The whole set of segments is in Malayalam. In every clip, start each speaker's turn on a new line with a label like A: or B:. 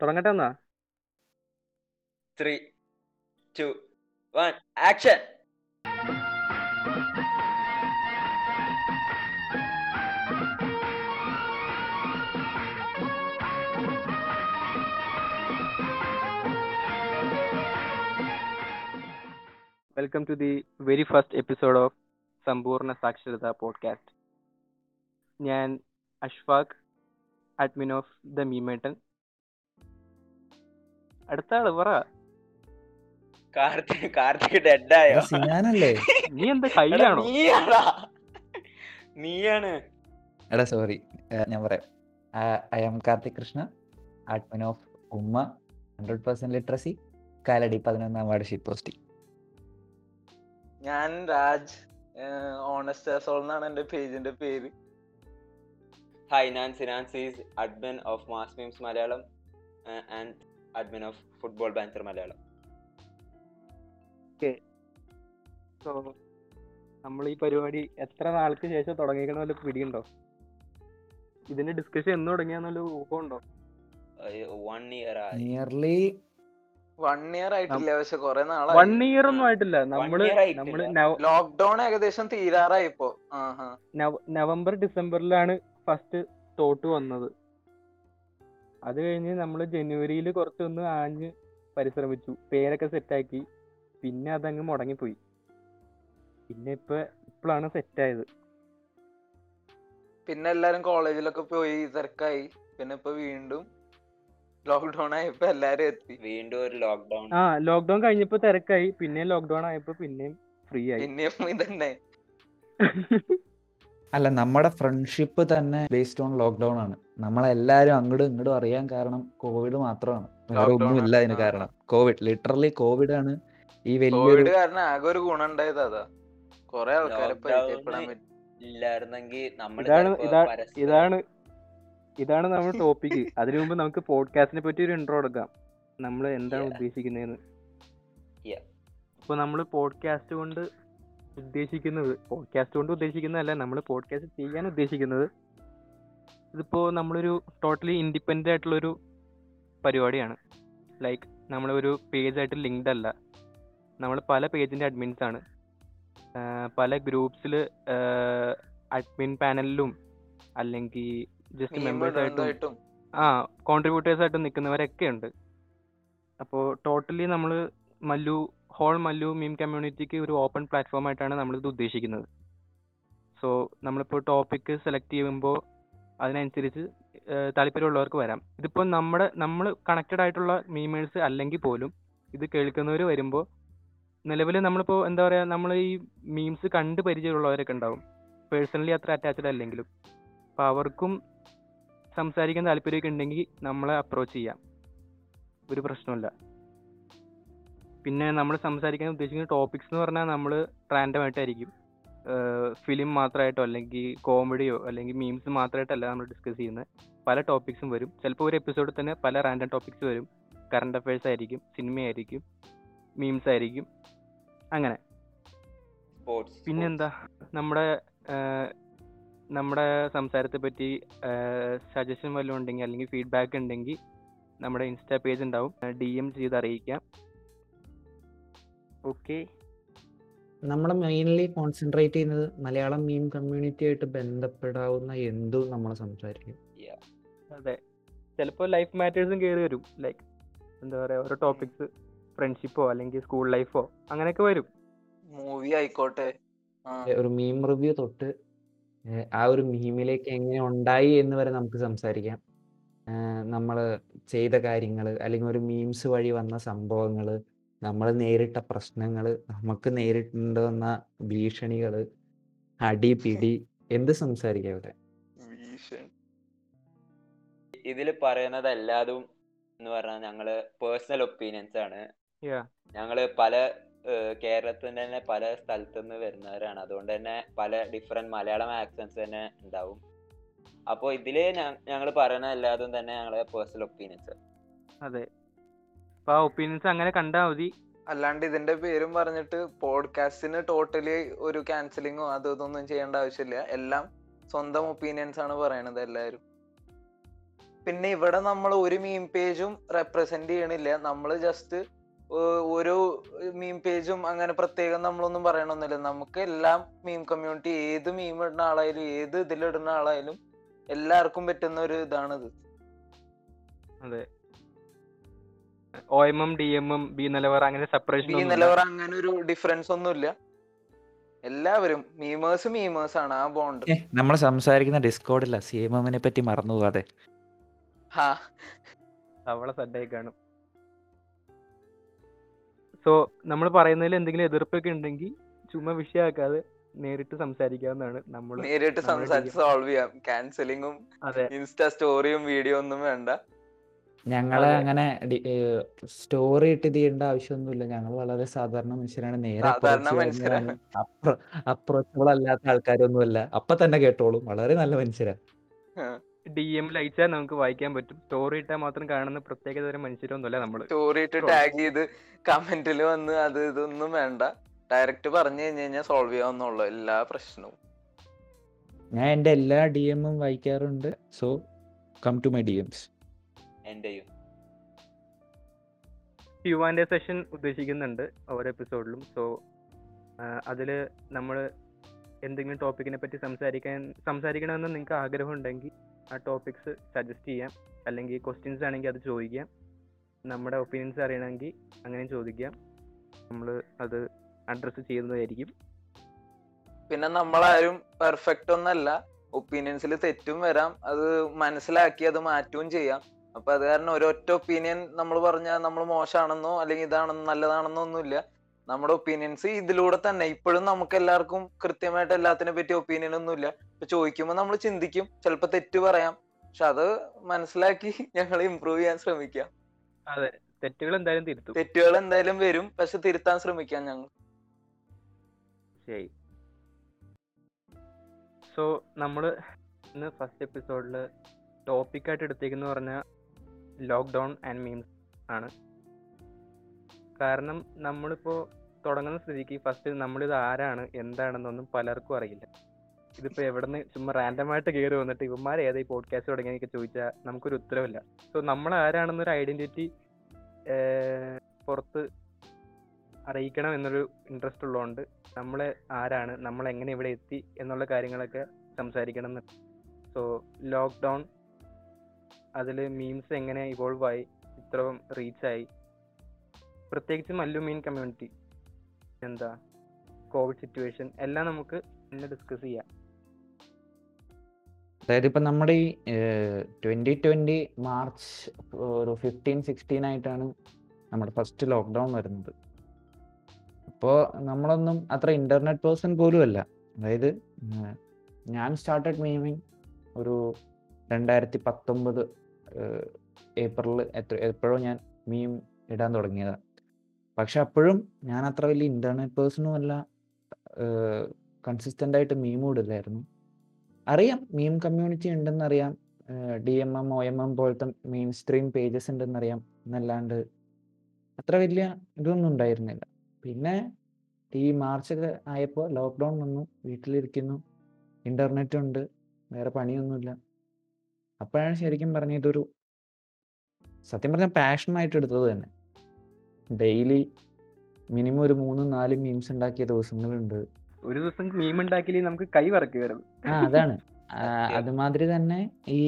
A: തുടങ്ങട്ടെ എന്നാ?
B: Three two one action
A: welcome to the very first episode of സമ്പൂർണ സാക്ഷരത പോഡ്കാസ്റ്റ് ഞാൻ Ashfaq admin of the Meemettan അടുത്ത ആൾ പറ.
B: കാർത്തിക് കാർത്തിക് ഡെഡായോ?
C: എടാ,
A: നീ എന്താ കയ്യാണോ?
B: നീയാടാ. നീയാണ്.
C: എടാ സോറി. ഞാൻ പറയാം. I am Karthik Krishna. Admin of Umma. Hundred percent literacy. Kalady പതിനൊന്നാം വാർഡ് ഷീറ്റ് പോസ്റ്റിംഗ്
B: ഞാൻ രാജ്. ഓണസ്റ്റ് സോൾ എന്നാണ് എന്റെ പേജിന്റെ പേര്. ഹായ് ഞാൻ സിനാൻസീസ് admin of mass memes Malayalam and admin of football banter Malayalam.
A: So നമ്മൾ ഈ പരിപാടി എത്ര നാൾക്ക് ശേഷം തുടങ്ങിക്കണ വല്ല പിടിയുണ്ടോ? ഇതിന്റെ ഡിസ്കഷൻ എന്ന് തുടങ്ങിയാന്നല്ല ഊഹമുണ്ടോ?
B: വൺ ഇയർ ആയി.
C: നിയർലി
D: വൺ ഇയർ ആയിട്ടില്ല പക്ഷെ കൊറേ നാളായി.
A: വൺ ഇയർ ഒന്നും ആയിട്ടില്ല. നമ്മൾ. നമ്മൾ
D: ലോക്ക്ഡൌൺ ഏകദേശം തീരാറായി ഇപ്പോ.
A: നവംബർ ഡിസംബറിലാണ് ഫസ്റ്റ് തോട്ട് വന്നത്. അത് കഴിഞ്ഞ് നമ്മൾ ജനുവരിയിൽ കുറച്ചൊന്ന് ആഞ്ഞ് പരിശ്രമിച്ചു. പേരൊക്കെ സെറ്റാക്കി. പിന്നെ അതങ്ങ് മുടങ്ങിപ്പോയി. പിന്നെ ഇപ്പൊ ഇപ്പോഴാണ് സെറ്റായത്.
D: പിന്നെ എല്ലാരും കോളേജിലൊക്കെ പോയി തിരക്കായി. പിന്നെ ഇപ്പൊ വീണ്ടും ലോക്ക്ഡൌൺ ആയപ്പോ എല്ലാരും എത്തി.
B: വീണ്ടും ഒരു ലോക്ക്ഡൌൺ
A: ആ ലോക്ക്ഡൌൺ കഴിഞ്ഞപ്പോ തിരക്കായി. പിന്നെ ലോക്ക്ഡൌൺ ആയപ്പോ പിന്നെയും ഫ്രീ ആയി
D: പിന്നെയും ഇതന്നെ.
C: അല്ല നമ്മുടെ ഫ്രണ്ട്ഷിപ്പ് തന്നെ ബേസ്ഡ് ഓൺ ലോക്ക്ഡൌൺ ആണ്. നമ്മളെല്ലാരും അങ്ങോട്ടും ഇങ്ങോട്ടും അറിയാൻ കാരണം കോവിഡ് മാത്രമാണ്. വേറെ
D: ഒന്നും
C: ഒന്നുമില്ല. അതിന് കാരണം. കോവിഡ് ലിറ്ററലി കോവിഡ് ആണ് ഈ വലിയ
D: കോവിഡ് കാരണം ആകെ ഒരു ഗുണം ഉണ്ടായത് അതാ. കൊറേ ആൾക്കാരെ പരിചയപ്പെടാൻ
B: ഇല്ലായിരുന്നെങ്കിൽ നമ്മൾ
A: ഇതാണ് ഇതാണ് ഇതാണ് നമ്മുടെ ടോപ്പിക് അതിനു മുമ്പ് നമുക്ക് പോഡ്കാസ്റ്റിനെ പറ്റി ഒരു ഇൻട്രോ എടുക്കാം. നമ്മൾ എന്താണ്
B: ഉദ്ദേശിക്കുന്നത്
A: ഉദ്ദേശിക്കുന്നതെന്ന്.
B: Yeah.
A: അപ്പൊ നമ്മൾ പോഡ്കാസ്റ്റ് കൊണ്ട് ഉദ്ദേശിക്കുന്നത് പോഡ്കാസ്റ്റ് കൊണ്ട് ഉദ്ദേശിക്കുന്നതല്ല നമ്മൾ പോഡ്കാസ്റ്റ് ചെയ്യാൻ ഉദ്ദേശിക്കുന്നത് ഇതിപ്പോ നമ്മളൊരു ടോട്ടലി ഇൻഡിപെൻഡന്റ് ആയിട്ടുള്ള ഒരു പരിപാടിയാണ്. ലൈക്ക് നമ്മളൊരു പേജായിട്ട് ലിങ്ക്ഡ് അല്ല. നമ്മൾ പല പേജിന്റെ അഡ്മിൻസ് ആണ്. പല ഗ്രൂപ്പ്സിൽ അഡ്മിൻ പാനലിലും അല്ലെങ്കിൽ ജസ്റ്റ് മെമ്പേഴ്സ് ആയിട്ടും ആ കോൺട്രിബ്യൂട്ടേഴ്സ് ആയിട്ട് നിൽക്കുന്നവരൊക്കെ ഉണ്ട്. അപ്പോൾ ടോട്ടലി നമ്മൾ മല്ലു ഹോൾ മല്ലു മീം കമ്മ്യൂണിറ്റിക്ക് ഒരു ഓപ്പൺ പ്ലാറ്റ്ഫോം ആയിട്ടാണ് നമ്മളിത് ഉദ്ദേശിക്കുന്നത്. സോ നമ്മളിപ്പോൾ ടോപ്പിക്ക് സെലക്ട് ചെയ്യുമ്പോൾ അതിനനുസരിച്ച് താല്പര്യമുള്ളവർക്ക് വരാം. ഇതിപ്പോൾ നമ്മുടെ നമ്മൾ കണക്റ്റഡ് ആയിട്ടുള്ള മീമേഴ്സ് അല്ലെങ്കിൽ പോലും ഇത് കേൾക്കുന്നവർ വരുമ്പോൾ നിലവിൽ നമ്മളിപ്പോൾ എന്താ പറയുക നമ്മൾ ഈ മീംസ് കണ്ട് പരിചയമുള്ളവരൊക്കെ ഉണ്ടാവും. പേഴ്സണലി അത്ര അറ്റാച്ച്ഡ് അല്ലെങ്കിലും. അപ്പോൾ അവർക്കും സംസാരിക്കാൻ താല്പര്യമൊക്കെ ഉണ്ടെങ്കിൽ നമ്മളെ അപ്രോച്ച് ചെയ്യാം. ഒരു പ്രശ്നമില്ല പിന്നെ നമ്മൾ സംസാരിക്കാൻ ഉദ്ദേശിക്കുന്ന ടോപ്പിക്സ് എന്ന് പറഞ്ഞാൽ നമ്മൾ റാൻഡം ആയിട്ടായിരിക്കും. ഫിലിം മാത്രമായിട്ടോ അല്ലെങ്കിൽ കോമഡിയോ അല്ലെങ്കിൽ മീംസ് മാത്രമായിട്ടല്ല നമ്മൾ ഡിസ്കസ് ചെയ്യുന്നത് പല ടോപ്പിക്സും വരും. ചിലപ്പോൾ ഒരു എപ്പിസോഡിൽ തന്നെ പല റാൻഡം ടോപ്പിക്സ് വരും. കറണ്ട് അഫയേഴ്സ് ആയിരിക്കും സിനിമയായിരിക്കും മീംസ് ആയിരിക്കും. അങ്ങനെ.
B: സ്പോർട്സ്
A: പിന്നെന്താ നമ്മുടെ നമ്മുടെ സംസാരത്തെ പറ്റി സജഷൻ വല്ലതും ഉണ്ടെങ്കിൽ അല്ലെങ്കിൽ ഫീഡ്ബാക്ക് ഉണ്ടെങ്കിൽ നമ്മുടെ ഇൻസ്റ്റാ പേജ് ഉണ്ടാവും ഡി എം ചെയ്ത് അറിയിക്കാം. ഓക്കെ
C: നമ്മൾ മെയിൻലി കോൺസെൻട്രേറ്റ് ചെയ്യുന്നത് മലയാളം മീം കമ്മ്യൂണിറ്റി ആയിട്ട് ബന്ധപ്പെടാവുന്ന എന്തും നമ്മൾ സംസാരിക്കും.
A: അതെ. ചിലപ്പോൾ ലൈഫ് മാറ്റേഴ്സും കയറി വരും. ലൈക്ക് എന്താ പറയുക ഓരോ ടോപ്പിക്സ് ഫ്രണ്ട്ഷിപ്പോ അല്ലെങ്കിൽ സ്കൂൾ ലൈഫോ അങ്ങനെയൊക്കെ വരും.
D: മൂവി ആയിക്കോട്ടെ.
C: ഒരു മീം റിവ്യൂ തൊട്ട് ആ ഒരു മീമിലേക്ക് എങ്ങനെ ഉണ്ടായി എന്ന് വരെ നമുക്ക് സംസാരിക്കാം. നമ്മൾ ചെയ്ത കാര്യങ്ങൾ അല്ലെങ്കിൽ ഒരു മീംസ് വഴി വന്ന സംഭവങ്ങൾ നമ്മൾ നേരിട്ട പ്രശ്നങ്ങൾ നമുക്ക് നേരിട്ടുണ്ട് വന്ന ഭീഷണികൾ അടി പിടി എന്ത് സംസാരിക്കാം ഇവിടെ
D: ഭീഷണി.
B: ഇതിൽ പറയുന്നത് എല്ലാതും എന്ന് പറഞ്ഞാൽ ഞങ്ങൾ പേഴ്സണൽ ഒപ്പീനിയൻസ് ആണ്.
A: യാ
B: ഞങ്ങൾ പല കേരളത്തിൽ തന്നെ പല സ്ഥലത്തു നിന്ന് വരുന്നവരാണ്. അതുകൊണ്ട് തന്നെ പല ഡിഫറെന്റ് മലയാളം ആക്സൻസ് തന്നെ ഉണ്ടാവും അപ്പോൾ ഇതിൽ ഞങ്ങൾ പറയുന്ന എല്ലാതും തന്നെ ഞങ്ങളെ പേഴ്സണൽ ഒപ്പീനിയൻസ്
A: അതെ. അപ്പൊ ആ ഒപ്പീനിയൻസ് അങ്ങനെ കണ്ടാൽ മതി.
D: അല്ലാണ്ട് ഇതിന്റെ പേരും പറഞ്ഞിട്ട് പോഡ്കാസ്റ്റിന് ടോട്ടലി ഒരു ക്യാൻസലിങ്ങോ അത് ഇതൊന്നും ചെയ്യേണ്ട ആവശ്യമില്ല. എല്ലാം സ്വന്തം ഒപ്പീനിയൻസ് ആണ് പറയണത് എല്ലാവരും. പിന്നെ ഇവിടെ നമ്മൾ ഒരു മീം പേജും റെപ്രസെന്റ് ചെയ്യണില്ല. നമ്മൾ ജസ്റ്റ് ഒരു മീം പേജും അങ്ങനെ പ്രത്യേകം നമ്മളൊന്നും പറയണമെന്നില്ല നമുക്ക് എല്ലാം മീം കമ്മ്യൂണിറ്റി ഏത് മീം ഇടുന്ന ആളായാലും ഏത് ഇതിലിടുന്ന ആളായാലും എല്ലാവർക്കും പറ്റുന്ന ഒരു ഇതാണിത്.
A: അതെ. O M M D M M B Nilavara അങ്ങനെ സെപ്പറേഷൻ
D: ബി നിലവറ അങ്ങനെ ഒരു ഡിഫറൻസ് ഒന്നുമില്ല. എല്ലാവരും മീമേഴ്സ് മീമേഴ്സ് ആണ് ആ ബോണ്ട്
E: നമ്മൾ സംസാരിക്കുന്ന ഡിസ്കോഡില്ല സി എം എമ്മിനെ പറ്റി മറന്നു പോകാതെ
D: ഹാ.
A: അവളെ സെഡായി കാണും. സോ നമ്മൾ പറയുന്നതിൽ എന്തെങ്കിലും എതിർപ്പൊക്കെ ഉണ്ടെങ്കിൽ ചുമ്മാ വിഷയമാക്കാതെ നേരിട്ട് സംസാരിക്കാവുന്നതാണ് നമ്മൾ
D: നേരിട്ട് സംസാരിച്ച് സോൾവ് ചെയ്യാം. ക്യാൻസലിങ്ങും ഇൻസ്റ്റാ സ്റ്റോറിയും വീഡിയോ ഒന്നും വേണ്ട.
C: ഞങ്ങളെ
A: അതെ.
C: അങ്ങനെ സ്റ്റോറി ഇട്ട് ചെയ്യേണ്ട ആവശ്യമൊന്നുമില്ല. ഞങ്ങൾ വളരെ സാധാരണ മനുഷ്യരാണ്. നേരെ
D: സാധാരണ മനുഷ്യരാണ്.
C: അപ്രോച്ചബിൾ അല്ലാത്ത ആൾക്കാരൊന്നുമല്ല. അപ്പൊ തന്നെ കേട്ടോളും. വളരെ നല്ല മനുഷ്യരാ.
A: ഡി എം അയച്ചാൽ നമുക്ക് വായിക്കാൻ പറ്റും. സ്റ്റോറി ഇട്ടാൽ മാത്രം കാണുന്ന പ്രത്യേക തരം മനുഷ്യരൊന്നുമല്ല നമ്മൾ.
D: സ്റ്റോറി ഇട്ട്. ടാഗ് ചെയ്ത് കമന്റിൽ വന്ന് അത് ഇതൊന്നും വേണ്ട. ഡയറക്റ്റ് പറഞ്ഞു കഴിഞ്ഞു കഴിഞ്ഞാൽ സോൾവ് ചെയ്യാവുന്നുള്ളൂ. എല്ലാ പ്രശ്നവും.
C: ഞാൻ എന്റെ എല്ലാ ഡി എമ്മും വായിക്കാറുണ്ട്. So come to my D Ms
B: എന്റെയും
A: ക്യു ആൻഡ് എ സെഷൻ ഉദ്ദേശിക്കുന്നുണ്ട് ഓരോ എപ്പിസോഡിലും സോ അതിൽ നമ്മൾ എന്തെങ്കിലും ടോപ്പിക്കിനെ പറ്റി സംസാരിക്കാൻ സംസാരിക്കണമെന്ന് നിങ്ങൾക്ക് ആഗ്രഹം ഉണ്ടെങ്കിൽ ആ ടോപ്പിക്സ് സജസ്റ്റ് ചെയ്യാം. അല്ലെങ്കിൽ ക്വസ്റ്റ്യൻസ് ആണെങ്കിൽ അത് ചോദിക്കാം. നമ്മുടെ ഒപ്പീനിയൻസ് അറിയണമെങ്കിൽ അങ്ങനെ ചോദിക്കാം. നമ്മൾ അത് അഡ്രസ്സ് ചെയ്യുന്നതായിരിക്കും.
D: പിന്നെ നമ്മളാരും പെർഫെക്റ്റ് ഒന്നല്ല. ഒപ്പീനിയൻസിൽ തെറ്റും വരാം. അത് മനസ്സിലാക്കി അത് മാറ്റുകയും ചെയ്യാം. അപ്പൊ അത് കാരണം ഒരൊറ്റ ഒപ്പീനിയൻ നമ്മൾ പറഞ്ഞാൽ നമ്മൾ മോശമാണെന്നോ അല്ലെങ്കിൽ ഇതാണെന്നോ നല്ലതാണെന്നോ ഒന്നുമില്ല. നമ്മുടെ ഒപ്പീനിയൻസ് ഇതിലൂടെ തന്നെ. ഇപ്പോഴും നമുക്ക് എല്ലാവർക്കും കൃത്യമായിട്ട് എല്ലാത്തിനെ പറ്റി ഒപ്പീനിയൻ ഒന്നുമില്ല. ഇപ്പൊ ചോദിക്കുമ്പോൾ നമ്മൾ ചിന്തിക്കും. ചിലപ്പോൾ തെറ്റ് പറയാം. പക്ഷെ അത് മനസ്സിലാക്കി ഞങ്ങൾ ഇമ്പ്രൂവ് ചെയ്യാൻ ശ്രമിക്കാം.
A: അതെ. തെറ്റുകൾ എന്തായാലും തിരുത്തും.
D: തെറ്റുകൾ എന്തായാലും വരും. പക്ഷെ തിരുത്താൻ ശ്രമിക്കാം ഞങ്ങൾ.
A: ശരി. സോ നമ്മൾ ഇന്ന് ഫസ്റ്റ് എപ്പിസോഡിൽ ടോപ്പിക്കായിട്ട് എടുത്തേക്കെന്ന് പറഞ്ഞാൽ ലോക്ക്ഡൗൺ ആൻഡ് മീംസ് ആണ്. കാരണം നമ്മളിപ്പോൾ തുടങ്ങുന്ന സ്ഥിതിക്ക് ഫസ്റ്റ് നമ്മളിത് ആരാണ് എന്താണെന്നൊന്നും പലർക്കും അറിയില്ല. ഇതിപ്പോൾ എവിടുന്ന് ചുമ്മാ റാൻഡമായിട്ട് കയറി വന്നിട്ട് ഇവന്മാർ ഏതാ ഈ പോഡ്കാസ്റ്റ് തുടങ്ങിയൊക്കെ ചോദിച്ചാൽ നമുക്കൊരു ഉത്തരവില്ല. സോ നമ്മൾ ആരാണെന്നൊരു ഐഡന്റിറ്റി പുറത്ത് അറിയിക്കണം എന്നൊരു ഇൻട്രസ്റ്റ് ഉള്ളതുകൊണ്ട് നമ്മൾ ആരാണ് നമ്മൾ എങ്ങനെ ഇവിടെ എത്തി എന്നുള്ള കാര്യങ്ങളൊക്കെ സംസാരിക്കണം എന്ന്. സോ ലോക്ക്ഡൗൺ അതിൽ മീംസ് എങ്ങനെ ഇവോൾവ് ആയി ഇത്രയും റീച്ചായി പ്രത്യേകിച്ച് മല്ലു മീൻ കമ്മ്യൂണിറ്റി എന്താ കോവിഡ് സിറ്റുവേഷൻ എല്ലാം നമുക്ക് ഇന്ന് ഡിസ്കസ് ചെയ്യാം.
C: അതായത് ഇപ്പം നമ്മുടെ ഈ ട്വന്റി ട്വന്റി മാർച്ച് ഒരു ഫിഫ്റ്റീൻ സിക്സ്റ്റീൻ ആയിട്ടാണ് നമ്മുടെ ഫസ്റ്റ് ലോക്ക്ഡൗൺ വരുന്നത്. അപ്പോൾ നമ്മളൊന്നും അത്ര ഇന്റർനെറ്റ് പേഴ്സൺ പോലും അല്ല അതായത് ഞാൻ സ്റ്റാർട്ടഡ് മീമിങ് ഒരു രണ്ടായിരത്തി പത്തൊമ്പത് ഏപ്രിൽ എത്ര എപ്പോഴോ ഞാൻ മീം ഇടാൻ തുടങ്ങിയതാണ് പക്ഷെ അപ്പോഴും ഞാൻ അത്ര വലിയ ഇന്റർനെറ്റ് പേഴ്സണും അല്ല കൺസിസ്റ്റന്റ് ആയിട്ട് മീമും ഇടില്ലായിരുന്നു. അറിയാം meme community ഉണ്ടെന്നറിയാം D M M O M M പോലത്തെ മീം സ്ട്രീം പേജസ് ഉണ്ടെന്നറിയാം എന്നല്ലാണ്ട് അത്ര വലിയ ഇതൊന്നും ഉണ്ടായിരുന്നില്ല. പിന്നെ ഈ മാർച്ച് ഒക്കെ ആയപ്പോൾ ലോക്ക്ഡൗൺ വന്നു വീട്ടിലിരിക്കുന്നു ഇന്റർനെറ്റ് ഉണ്ട് വേറെ പണിയൊന്നുമില്ല. അപ്പോഴാണ് ശരിക്കും പറഞ്ഞ ഇതൊരു സത്യം പറഞ്ഞാൽ പാഷനായിട്ട് എടുത്തത് തന്നെ. ഡെയിലി മിനിമം ഒരു മൂന്നും നാലും മീംസ് ഉണ്ടാക്കിയ ദിവസങ്ങളുണ്ട്.
A: ഒരു ദിവസം മീം ഉണ്ടാക്കി നമുക്ക് കൈ വരും.
C: ആ അതാണ്. അതുമാതിരി തന്നെ ഈ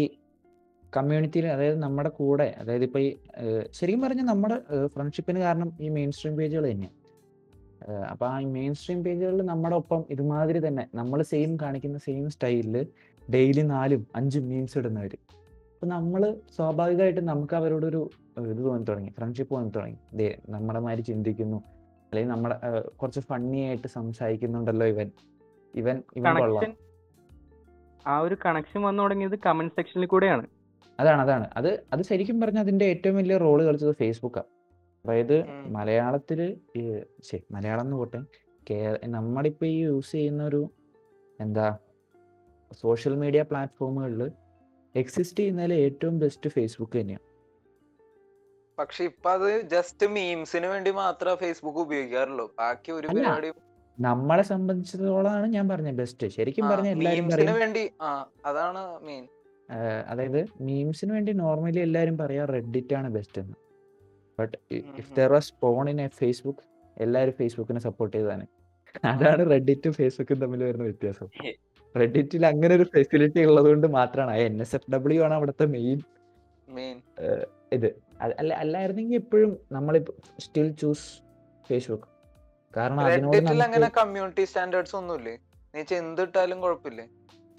C: കമ്മ്യൂണിറ്റിയിൽ അതായത് നമ്മുടെ കൂടെ അതായത് ഇപ്പൊ ഈ ശരിക്കും പറഞ്ഞാൽ നമ്മുടെ ഫ്രണ്ട്ഷിപ്പിന് കാരണം ഈ മെയിൻ സ്ട്രീം പേജുകൾ തന്നെയാണ് അപ്പൊ ആ മെയിൻ സ്ട്രീം പേജുകളിൽ നമ്മുടെ ഒപ്പം ഇതുമാതിരി തന്നെ നമ്മൾ സെയിം കാണിക്കുന്ന സെയിം സ്റ്റൈലിൽ ഡെയിലി നാലും അഞ്ചും മീൻസ് ഇടുന്നവര്. അപ്പൊ നമ്മൾ സ്വാഭാവികമായിട്ട് നമുക്ക് അവരോടൊരു ഇത് തോന്നി തുടങ്ങി ഫ്രണ്ട്ഷിപ്പ് തോന്നി തുടങ്ങി. ദേ നമ്മുടെ മാതിരി ചിന്തിക്കുന്നു. അല്ലെങ്കിൽ നമ്മുടെ കുറച്ച് ഫണ്ണി ആയിട്ട് സംസാരിക്കുന്നുണ്ടല്ലോ ഇവൻ. ഇവൻ ഇവൻ കൊള്ളാം.
A: ആ ഒരു കണക്ഷൻ വന്നു തുടങ്ങിയത് കമന്റ് സെക്ഷനിൽ കൂടെയാണ്.
C: അതാണ് അതാണ്. അത് അത് ശരിക്കും പറഞ്ഞാൽ അതിന്റെ ഏറ്റവും വലിയ റോൾ കളിച്ചത് ഫേസ്ബുക്കാണ് അതായത് മലയാളത്തിൽ ശരി മലയാളം എന്ന് പോട്ടെ കേ നമ്മളിപ്പോൾ ഈ യൂസ് ചെയ്യുന്ന ഒരു എന്താ സോഷ്യൽ മീഡിയ പ്ലാറ്റ്ഫോമുകളിൽ എക്സിസ്റ്റ് ചെയ്യുന്നതിൽ ഏറ്റവും ബെസ്റ്റ് ഫേസ്ബുക്ക് തന്നെയാണ്
D: പക്ഷെ ഇപ്പൊ അത് ജസ്റ്റ് മീംസിന് വേണ്ടി മാത്രമേ ഫേസ്ബുക്ക് ഉപയോഗിക്കാറുള്ളൂ. ബാക്കി ഒരു പരിപാടി
C: നമ്മളെ സംബന്ധിച്ചിടത്തോളാണ് ഞാൻ പറഞ്ഞത് ബെസ്റ്റ് ശരിക്കും പറഞ്ഞ എല്ലാവരും
D: വേണ്ടി അതാണ് മെയിൻ
C: അതായത് മീംസിന് വേണ്ടി നോർമലി എല്ലാരും പറയാ റെഡിറ്റ് ആണ് ബെസ്റ്റ് എന്ന്. But if. There was porn in a Facebook എല്ലാവരും ഫേസ്ബുക്കിനെ സപ്പോർട്ട് ചെയ്താണ് അതാണ് റെഡിറ്റും ഫേസ്ബുക്കും തമ്മിൽ വരുന്ന വ്യത്യാസം. റെഡിറ്റിൽ അങ്ങനെ ഒരു ഫെസിലിറ്റി ഉള്ളത് കൊണ്ട് മാത്രമാണ് എൻ എസ് എഫ് ഡബ്ല്യു ആണ് അവിടുത്തെ മെയിൻ
D: മെയിൻ
C: ഇത്. അല്ല അല്ലായിരുന്നെങ്കിൽ എപ്പോഴും നമ്മളിപ്പോ സ്റ്റിൽ ചൂസ് ഫേസ്ബുക്ക് കാരണം അതിനോട്
D: അങ്ങനെ കമ്മ്യൂണിറ്റി സ്റ്റാൻഡേർഡ്സ് ഒന്നുമില്ലേ? നീ എന്തിട്ടാലും കുഴപ്പമില്ലേ?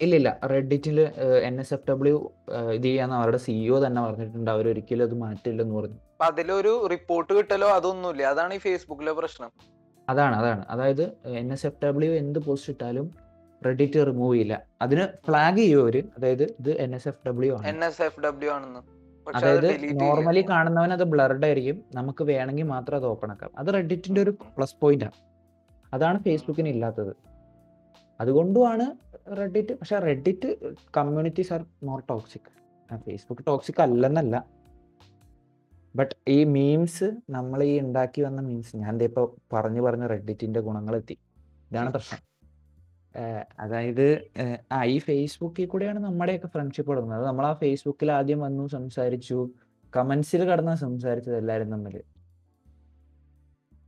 C: ഇല്ല ഇല്ല. റെഡിറ്റിൽ എൻ എസ് എഫ് ഡബ്ല്യു ഇത് ചെയ്യാന്ന് അവരുടെ സിഇഒ തന്നെ പറഞ്ഞിട്ടുണ്ട്. അവർ ഒരിക്കലും അത് മാറ്റില്ലെന്ന് പറഞ്ഞു.
D: അതിലൊരു റിപ്പോർട്ട് കിട്ടലോ അതൊന്നുമില്ല? അതാണ് ഈ ഫേസ്ബുക്കിലെ പ്രശ്നം.
C: അതാണ് അതാണ്. അതായത് എൻ എസ് എഫ് ഡബ്ല്യു എന്ത് പോസ്റ്റ് ഇട്ടാലും റെഡിറ്റ് റിമൂവ് ചെയ്യില്ല അതിന് ഫ്ലാഗ് ചെയ്യുവർ അതായത് ഇത് എൻ എസ് എഫ് ഡബ്ല്യു ആണ്.
D: എൻ എസ് എഫ് ഡബ്ല്യു ആണെന്ന്.
C: അതായത് നോർമലി കാണുന്നവൻ അത് ബ്ലർഡ് ആയിരിക്കും. നമുക്ക് വേണമെങ്കിൽ മാത്രം അത് ഓപ്പൺ ആക്കാം. അത് റെഡിറ്റിന്റെ ഒരു പ്ലസ് പോയിന്റ് ആണ് അതാണ് ഫേസ്ബുക്കിന് ഇല്ലാത്തത്. അതുകൊണ്ടുമാണ് റെഡിറ്റ് പക്ഷെ Reddit communities are more toxic Facebook toxic അല്ലെന്നല്ല. But ഈ മീംസ് നമ്മൾ ഈ ഉണ്ടാക്കി വന്ന മീംസ് ഞാൻ ദേ ഇപ്പൊ പറഞ്ഞു പറഞ്ഞ റെഡിറ്റിന്റെ ഗുണങ്ങൾ എത്തി ഇതാണ് പ്രശ്നം. ഏഹ് അതായത് ഏഹ് ആ ഈ ഫേസ്ബുക്കിൽ കൂടെയാണ് നമ്മുടെയൊക്കെ ഫ്രണ്ട്ഷിപ്പ് തുടങ്ങുന്നത്. നമ്മൾ ആ ഫേസ്ബുക്കിൽ ആദ്യം വന്നു സംസാരിച്ചു. കമന്റ്സിൽ കടന്ന് സംസാരിച്ചത് എല്ലാരും തമ്മിൽ.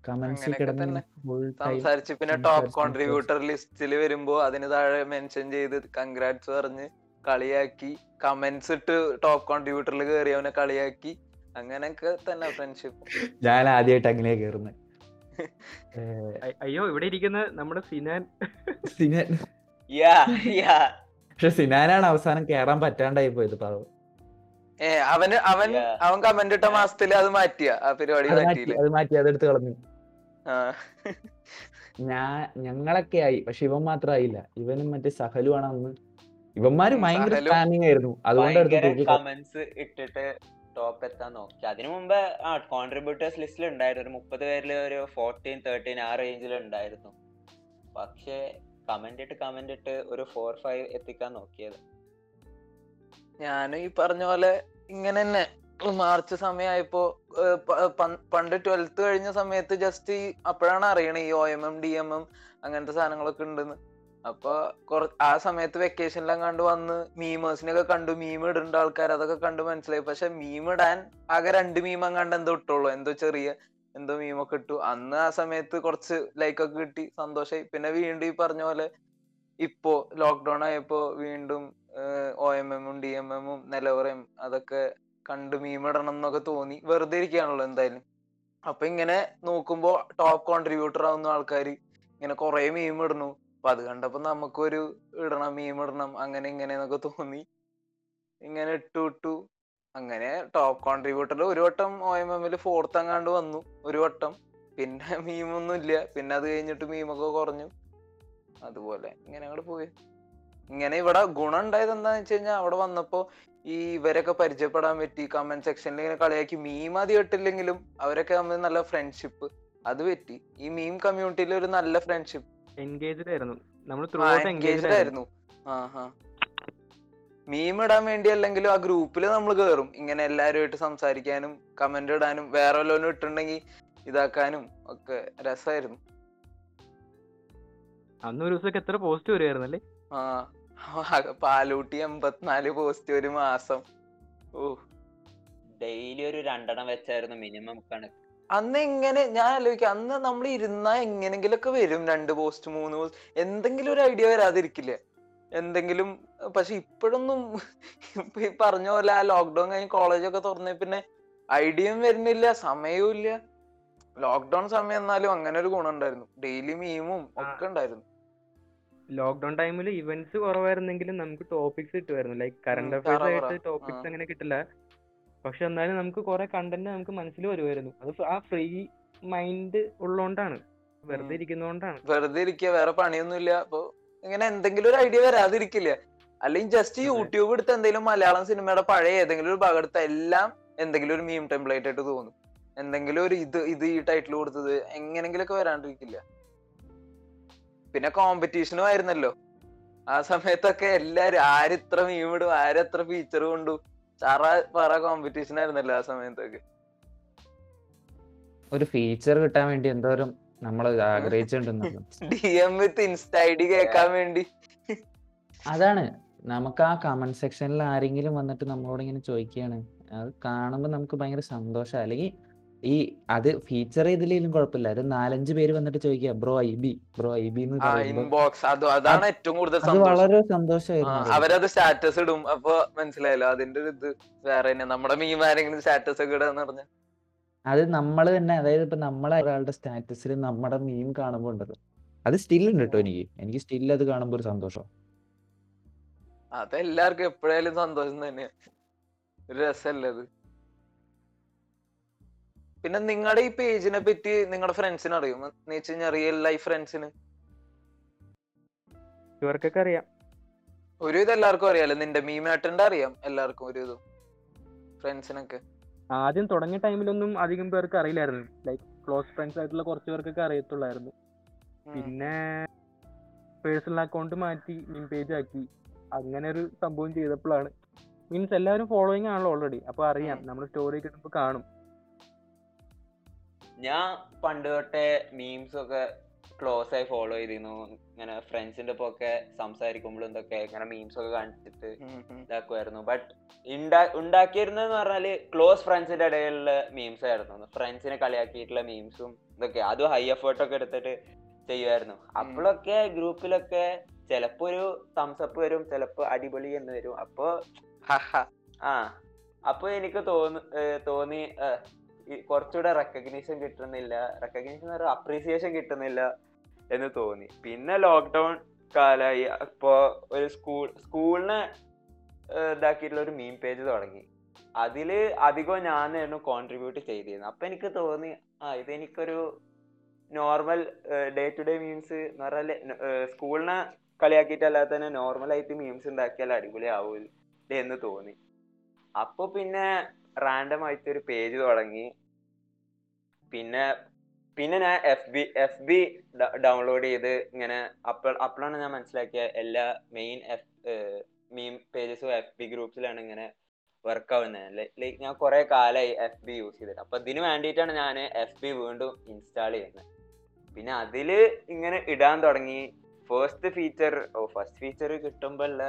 C: കമന്റ്സിൽ
D: അങ്ങനെയൊക്കെ
C: കിടന്ന്
D: തന്നെ.
C: ഫുൾ ടൈം
D: സംസാരിച്ച് പിന്നെ
C: സംസാരിച്ച്
D: ടോപ്പ് കോൺട്രിബ്യൂട്ടർ ലിസ്റ്റിൽ വരുമ്പോ അതിന് താഴെ മെൻഷൻ ചെയ്ത് കൺഗ്രാറ്റ്സ് പറഞ്ഞ് കളിയാക്കി കമന്റ്സ് ഇട്ട് ടോപ്പ് കോൺട്രിബ്യൂട്ടറിൽ കയറിയവനെ കളിയാക്കി. അങ്ങനെയൊക്കെ തന്നെ ഫ്രണ്ട്ഷിപ്പ്
C: ഞാൻ ആദ്യമായിട്ട് അങ്ങനെ കയറുന്നത്
A: അയ്യോ ഇവിടെ ഇരിക്കുന്ന നമ്മുടെ സിനാൻ.
C: സിനാൻ.
B: യാ യാ
C: പക്ഷെ സിനാനാണ് അവസാനം കേറാൻ പറ്റാണ്ടായി പോയത് പാവം.
D: ഏ അവന് അവൻ അവൻ കമന്റ് ഇട്ട മാസത്തിൽ അത് മാറ്റിയ ആ പരിപാടി
C: അത് മാറ്റി അത് മാറ്റി അതെടുത്ത് കളഞ്ഞു. ഞാൻ ഞങ്ങളൊക്കെ ആയി പക്ഷെ ഇവൻ മാത്രം ആയില്ല. ഇവനും മറ്റേ സഹലുമാണ് അന്ന്. ഇവന്മാര് ഭയങ്കര പ്ലാനിങ് ആയിരുന്നു. അതുകൊണ്ട്
B: ഇട്ടിട്ട് ടോപ്പ് എത്താൻ നോക്കി. അതിനു മുമ്പ് ആ കോൺട്രിബ്യൂട്ടേഴ്സ് ലിസ്റ്റിൽ ഉണ്ടായിരുന്നു. ഒരു മുപ്പത് പേരിൽ ഒരു ഫോർട്ടീൻ തേർട്ടീൻ ആ റേഞ്ചിൽ ഉണ്ടായിരുന്നു. പക്ഷേ കമന്റ് ഇട്ട് കമന്റ് ഇട്ട് ഒരു ഫോർ ഫൈവ് എത്തിക്കാൻ നോക്കിയത്.
D: ഞാൻ ഈ പറഞ്ഞ പോലെ ഇങ്ങനെ തന്നെ. മാർച്ച് സമയമായപ്പോ പണ്ട് ട്വൽത്ത് കഴിഞ്ഞ സമയത്ത് ജസ്റ്റ് അപ്പോഴാണ് അറിയണേ ഈ O M M D M M അങ്ങനത്തെ സാധനങ്ങളൊക്കെ ഉണ്ടെന്ന്. അപ്പൊ ആ സമയത്ത് വെക്കേഷനിലും കണ്ട് വന്ന് മീമേഴ്സിനൊക്കെ കണ്ടു മീം ഇടേണ്ട ആൾക്കാർ അതൊക്കെ കണ്ട് മനസ്സിലായി. പക്ഷെ മീം ഇടാൻ ആകെ രണ്ട് മീമം കണ്ട് എന്തോ ഇട്ടുള്ളൂ. എന്തോ ചെറിയ എന്തോ മീമൊക്കെ ഇട്ടു. അന്ന് ആ സമയത്ത് കുറച്ച് ലൈക്ക് ഒക്കെ കിട്ടി സന്തോഷായി. പിന്നെ വീണ്ടും ഈ പറഞ്ഞ പോലെ ഇപ്പോ ലോക്ക്ഡൌൺ ആയപ്പോ വീണ്ടും ഒ എം എമ്മും ഡി എം എമ്മും നിലവറയും അതൊക്കെ കണ്ട് മീമിടണം എന്നൊക്കെ തോന്നി. വെറുതെ ഇരിക്കുകയാണല്ലോ എന്തായാലും. അപ്പൊ ഇങ്ങനെ നോക്കുമ്പോ ടോപ്പ് കോൺട്രിബ്യൂട്ടർ ആവുന്ന ആൾക്കാർ ഇങ്ങനെ കുറെ മീം ഇടുന്നു. അപ്പൊ അത് കണ്ടപ്പോ നമുക്കൊരു ഇടണം മീം ഇടണം അങ്ങനെ ഇങ്ങനെ എന്നൊക്കെ തോന്നി. ഇങ്ങനെ ഇട്ടു ഇട്ടു. അങ്ങനെ ടോപ്പ് കോൺട്രിബ്യൂട്ടറിൽ ഒരു വട്ടം ഒ എം എമ്മിൽ ഫോർത്ത് അങ്ങാണ്ട് വന്നു ഒരു വട്ടം. പിന്നെ മീമൊന്നും ഇല്ല. പിന്നെ അത് കഴിഞ്ഞിട്ട് മീമൊക്കെ കുറഞ്ഞു. അതുപോലെ ഇങ്ങനെ അങ്ങോട്ട് പോയി. ഇങ്ങനെ ഇവിടെ ഗുണം ഉണ്ടായത് എന്താന്ന് വെച്ച് കഴിഞ്ഞാൽ അവിടെ വന്നപ്പോ ഈ ഇവരൊക്കെ പരിചയപ്പെടാൻ പറ്റി. കമന്റ് സെക്ഷനിൽ ഇങ്ങനെ കളിയാക്കി. മീം ആദ്യം കേട്ടില്ലെങ്കിലും അവരൊക്കെ തമ്മിൽ നല്ല ഫ്രണ്ട്ഷിപ്പ് അത് പറ്റി. ഈ മീം കമ്മ്യൂണിറ്റിയിൽ ഒരു നല്ല ഫ്രണ്ട്ഷിപ്പ്
A: എൻഗേജ്ഡ് ആയിരുന്നു നമ്മൾ ത്രൂ എൻഗേജ്ഡ് ആയിരുന്നു
D: മീം ഇടാൻ വേണ്ടി അല്ലെങ്കിലും ആ ഗ്രൂപ്പിൽ നമ്മൾ കേറും. ഇങ്ങനെ എല്ലാവരുമായിട്ട് സംസാരിക്കാനും കമന്റ് ഇടാനും വേറെ വല്ലതും ഇട്ടുണ്ടെങ്കിൽ ഇതാക്കാനും ഒക്കെ രസമായിരുന്നു
A: അന്ന് ഒരു ദിവസമൊക്കെ എത്ര പോസ്റ്റ് വരുമായിരുന്നല്ലേ
D: ആ പാലൂട്ടി എൺപത്തിനാല് പോസ്റ്റ് ഒരു മാസം. ഓ.
B: ഡെയിലി ഒരു രണ്ടെണ്ണം വെച്ചായിരുന്നു മിനിമം കണക്ക്.
D: അന്ന് എങ്ങനെ ഞാൻ ആലോചിക്കാം അന്ന് നമ്മൾ ഇരുന്നാ എങ്ങനെങ്കിലൊക്കെ വരും രണ്ട് പോസ്റ്റ് മൂന്ന് പോസ്റ്റ് എന്തെങ്കിലും ഒരു ഐഡിയ വരാതിരിക്കില്ലേ? എന്തെങ്കിലും പക്ഷെ ഇപ്പോഴൊന്നും ഇപ്പൊ ഈ പറഞ്ഞ പോലെ ആ ലോക്ക്ഡൌൺ കഴിഞ്ഞ് കോളേജൊക്കെ തുറന്നേ പിന്നെ ഐഡിയയും വരുന്നില്ല സമയവും ഇല്ല. ലോക്ക്ഡൌൺ സമയം എന്നാലും അങ്ങനെ ഒരു ഗുണം ഉണ്ടായിരുന്നു. ഡെയിലി മീമും ഒക്കെ ഉണ്ടായിരുന്നു.
A: ലോക്ക്ഡൌൺ ടൈമിൽ ഇവന്റ്സ് കുറവായിരുന്നെങ്കിലും നമുക്ക് ടോപ്പിക്സ് കിട്ടുമായിരുന്നു ലൈക് കറണ്ട് അഫയേഴ്സ് ആയിട്ട് ടോപ്പിക്സ് അങ്ങനെ കിട്ടില്ല. പക്ഷെ എന്നാലും നമുക്ക് കുറെ കണ്ടന്റ് നമുക്ക് മനസ്സിൽ വരുമായിരുന്നു അത് ആ ഫ്രീ മൈൻഡ് ഉള്ളോണ്ടാണ്. വെറുതെ. ഇരിക്കുന്നോണ്ടാണ്.
D: വെറുതെ ഇരിക്കുക വേറെ പണിയൊന്നും ഇല്ല അപ്പൊ ഇങ്ങനെ എന്തെങ്കിലും ഒരു ഐഡിയ വരാതിരിക്കില്ല? അല്ലെങ്കിൽ ജസ്റ്റ് യൂട്യൂബ് എടുത്ത് എന്തെങ്കിലും മലയാളം സിനിമയുടെ പഴയ ഏതെങ്കിലും ഒരു ഭാഗം എടുത്ത എല്ലാം എന്തെങ്കിലും ഒരു മീം ടെംപ്ലേറ്റ് ആയിട്ട് തോന്നും. എന്തെങ്കിലും ഒരു ഇത് ഇത് ഈ ടൈറ്റിൽ കൊടുത്തത് എങ്ങനെങ്കിലൊക്കെ വരാണ്ടിരിക്കില്ല. പിന്നെ കോമ്പറ്റീഷനും ആയിരുന്നല്ലോ. ആ സമയത്തൊക്കെ എല്ലാരും ആരിത്ര മീം ഇടും ആരെത്ര ഫീച്ചർ കൊണ്ടു ചറ പറ കോമ്പറ്റീഷൻ ആയിരുന്നല്ലോ ആ സമയത്തൊക്കെ.
C: ഒരു ഫീച്ചർ കിട്ടാൻ വേണ്ടി എന്തോരം നമ്മൾ ആഗ്രഹിച്ചിട്ടുണ്ടെന്നല്ലോ
D: D M with insta I D കേൾക്കാൻ വേണ്ടി.
C: അതാണ്. നമുക്ക് ആ കമന്റ് സെക്ഷനിൽ ആരെങ്കിലും വന്നിട്ട് നമ്മളോട് ഇങ്ങനെ ചോദിക്കുകയാണ്. അത് കാണുമ്പോൾ നമുക്ക് ഭയങ്കര സന്തോഷം. അല്ലെങ്കിൽ ഈ അത് ഫീച്ചർ ചെയ്തില്ലെങ്കിലും കുഴപ്പമില്ല. ഒരു നാലഞ്ച് പേര് വന്നിട്ട് ചോദിക്കുക bro I B bro I B എന്ന്
D: ഇൻബോക്സ് അത് അതാണ് ഏറ്റവും കൂടുതൽ
C: അത് വളരെ സന്തോഷമായിരുന്നു?
D: അവരത് സ്റ്റാറ്റസ് ഇടും. അപ്പൊ മനസ്സിലായല്ലോ അതിന്റെ ഒരു ഇത് വേറെ തന്നെ നമ്മുടെ മീം ആരെങ്കിലും സ്റ്റാറ്റസ് ഒക്കെ ഇടാന്ന് പറഞ്ഞ.
C: അത് നമ്മൾ തന്നെ അതായത് ഇപ്പൊ നമ്മളെ ഒരാളുടെ സ്റ്റാറ്റസിൽ നമ്മുടെ മീം കാണുമ്പോൾ ഉണ്ടത് അത് സ്റ്റിൽ ഉണ്ട് കേട്ടോ എനിക്ക്. എനിക്ക് സ്റ്റിൽ അത് കാണുമ്പോൾ ഒരു സന്തോഷം.
D: അതെല്ലാവർക്കും എപ്പോഴായാലും സന്തോഷം തന്നെയാ. ഒരു രസമല്ലേ അത്? പിന്നെ നിങ്ങളുടെ ഈ പേജിനെ പറ്റി നിങ്ങളുടെ ഫ്രണ്ട്സിന് അറിയും എന്ന് വെച്ച് കഴിഞ്ഞാൽ റിയൽ ലൈഫ് ഫ്രണ്ട്സിന്
A: ഇവർക്കൊക്കെ അറിയാം.
D: ഒരു ഇത് എല്ലാവർക്കും അറിയാലോ? നിന്റെ മീമേട്ടന്റെ അറിയാം എല്ലാവർക്കും ഒരു ഇതും ഫ്രണ്ട്സിനൊക്കെ
A: ആദ്യം തുടങ്ങിയ ടൈമിലൊന്നും അധികം പേർക്ക് അറിയില്ലായിരുന്നു. ലൈക്ക് ക്ലോസ് ഫ്രണ്ട്സ് ആയിട്ടുള്ള കുറച്ച് പേർക്കൊക്കെ അറിയത്തുള്ളായിരുന്നു. പിന്നെ പേഴ്സണൽ അക്കൗണ്ട് മാറ്റി മീൻ പേജ് ആക്കി. അങ്ങനെ ഒരു സംഭവം ചെയ്തപ്പോഴാണ്. മീൻസ് എല്ലാവരും ഫോളോയിങ് ആണല്ലോ ഓൾറെഡി അപ്പൊ അറിയാം. നമ്മൾ സ്റ്റോറി കിട്ടുമ്പോൾ കാണും.
B: ഞാൻ പണ്ട് തൊട്ടേ മീംസ് ഒക്കെ ക്ലോസ് ആയി ഫോളോ ചെയ്തിരുന്നു. ഇങ്ങനെ ഫ്രണ്ട്സിന്റെ ഒപ്പം ഒക്കെ സംസാരിക്കുമ്പോഴും ഇതൊക്കെ ഇങ്ങനെ മീംസ് ഒക്കെ കാണിച്ചിട്ട്. ഇതാക്കുമായിരുന്നു ബട്ട് ഉണ്ടാക്കിയിരുന്നെന്ന് പറഞ്ഞാൽ ക്ലോസ് ഫ്രണ്ട്സിന്റെ ഇടയിലുള്ള മീംസ് ആയിരുന്നു. ഫ്രണ്ട്സിനെ കളിയാക്കിയിട്ടുള്ള മീംസും ഇതൊക്കെ. അതും ഹൈ എഫേർട്ട് ഒക്കെ എടുത്തിട്ട് ചെയ്യുമായിരുന്നു അപ്പോഴൊക്കെ ഗ്രൂപ്പിലൊക്കെ ചിലപ്പോ ഒരു തംസപ്പ് വരും ചിലപ്പോ അടിപൊളി എന്ന് വരും. അപ്പൊ. ആ അപ്പൊ എനിക്ക് തോന്നി തോന്നി കുറച്ചുകൂടെ റെക്കഗ്നീഷൻ കിട്ടുന്നില്ല. റെക്കഗ്നീഷൻ അപ്രീസിയേഷൻ കിട്ടുന്നില്ല എന്ന് തോന്നി. പിന്നെ ലോക്ക്ഡൗൺ കാലായി. അപ്പോ ഒരു സ്കൂൾ സ്കൂളിനെ ഇതാക്കിയിട്ടുള്ള ഒരു മീം പേജ് തുടങ്ങി. അതിൽ അധികം ഞാൻ ഞാനായിരുന്നു കോൺട്രിബ്യൂട്ട് ചെയ്തിരുന്നത്. അപ്പൊ എനിക്ക് തോന്നി ആ ഇതെനിക്കൊരു normal day to day memes എന്ന് പറഞ്ഞാൽ സ്കൂളിനെ കളിയാക്കിയിട്ടല്ലാതെ തന്നെ നോർമൽ ആയിട്ട് മീംസ് ഉണ്ടാക്കിയാൽ അടിപൊളിയാവൂല്ലേ എന്ന് തോന്നി. അപ്പോൾ പിന്നെ റാൻഡം ആയിട്ട് ഒരു പേജ് തുടങ്ങി. പിന്നെ പിന്നെ ഞാൻ F B F B download ചെയ്ത് ഇങ്ങനെ അപ്പോൾ അപ്പോഴാണ് ഞാൻ മനസ്സിലാക്കിയ എല്ലാ മെയിൻ എഫ് മീം പേജസും എഫ് ബി ഗ്രൂപ്പ്സിലാണ് ഇങ്ങനെ വർക്ക് ആവുന്നത് ലൈക്ക് ഞാൻ കുറെ കാലമായി എഫ് ബി യൂസ് ചെയ്തിട്ട്. അപ്പൊ ഇതിന് വേണ്ടിയിട്ടാണ് ഞാൻ എഫ് ബി വീണ്ടും ഇൻസ്റ്റാൾ ചെയ്യുന്നത് പിന്നെ അതിൽ ഇങ്ങനെ ഇടാൻ തുടങ്ങി. ഫസ്റ്റ് ഫീച്ചർ ഓ ഫസ്റ്റ് ഫീച്ചർ കിട്ടുമ്പോൾ ഉള്ള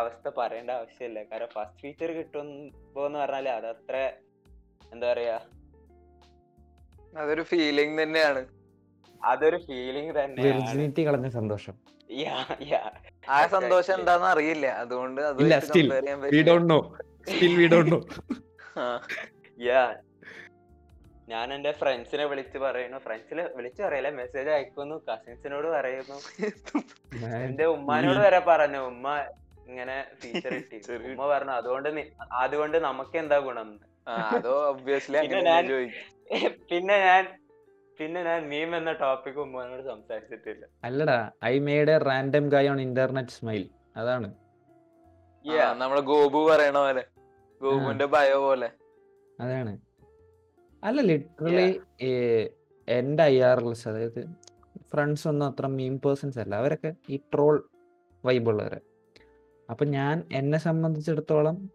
B: അവസ്ഥ പറയേണ്ട ആവശ്യമില്ല കാരണം ഫസ്റ്റ് ഫീച്ചർ കിട്ടുമ്പോന്ന് പറഞ്ഞാൽ അതത്ര എന്താ പറയാ
D: അതൊരു ഫീലിംഗ് തന്നെയാണ്.
B: അതൊരു ഫീലിംഗ് തന്നെ
C: വെർജിനിറ്റി കളഞ്ഞ സന്തോഷം.
B: Yeah, yeah.
D: ആ സന്തോഷം. എന്താന്ന് അറിയില്ല. അതുകൊണ്ട് അത്
C: ഇല്ല. We don't know still we don't know
D: ആ.
B: Yeah. ഞാൻ എന്റെ ഫ്രണ്ട്സിനെ വിളിച്ച് പറയുന്നു. ഫ്രണ്ട്സിനെ വിളിച്ച് പറയല മെസ്സേജ് അയക്കുന്നു. കസിൻസിനോട് പറയുന്നു. എന്റെ ഉമ്മാനോട് വരെ പറഞ്ഞു. ഉമ്മ ഇങ്ങനെ ഉമ്മ പറഞ്ഞു അതുകൊണ്ട് നി- അതുകൊണ്ട് നമുക്ക് എന്താ ഗുണം? പിന്നെ ഞാൻ- പിന്നെ ഞാൻ പിന്നെ ഞാൻ മീം എന്ന ടോപ്പിക് ഉമ്മാനോട് സംസാരിച്ചിട്ടില്ല.
C: അല്ലടാ I made a random guy on internet smile അതാണ്.
B: Yeah.
D: നമ്മളെ ഗോപു പറയണ പോലെ. ഗോപുവിന്റെ ബയോ പോലെ.
C: അതാണ്. അല്ല ലിറ്ററലി എന്റെ ഐ ആർ അതായത് ഫ്രണ്ട്സ് ഒന്നും അത്ര മീം പേഴ്സൺസ് അല്ല. അവരൊക്കെ ഈ ട്രോൾ വൈബുള്ളവരെ അപ്പം ഞാൻ എന്നെ സംബന്ധിച്ചിടത്തോളം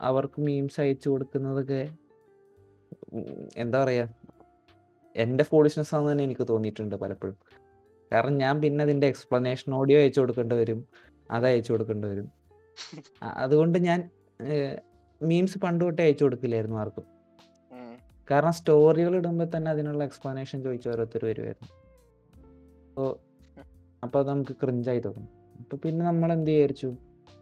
C: അവർക്ക് മീംസ് അയച്ചു കൊടുക്കുന്നതൊക്കെ എന്താ പറയുക എന്റെ ഫോളിഷ്നെസ് ആണെന്ന് തന്നെ എനിക്ക് തോന്നിയിട്ടുണ്ട് പലപ്പോഴും. കാരണം ഞാൻ പിന്നെ അതിന്റെ എക്സ്പ്ലനേഷൻ ഓഡിയോ അയച്ചു കൊടുക്കേണ്ടി വരും അത് അയച്ചു കൊടുക്കേണ്ടി വരും. അ- അതുകൊണ്ട് ഞാൻ മീംസ് പണ്ട് തൊട്ടേ അയച്ചു കൊടുക്കില്ലായിരുന്നു ആർക്കും.
D: ഉം.
C: കാരണം സ്റ്റോറികൾ ഇടുമ്പോൾ തന്നെ അതിനുള്ള എക്സ്പ്ലനേഷൻ ചോദിച്ച് ഓരോരുത്തർ വരുമായിരുന്നു അപ്പോൾ അപ്പോൾ അത് നമുക്ക് ക്രിഞ്ചായി തോന്നും. അപ്പോൾ പിന്നെ നമ്മൾ എന്ത് വിചാരിച്ചു?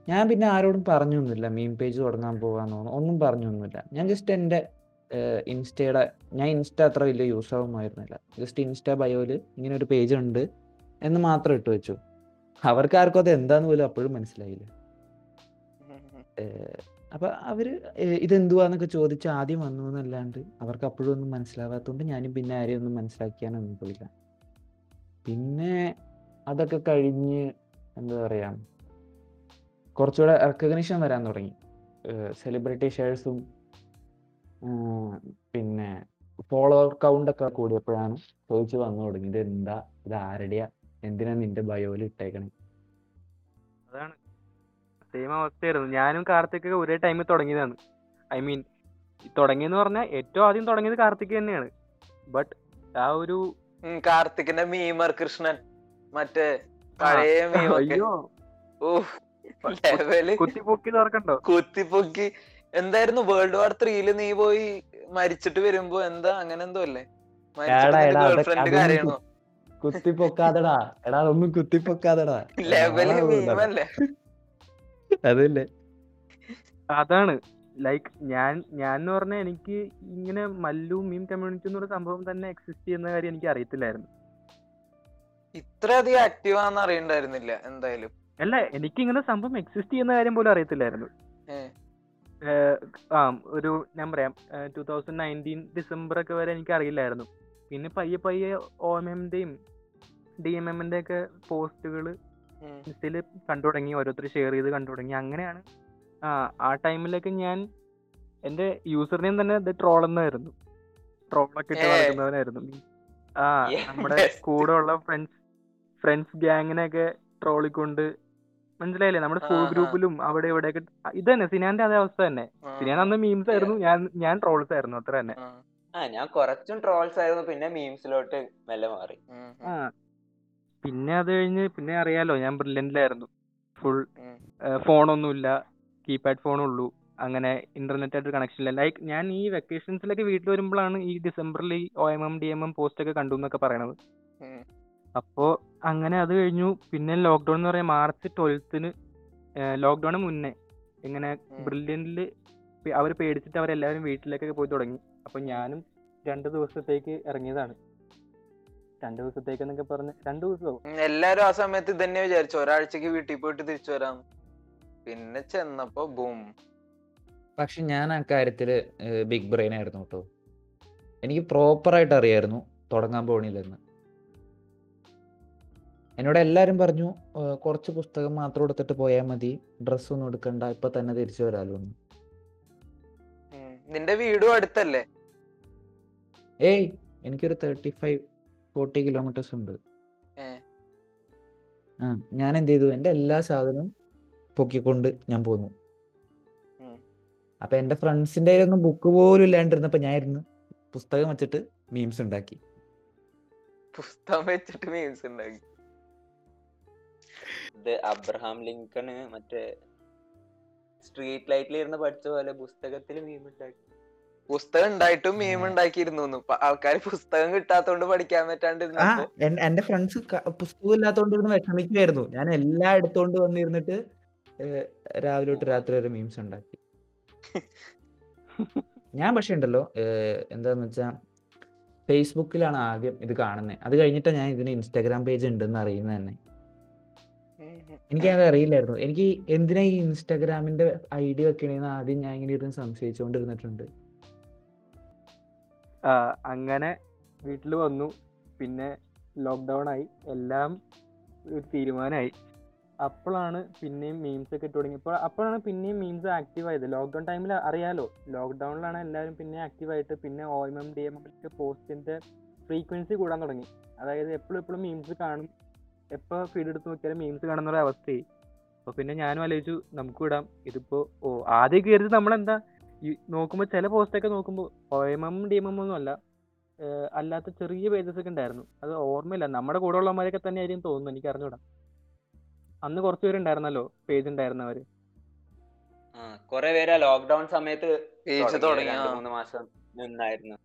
C: ഞാൻ പിന്നെ ആരോടും പറഞ്ഞൊന്നുമില്ല. മീം പേജ് തുടങ്ങാൻ പോകാന്ന് ഒന്നും പറഞ്ഞൊന്നുമില്ല. ഞാൻ ജസ്റ്റ് എന്റെ ഇൻസ്റ്റയുടെ ഞാൻ ഇൻസ്റ്റ അത്ര വലിയ യൂസ് ആവുമായിരുന്നില്ല. ജസ്റ്റ് ഇൻസ്റ്റ ബയോയിൽ ഇങ്ങനെ ഒരു പേജ് ഉണ്ട് എന്ന് മാത്രം ഇട്ട് വെച്ചു. അവർക്ക് ആർക്കും അത് എന്താന്ന് പോലും അപ്പോഴും മനസ്സിലായില്ല. അപ്പൊ അവർ ഇത് ഇതെന്തുവാന്നൊക്കെ ചോദിച്ച് ആദ്യം വന്നു എന്നല്ലാണ്ട് അവർക്ക് അപ്പോഴും ഒന്നും മനസ്സിലാവാത്തതുകൊണ്ട് ഞാനും പിന്നെ ആരെയും ഒന്നും മനസ്സിലാക്കിയാനൊന്നും പോയില്ല. പിന്നെ അതൊക്കെ കഴിഞ്ഞ് എന്താ പറയാ കുറച്ചുകൂടെ റെക്കഗ്നിഷൻ വരാൻ തുടങ്ങി. സെലിബ്രിറ്റി ഷെയർസും പിന്നെ ഫോളോവർ കൗണ്ട് ഒക്കെ കൂടിയപ്പോഴാണ് ചോദിച്ചു വന്നു തുടങ്ങി. ഇത് എന്താ ഇത് ആരുടെയാ? എന്തിനാ നിന്റെ ബയോയിൽ ഇട്ടേക്കണേ?
A: അതാണ്. സെയിം അവസ്ഥയായിരുന്നു. ഞാനും കാർത്തിക് ഒരേ ടൈമിൽ തുടങ്ങിയതാണ്. ഐ മീൻ തുടങ്ങിയെന്ന് പറഞ്ഞാൽ ഏറ്റവും ആദ്യം തുടങ്ങിയത് കാർത്തിക് തന്നെയാണ്. ബട്ട് ആ ഒരു
D: കാർത്തിക്കിന്റെ മീമർ കൃഷ്ണൻ. മറ്റേ പഴയ മീമൊക്കെ
A: അയ്യോ.
D: ഓ ലെവൽ
A: കുത്തിപ്പൊക്കി തുറക്കണ്ടോ
D: കുത്തിപ്പൊക്കി. എന്തായിരുന്നു? വേൾഡ് വാർ ത്രീയിൽ നീ പോയി മരിച്ചിട്ട് വരുമ്പോ എന്താ? അങ്ങനെ എന്തോ അല്ലേ?
C: കുത്തിപ്പൊക്കാതെടാ. എടാ ഒന്നും കുത്തിപ്പൊക്കാതെടാ. അതല്ലേ.
A: അതാണ്. ലൈക്ക് ഞാൻ ഞാൻ എന്ന് പറഞ്ഞാൽ എനിക്ക് ഇങ്ങനെ മല്ലു മീം കമ്മ്യൂണിറ്റി എന്നൊരു സംഭവം തന്നെ എക്സിസ്റ്റ് ചെയ്യുന്ന കാര്യം എനിക്ക് അറിയത്തില്ലായിരുന്നു.
D: ഇത്രയധികം ആക്റ്റീവ് ആണെന്ന് അറിയണ്ടായിരുന്നില്ല എന്തായാലും.
A: അല്ല എനിക്ക് ഇങ്ങനെ സംഭവം എക്സിസ്റ്റ് ചെയ്യുന്ന കാര്യം പോലും അറിയത്തില്ലായിരുന്നു. ആ ഒരു ഞാൻ പറയാം ടൂ തൗസൻഡ് നയന്റീൻ ഡിസംബർ ഒക്കെ വരെ എനിക്ക് അറിയില്ലായിരുന്നു പിന്നെ പയ്യെ പയ്യെ ഒ എം എമ്മിന്റെയും ഡി എം എമ്മിന്റെ ഒക്കെ പോസ്റ്റുകൾ
D: ഇൻസ്റ്റയിൽ
A: ഇൻസ്റ്റയിൽ കണ്ടു തുടങ്ങി ഓരോരുത്തർ ഷെയർ ചെയ്ത് കണ്ടു തുടങ്ങി. അങ്ങനെയാണ് ആ ആ ടൈമിലൊക്കെ ഞാൻ എന്റെ യൂസർ നെയിം തന്നെ ഇത് ട്രോൾ എന്നായിരുന്നു. ട്രോളൊക്കെ ഇട്ട് വളർന്നവനായിരുന്നു ആ നമ്മുടെ. കൂടെ ഉള്ള ഫ്രണ്ട്സ് ഫ്രണ്ട്സ് ഗ്യാങ്ങിനെയൊക്കെ ട്രോളിക്കൊണ്ട് മനസ്സിലായില്ലേ? നമ്മുടെ സ്കൂൾ. ഗ്രൂപ്പിലും അവിടെ ഇവിടെയൊക്കെ ഇത് തന്നെ സിനാന്റെ അതേ അവസ്ഥ തന്നെ. സിനാൻ അന്ന് മീംസ് ആയിരുന്നു ഞാൻ ഞാൻ ട്രോൾസ് ആയിരുന്നു അത്ര തന്നെ.
D: ആ,
B: ഞാൻ കുറച്ചും ട്രോൾസ് ആയിരുന്നു പിന്നെ മീംസിലോട്ട് മെല്ലെ മാറി.
A: ആ. പിന്നെ അത് കഴിഞ്ഞ് പിന്നെ അറിയാലോ ഞാൻ ബ്രില്യന്റിലായിരുന്നു ഫുൾ. ഫോണൊന്നുമില്ല കീപാഡ് ഫോണുള്ളൂ അങ്ങനെ ഇന്റർനെറ്റ് ആയിട്ട് കണക്ഷൻ ഇല്ല ലൈക്ക് ഞാൻ ഈ വെക്കേഷൻസിലൊക്കെ വീട്ടിൽ വരുമ്പോഴാണ് ഈ ഡിസംബറിൽ ഈ O M M D M M post ഒക്കെ കണ്ടു എന്നൊക്കെ പറയണത് അപ്പോ അങ്ങനെ അത് കഴിഞ്ഞു. പിന്നെ ലോക്ക്ഡൌൺ എന്ന് പറയാൻ മാർച്ച് ട്വൽത്തിന് ലോക്ക്ഡൌണിന് മുന്നേ ഇങ്ങനെ
D: ഉം.
A: അവർ പേടിച്ചിട്ട് അവരെല്ലാവരും വീട്ടിലേക്കൊക്കെ പോയി തുടങ്ങി. അപ്പൊ ഞാനും രണ്ട് ദിവസത്തേക്ക് ഇറങ്ങിയതാണ്. രണ്ടു ദിവസത്തേക്ക് എന്നൊക്കെ പറഞ്ഞ് രണ്ടു ദിവസവും
D: എല്ലാരും ആ സമയത്ത് തന്നെ വിചാരിച്ചു. ഒരാഴ്ചക്ക് വീട്ടിൽ പോയിട്ട് തിരിച്ചു വരാം. പിന്നെ ചെന്നപ്പോ ബൂം
C: പക്ഷെ ഞാൻ ആ കാര്യത്തിൽ ബിഗ് ബ്രെയിൻ ആയിരുന്നു കേട്ടോ. എനിക്ക് പ്രോപ്പർ ആയിട്ട് അറിയായിരുന്നു. തുടങ്ങാൻ പോണില്ലെന്ന്. എന്നോട് എല്ലാവരും പറഞ്ഞു കുറച്ച് പുസ്തകം മാത്രം എടുത്തിട്ട് പോയാൽ മതി. ഡ്രസ്സൊന്നും എടുക്കണ്ട. ഇപ്പൊ തന്നെ തിരിച്ചു
D: വരാലോ നിന്റെ വീടും അടുത്തല്ലേ?
C: ഏയ് എനിക്കൊരു തേർട്ടി ഫൈവ് ഫോർട്ടി കിലോമീറ്റേഴ്സ് ഉണ്ട്. ആ ഞാൻ എന്ത് ചെയ്തു? എന്റെ എല്ലാ സാധനവും പൊക്കിക്കൊണ്ട് ഞാൻ പോന്നു. അപ്പൊ എന്റെ ഫ്രണ്ട്സിന്റെ ഒന്നും ബുക്ക് പോലും ഇല്ലാണ്ടിരുന്നപ്പോ ഞാൻ ഇരുന്ന് പുസ്തകം വെച്ചിട്ട് മീംസ് ഉണ്ടാക്കി.
D: പുസ്തകം വെച്ചിട്ട് മീംസ് ഉണ്ടാക്കി.
B: ഇത് അബ്രഹാം ലിങ്കണ് മറ്റേ സ്ട്രീറ്റ് ലൈറ്റിൽ ഇരുന്ന് പഠിച്ച പോലെ പുസ്തകത്തിൽ മീം ഉണ്ടാക്കി.
D: പുസ്തകം ഉണ്ടായിട്ടും മീം ഉണ്ടാക്കിയിരുന്നു ആൾക്കാർ പുസ്തകം കിട്ടാത്തോണ്ട് പഠിക്കാൻ
C: പറ്റാണ്ട് എന്റെ ഫ്രണ്ട്സ് പുസ്തകം ഇല്ലാത്തോണ്ട് ഇരുന്ന് വിഷമിക്കുമായിരുന്നു ഞാൻ എല്ലാം എടുത്തോണ്ട് വന്നിരുന്നിട്ട് രാവിലെ തൊട്ട് രാത്രി വരെ മീംസ് ഉണ്ടാക്കി. ഞാൻ പക്ഷെ ഉണ്ടല്ലോ എന്താന്ന് വെച്ചാ ഫേസ്ബുക്കിലാണ് ആദ്യം ഇത് കാണുന്നത് അത് കഴിഞ്ഞിട്ടാണ് ഞാൻ ഇതിന് ഇൻസ്റ്റാഗ്രാം പേജ് ഉണ്ടെന്ന് അറിയുന്നത് തന്നെ എനിക്ക് അത് അറിയില്ലായിരുന്നു. എനിക്ക് എന്തിനാ ഈ ഇൻസ്റ്റാഗ്രാമിന്റെ ഐ ഡി വെക്കണേന്ന് ആദ്യം ഞാൻ ഇങ്ങനെ ഇരുന്ന് സംശയിച്ചുകൊണ്ടിരുന്നിട്ടുണ്ട്
A: അങ്ങനെ വീട്ടിൽ വന്നു. പിന്നെ ലോക്ക്ഡൗൺ ആയി എല്ലാം ഒരു തീരുമാനമായി. അപ്പോഴാണ് പിന്നെയും മീംസ് ഒക്കെ തുടങ്ങിയപ്പോൾ അപ്പോഴാണ് പിന്നെയും മീംസ് ആക്റ്റീവ് ആയത്. ലോക്ക്ഡൗൺ ടൈമിൽ അറിയാലോ. ലോക്ക്ഡൗണിലാണ് എല്ലാവരും പിന്നെ ആക്റ്റീവ് ആയിട്ട് പിന്നെ O M M D M M പോസ്റ്റിന്റെ ഫ്രീക്വൻസി കൂടാൻ തുടങ്ങി. അതായത് എപ്പോഴും എപ്പോഴും മീംസ് കാണും. എപ്പോൾ ഫീഡ് എടുത്ത് നോക്കിയാലും മീംസ് കാണുന്ന ഒരു അവസ്ഥയായി. അപ്പൊ പിന്നെ ഞാനും ആലോചിച്ചു നമുക്ക് വിടാം ഇതിപ്പോ ഓ ആദ്യം കയറിയത് നമ്മളെന്താ ഈ നോക്കുമ്പോൾ ചില പോസ്റ്റൊക്കെ നോക്കുമ്പോൾ O M M D M M ഒന്നും അല്ല ഏഹ് അല്ലാത്ത ചെറിയ പേജസ് ഒക്കെ ഉണ്ടായിരുന്നു. അത് ഓർമ്മയില്ല. നമ്മുടെ കൂടെ ഉള്ളവന്മാരൊക്കെ തന്നെ ആയിരിക്കും തോന്നുന്നു എനിക്ക് അറിഞ്ഞൂടാ. അന്ന് കുറച്ച് പേരുണ്ടായിരുന്നല്ലോ പേജ് ഉണ്ടായിരുന്നവര്
B: ആ കൊറേ പേര് ലോക്ക്ഡൌൺ സമയത്ത്
D: പേജ്
B: തുടങ്ങി, മൂന്ന് മാസം നിന്നായിരുന്നു.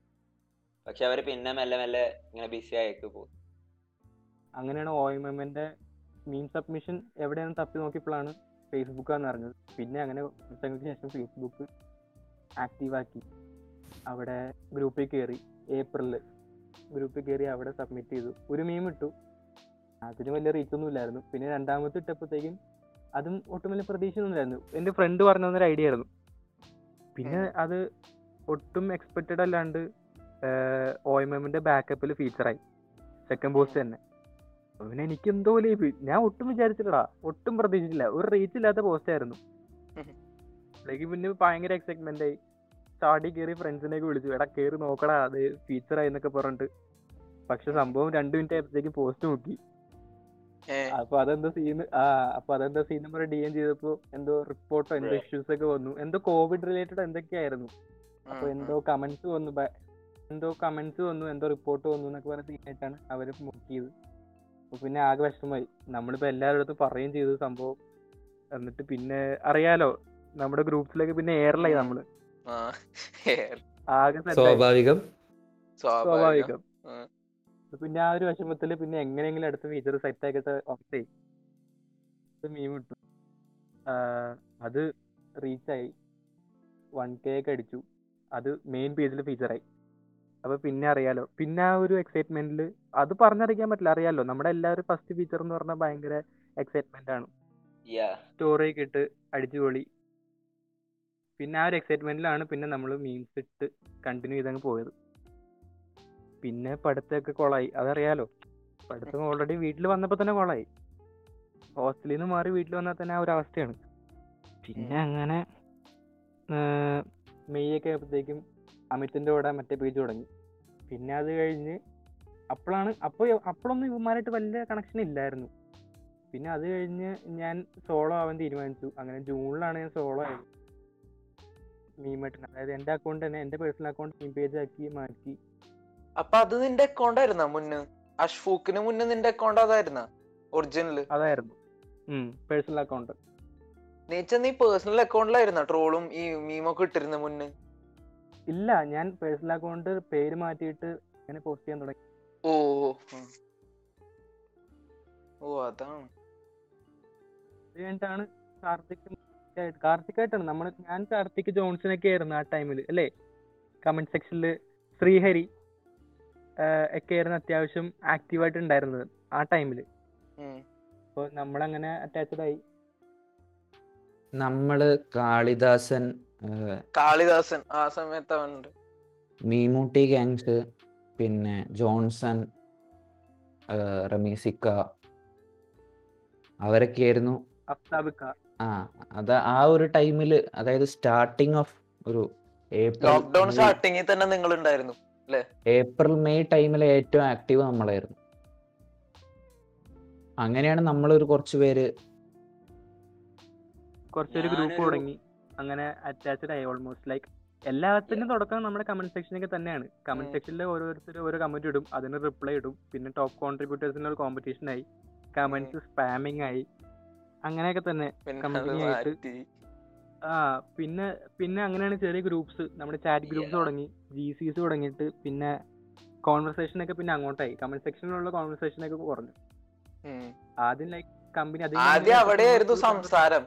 B: പക്ഷെ അവർ പിന്നെ മെല്ലെ മെല്ലെ ഇങ്ങനെ ബിസി ആയേക്ക് പോകും
A: അങ്ങനെയാണ് ഒ എം എമ്മിന്റെ മീൻ സബ്മിഷൻ എവിടെയാണ് തപ്പി നോക്കിയപ്പോഴാണ് ഫേസ്ബുക്കാന്ന് അറിഞ്ഞത്. പിന്നെ അങ്ങനെ വർഷങ്ങൾക്ക് ശേഷം ഫേസ്ബുക്ക് ആക്റ്റീവാക്കി അവിടെ ഗ്രൂപ്പിൽ കയറി ഏപ്രിലിൽ ഗ്രൂപ്പിൽ കയറി അവിടെ സബ്മിറ്റ് ചെയ്തു. ഒരു മീം ഇട്ടു. അതിന് വലിയ റീച്ച് ഒന്നും ഇല്ലായിരുന്നു. പിന്നെ രണ്ടാമത്തെ ഇട്ടപ്പോഴത്തേക്കും അതും ഒട്ടും വലിയ പ്രതീക്ഷയൊന്നുമില്ലായിരുന്നു എന്റെ ഫ്രണ്ട് പറഞ്ഞു തന്നൊരു ഐഡിയ ആയിരുന്നു. പിന്നെ അത് ഒട്ടും എക്സ്പെക്റ്റഡ് അല്ലാണ്ട് ഒ എം എമ്മിന്റെ ബാക്കപ്പിൽ ഫീച്ചറായി സെക്കൻഡ് പോസ്റ്റ് തന്നെ. പിന്നെ എനിക്ക് എന്തോ വലിയ ഞാൻ ഒട്ടും വിചാരിച്ചില്ലടാ. ഒട്ടും പ്രതീക്ഷിച്ചില്ല. ഒരു റീച്ച് ഇല്ലാത്ത പോസ്റ്റ് ആയിരുന്നു. അല്ലെങ്കിൽ പിന്നെ ഭയങ്കര എക്സൈറ്റ്മെന്റ് ആയി. ചാടി കയറി ഫ്രണ്ട്സിനെയൊക്കെ വിളിച്ചു. എടാ കയറി നോക്കടാ അത് ഫീച്ചർ ആയി എന്നൊക്കെ പറഞ്ഞിട്ട്. പക്ഷെ സംഭവം രണ്ടു മിനിറ്റ് ആയപ്പോഴത്തേക്ക് പോസ്റ്റ് നോക്കി അപ്പൊ അതെന്തോ സീന് ആ അപ്പൊ അതെന്താ സീൻ നമ്പർ ഡി എം ചെയ്തപ്പോ എന്തോ റിപ്പോർട്ടോ എന്തോ ഇഷ്യൂസ് ഒക്കെ വന്നു. എന്തോ കോവിഡ് റിലേറ്റഡ് എന്തൊക്കെയായിരുന്നു? അപ്പൊ എന്തോ കമന്റ്സ് വന്നു. എന്തോ കമന്റ്സ് വന്നു. എന്തോ റിപ്പോർട്ട് വന്നു എന്നൊക്കെ പറഞ്ഞ സീനായിട്ടാണ് അവർ നോക്കിയത് അപ്പൊ പിന്നെ ആകെ വിഷമമായി. നമ്മളിപ്പോ എല്ലാവരുടെ പറയും പറയുകയും ചെയ്തു സംഭവം. എന്നിട്ട് പിന്നെ അറിയാലോ നമ്മുടെ ഗ്രൂപ്പിലേക്ക് പിന്നെ എയറിലായി.
D: നമ്മൾ.
A: ആകെ
C: സ്വാഭാവികം.
D: സ്വാഭാവികം.
A: പിന്നെ ആ ഒരു വിഷമത്തിൽ പിന്നെ എങ്ങനെയെങ്കിലും അടുത്ത ഫീച്ചർ സെറ്റ് ആക്കിയിട്ട് ഓക്കെ മീം ഇട്ടു. ആഹ് അത് റീച്ചായി വൺ കെ ഒക്കെ അടിച്ചു. അത് മെയിൻ പേജിൽ ഫീച്ചറായി അപ്പൊ പിന്നെ അറിയാലോ. പിന്നെ ആ ഒരു എക്സൈറ്റ്മെന്റിൽ അത് പറഞ്ഞറിയിക്കാൻ പറ്റില്ല. അറിയാലോ നമ്മുടെ എല്ലാവരും ഫസ്റ്റ് ഫീച്ചർ എന്ന് പറഞ്ഞാൽ ഭയങ്കര എക്സൈറ്റ്മെന്റ് ആണ്. സ്റ്റോറി ഒക്കെ ഇട്ട് അടിച്ചുപൊളി. പിന്നെ ആ ഒരു എക്സൈറ്റ്മെന്റിലാണ് പിന്നെ നമ്മൾ മീൻസ് ഇട്ട് കണ്ടിന്യൂ ചെയ്തങ്ങ് പോയത്. പിന്നെ പഠിത്തമൊക്കെ കൊളായി. അതറിയാലോ പഠിത്തം ഓൾറെഡി വീട്ടിൽ വന്നപ്പോൾ തന്നെ കൊളായി. ഹോസ്റ്റലിൽ നിന്ന് മാറി വീട്ടിൽ വന്നാൽ തന്നെ ആ ഒരു അവസ്ഥയാണ്. പിന്നെ അങ്ങനെ മെയ് ഒക്കെ ആയപ്പോഴത്തേക്കും അമിത്തിന്റെ കൂടെ മറ്റേ പേജ് തുടങ്ങി. പിന്നെ അത് കഴിഞ്ഞ് അപ്പോഴാണ് അപ്പോൾ അപ്പോഴൊന്നും ഇവന്മാരായിട്ട് വലിയ കണക്ഷൻ ഇല്ലായിരുന്നു. പിന്നെ അത് കഴിഞ്ഞ് ഞാൻ സോളോ ആവാൻ തീരുമാനിച്ചു. അങ്ങനെ ജൂണിലാണ് ഞാൻ സോളോ ആയത്. മീമായിട്ട് അതായത് എന്റെ അക്കൗണ്ട് തന്നെ എന്റെ പേഴ്സണൽ അക്കൗണ്ട് മീം പേജ് ആക്കി മാറ്റി.
D: അപ്പൊ അത് നിന്റെ അക്കൗണ്ട് ആയിരുന്ന മുന്ന്? അഷ്ഫൂക്കിന് മുന്നേ നിന്റെ അക്കൗണ്ട് അതായിരുന്ന? ഒറിജിനൽ
A: അതായിരുന്നു. പേഴ്സണൽ അക്കൗണ്ട്
D: നീച്ച നീ പേഴ്സണൽ അക്കൗണ്ടിലായിരുന്ന ട്രോളും ഈ മീമൊക്കെ ഇട്ടിരുന്ന മുന്ന്?
A: ഇല്ല ഞാൻ പേഴ്സണൽ അക്കൗണ്ട് പേര് മാറ്റിയിട്ട് അങ്ങനെ പോസ്റ്റ് ചെയ്യാൻ തുടങ്ങി.
D: ഓ ഓ, അതാണ്.
A: അത് കഴിഞ്ഞിട്ടാണ് കാർത്തിക് കാർത്തിക് ആയിട്ടാണ് നമ്മൾ ഞാൻ കാർത്തിക് ജോൺസനൊക്കെ ആയിരുന്നു ആ ടൈമിൽ അല്ലേ? കമന്റ് സെക്ഷനിൽ ശ്രീഹരി ഒക്കെ ആയിരുന്നു അത്യാവശ്യം ആക്റ്റീവായിട്ട് ഉണ്ടായിരുന്നത് ആ ടൈമിൽ. അപ്പോൾ നമ്മളങ്ങനെ അറ്റാച്ചഡ് ആയി.
C: നമ്മൾ കാളിദാസൻ
D: കാളിദാസൻ ആ സമയത്ത് അവനുണ്ട്.
C: മീമൂട്ടി ഗാങ്സ് പിന്നെ ജോൺസൺ റമീസിക്ക അവരൊക്കെയായിരുന്നു. ആ അത് ആ ഒരു ടൈമിൽ അതായത് സ്റ്റാർട്ടിങ് ഓഫ് ഒരു ഏപ്രിൽ
D: ലോക്ക്ഡൌൺ സ്റ്റാർട്ടിങ്ങിൽ തന്നെ നിങ്ങൾ ഉണ്ടായിരുന്നു
C: ഏപ്രിൽ മെയ് ടൈമിൽ ഏറ്റവും ആക്റ്റീവ് നമ്മളായിരുന്നു. അങ്ങനെയാണ് നമ്മളൊരു കുറച്ച് പേര്
A: കുറച്ചൊരു ഗ്രൂപ്പ് തുടങ്ങി. അങ്ങനെ അറ്റാച്ച്ഡ് ആയി ഓൾമോസ്റ്റ് ലൈക്ക് എല്ലാത്തിനും തുടക്കം നമ്മുടെ കമന്റ് സെക്ഷനൊക്കെ തന്നെയാണ്. കമന്റ്. സെക്ഷനിൽ ഓരോരുത്തർ ഓരോ കമന്റ് ഇടും അതിന് റിപ്ലൈ ഇടും പിന്നെ ടോപ്പ് കോൺട്രിബ്യൂട്ടേഴ്സിന് ഒരു കോമ്പറ്റീഷൻ ആയി കമന്റ്സ് സ്പാമിങ് ആയി അങ്ങനെയൊക്കെ തന്നെ ആയിട്ട്. ആ പിന്നെ പിന്നെ അങ്ങനെയാണ് ചെറിയ ഗ്രൂപ്പ്സ് നമ്മുടെ ചാറ്റ് ഗ്രൂപ്പ്സ് തുടങ്ങി ജി സിസ് തുടങ്ങിയിട്ട് പിന്നെ കോൺവെർസേഷൻ ഒക്കെ പിന്നെ അങ്ങോട്ടായി കമന്റ് സെക്ഷനിലുള്ള കോൺവെർസേഷൻ ഒക്കെ കുറഞ്ഞു. ആദ്യം ലൈക്ക് കമ്പനി
D: ആദ്യം അവിടെയായിരുന്നു സംസാരം.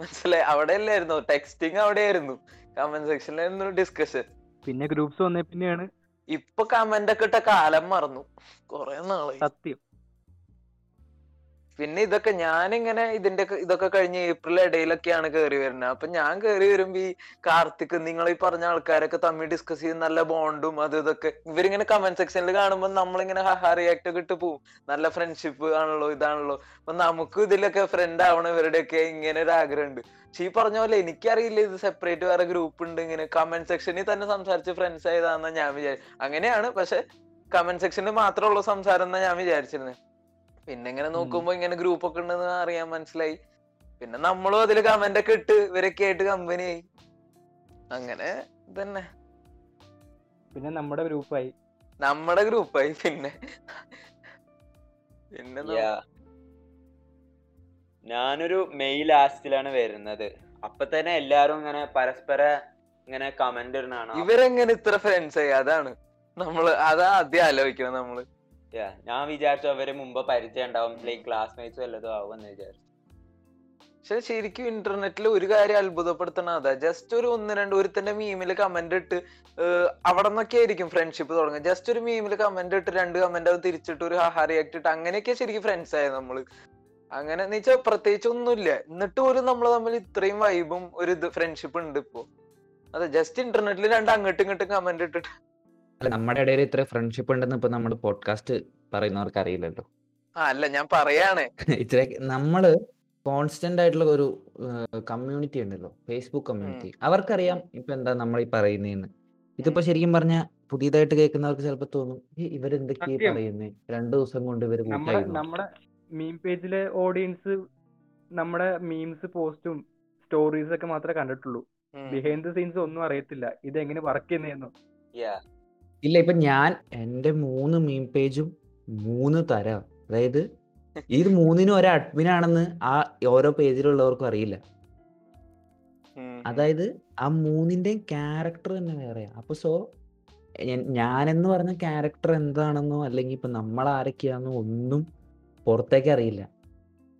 D: മനസ്സിലായി. അവിടെ അല്ലായിരുന്നു ടെക്സ്റ്റിംഗ് അവിടെയായിരുന്നു കമന്റ് സെക്ഷനിലായിരുന്നു ഡിസ്കഷൻ
A: പിന്നെ ഗ്രൂപ്പ്സ് വന്നേ പിന്നെയാണ്.
D: ഇപ്പൊ കമന്റ് ഒക്കെ ഇട്ട കാലം മറന്നു. കൊറേ നാളായി.
A: സത്യം.
D: പിന്നെ ഇതൊക്കെ ഞാനിങ്ങനെ ഇതിന്റെ ഇതൊക്കെ കഴിഞ്ഞ് ഏപ്രിൽ ഇടയിലൊക്കെയാണ് കയറി വരുന്നത് അപ്പൊ ഞാൻ കയറി വരുമ്പോ ഈ കാർത്തിക് നിങ്ങൾ ഈ പറഞ്ഞ ആൾക്കാരൊക്കെ തമ്മിൽ ഡിസ്കസ് ചെയ്ത് നല്ല ബോണ്ടും അത് ഇതൊക്കെ ഇവരിങ്ങനെ കമന്റ് സെക്ഷനിൽ കാണുമ്പോൾ നമ്മളിങ്ങനെ ഹഹാ റിയാക്ട് ഒക്കെ ഇട്ട് പോവും. നല്ല ഫ്രണ്ട്ഷിപ്പ് ആണല്ലോ ഇതാണല്ലോ. അപ്പൊ നമുക്ക് ഇതിലൊക്കെ ഫ്രണ്ട് ആവണം ഇവരുടെയൊക്കെ ഇങ്ങനെ ഒരു ആഗ്രഹമുണ്ട്. പക്ഷെ ഈ പറഞ്ഞ പോലെ എനിക്കറിയില്ല ഇത് സെപ്പറേറ്റ് വേറെ ഗ്രൂപ്പ് ഉണ്ട് ഇങ്ങനെ. കമന്റ് സെക്ഷനിൽ തന്നെ സംസാരിച്ച് ഫ്രണ്ട്സ് ആയതാണെന്ന് ഞാൻ വിചാരിച്ചു അങ്ങനെയാണ്. പക്ഷെ കമന്റ് സെക്ഷനിൽ മാത്രമുള്ള സംസാരം ഞാൻ വിചാരിച്ചിരുന്നത് പിന്നെ ഇങ്ങനെ നോക്കുമ്പോ ഇങ്ങനെ ഗ്രൂപ്പ് ഒക്കെ ഉണ്ടെന്ന് അറിയാൻ മനസ്സിലായി. പിന്നെ നമ്മളും അതിൽ കമന്റ് ഒക്കെ ഇട്ട് ഇവരൊക്കെ ആയിട്ട് കമ്പനി ആയി. അങ്ങനെ തന്നെ
A: പിന്നെ നമ്മുടെ ഗ്രൂപ്പായി
D: നമ്മുടെ ഗ്രൂപ്പായി പിന്നെ. പിന്നെ
B: ഞാനൊരു മെയ് ലാസ്റ്റിലാണ് വരുന്നത്. അപ്പൊ തന്നെ എല്ലാരും ഇങ്ങനെ പരസ്പര ഇങ്ങനെ കമന്റ് ഇടുന്നതാണ്.
D: ഇവരെങ്ങനെ ഇത്ര ഫ്രണ്ട്സ് ആയി? അതാണ് നമ്മൾ അതാ ആദ്യം ആലോചിക്കണം
B: നമ്മൾ. ഞാൻ വിചാരിച്ചു അവർ മുമ്പ് പരിചയം ഉണ്ടാവും ലൈക്ക് ക്ലാസ്മേറ്റ്സ് വല്ലതും ആവുമെന്ന് വിചാരിച്ചു.
D: പക്ഷെ ശരിക്കും ഇന്റർനെറ്റിൽ ഒരു കാര്യം അത്ഭുതപ്പെടുത്തണ. അതാ ജസ്റ്റ് ഒരു ഒന്ന് രണ്ട് ഒരുത്തന്റെ മീമിൽ കമന്റ് ഇട്ട് അവിടെ നിന്നൊക്കെ ആയിരിക്കും ഫ്രണ്ട്ഷിപ്പ് തുടങ്ങുക. ജസ്റ്റ് ഒരു മീമിൽ കമന്റ് ഇട്ട് രണ്ട് കമന്റ് അത് തിരിച്ചിട്ട് ഒരു ഹാ റിയാക്ട് ഇട്ട് അങ്ങനെയൊക്കെ ശരിക്കും ഫ്രണ്ട്സ് ആയത് നമ്മൾ? അങ്ങനെ എന്ന് വെച്ചാൽ പ്രത്യേകിച്ച് ഒന്നുമില്ല. എന്നിട്ട് പോലും നമ്മൾ തമ്മിൽ ഇത്രയും വൈബും ഒരു ഇത് ഫ്രണ്ട്ഷിപ്പ് ഉണ്ട് ഇപ്പോ. അതെ ജസ്റ്റ് ഇന്റർനെറ്റിൽ രണ്ട് അങ്ങോട്ടും ഇങ്ങോട്ടും കമന്റ് ഇട്ടിട്ട്
C: അല്ല നമ്മുടെ ഇടയിൽ ഇത്ര ഫ്രണ്ട്ഷിപ്പ് ഉണ്ടെന്ന് ഇപ്പൊ നമ്മുടെ പോഡ്കാസ്റ്റ് പറയുന്നവർക്ക് അറിയില്ലല്ലോ.
D: ആ അല്ല ഞാൻ പറയാണ്.
C: ഇത്ര നമ്മൾ കോൺസ്റ്റന്റ് ആയിട്ടുള്ള ഒരു കമ്മ്യൂണിറ്റി ഉണ്ടല്ലോ. ഫേസ്ബുക്ക് കമ്മ്യൂണിറ്റി അവർക്കറിയാം ഇപ്പൊ എന്താ നമ്മൾ ഈ പറയുന്നതെന്ന് ഇതിപ്പോ ശരിക്കും പറഞ്ഞ പുതിയതായിട്ട് കേൾക്കുന്നവർക്ക് ചിലപ്പോ തോന്നും "ഈ ഇവരെന്തൊക്കെയാ. പറയുന്നേ? രണ്ടു ദിവസം കൊണ്ട് ഇവർ
A: നമ്മുടെ നമ്മുടെ മീം പേജിലെ ഓഡിയൻസ് നമ്മുടെ മീംസ് പോസ്റ്റും സ്റ്റോറീസ് ഒക്കെ മാത്രമേ കണ്ടിട്ടുള്ളൂ. ബിഹൈൻഡ് ദ സീൻസ് ഒന്നും അറിയത്തില്ല. ഇത് എങ്ങനെ വർക്ക് ചെയ്യുന്നതെന്നോ
B: യാ
C: ഇല്ല ഇപ്പൊ ഞാൻ എന്റെ മൂന്ന് മീം പേജും മൂന്ന് തരം. അതായത് ഇത് മൂന്നിനും ഒരു അഡ്മിൻ ആണെന്ന് ആ ഓരോ പേജിലുള്ളവർക്കും അറിയില്ല. അതായത് ആ മൂന്നിന്റെയും ക്യാരക്ടർ തന്നെ വേറെയാ അപ്പൊ സോ ഞാനെന്ന് പറഞ്ഞ ക്യാരക്ടർ എന്താണെന്നോ അല്ലെങ്കിൽ ഇപ്പൊ നമ്മൾ ആരൊക്കെയാണെന്നോ ഒന്നും പുറത്തേക്ക് അറിയില്ല.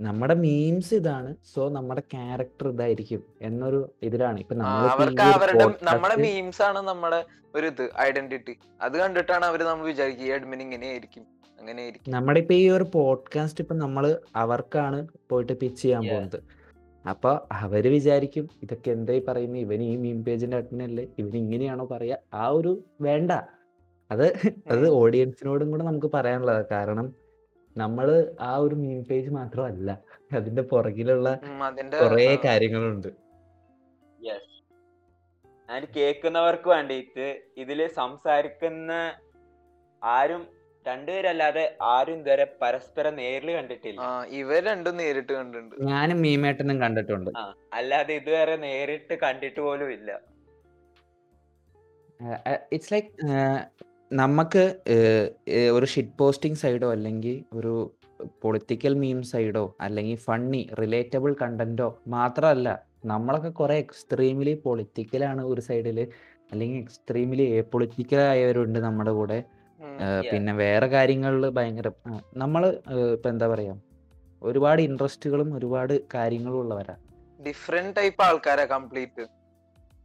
C: നമ്മുടെ മീംസ് ഇതാണ്. സോ നമ്മുടെ ക്യാരക്ടർ ഇതായിരിക്കും എന്നൊരു ഇതിലാണ്. ഇപ്പൊ
D: അവർക്ക് അവരുടെ നമ്മുടെ മീംസ് ആണ് നമ്മുടെ ഒരു ഇത് ഐഡന്റിറ്റി അത് കണ്ടിട്ടാണ് അവർ നമ്മൾ വിചാരിക്കുക ഈ ആയിരിക്കും ഇങ്ങനെയായിരിക്കും അങ്ങനെയായിരിക്കും.
C: നമ്മുടെ ഇപ്പൊ ഈ ഒരു പോഡ്കാസ്റ്റ് ഇപ്പൊ നമ്മൾ അവർക്കാണ് പോയിട്ട് പിച്ച് ചെയ്യാൻ പോകുന്നത്. അപ്പൊ അവർ വിചാരിക്കും ഇതൊക്കെ എന്തായി പറയുന്നത് ഇവൻ ഈ മീം പേജിന്റെ അഡ്മിൻ അല്ലേ? ഇവൻ ഇങ്ങനെയാണോ പറയാ? ആ ഒരു വേണ്ട. അത് അത്. ഓഡിയൻസിനോടും കൂടെ നമുക്ക് പറയാനുള്ളത്. കാരണം നമ്മൾ ആ ഒരു മീം പേജ് മാത്രമല്ല അതിന്റെ പുറകിലുള്ള കൊറേ
D: കുറേ
C: കാര്യങ്ങളുണ്ട്.
B: യെസ് ആൻഡ് കേൾക്കുന്നവർക്ക് വേണ്ടിയിട്ട് ഇതിൽ സംസാരിക്കുന്ന ആരും രണ്ടുപേരല്ലാതെ ആരും ഇതുവരെ പരസ്പരം നേരിൽ കണ്ടിട്ടില്ല.
D: ആ ഇവർ രണ്ടും നേരിട്ട് കണ്ടിട്ടുണ്ട്.
C: ഞാനും മീമേട്ടനും കണ്ടിട്ടുണ്ട്.
B: അല്ലാതെ ഇതുവരെ നേരിട്ട് കണ്ടിട്ട് പോലും ഇല്ല.
C: ഇറ്റ്സ് ലൈക്ക് നമുക്ക് ഒരു ഷിറ്റ് പോസ്റ്റിംഗ് സൈഡോ അല്ലെങ്കിൽ ഒരു പൊളിറ്റിക്കൽ മീം സൈഡോ അല്ലെങ്കിൽ ഫണ്ണി റിലേറ്റബിൾ കണ്ടന്റോ മാത്രമല്ല നമ്മളൊക്കെ കുറെ എക്സ്ട്രീംലി പൊളിറ്റിക്കലാണ് ഒരു സൈഡിൽ അല്ലെങ്കിൽ എക്സ്ട്രീംലി എ പൊളിറ്റിക്കൽ ആയവരുണ്ട് നമ്മുടെ കൂടെ. പിന്നെ വേറെ കാര്യങ്ങളിൽ ഭയങ്കര നമ്മൾ ഇപ്പൊ എന്താ പറയാ ഒരുപാട് ഇൻട്രസ്റ്റുകളും ഒരുപാട് കാര്യങ്ങളും ഉള്ളവരാ.
D: ഡിഫറെന്റ് ടൈപ്പ് ആൾക്കാരാ കംപ്ലീറ്റ്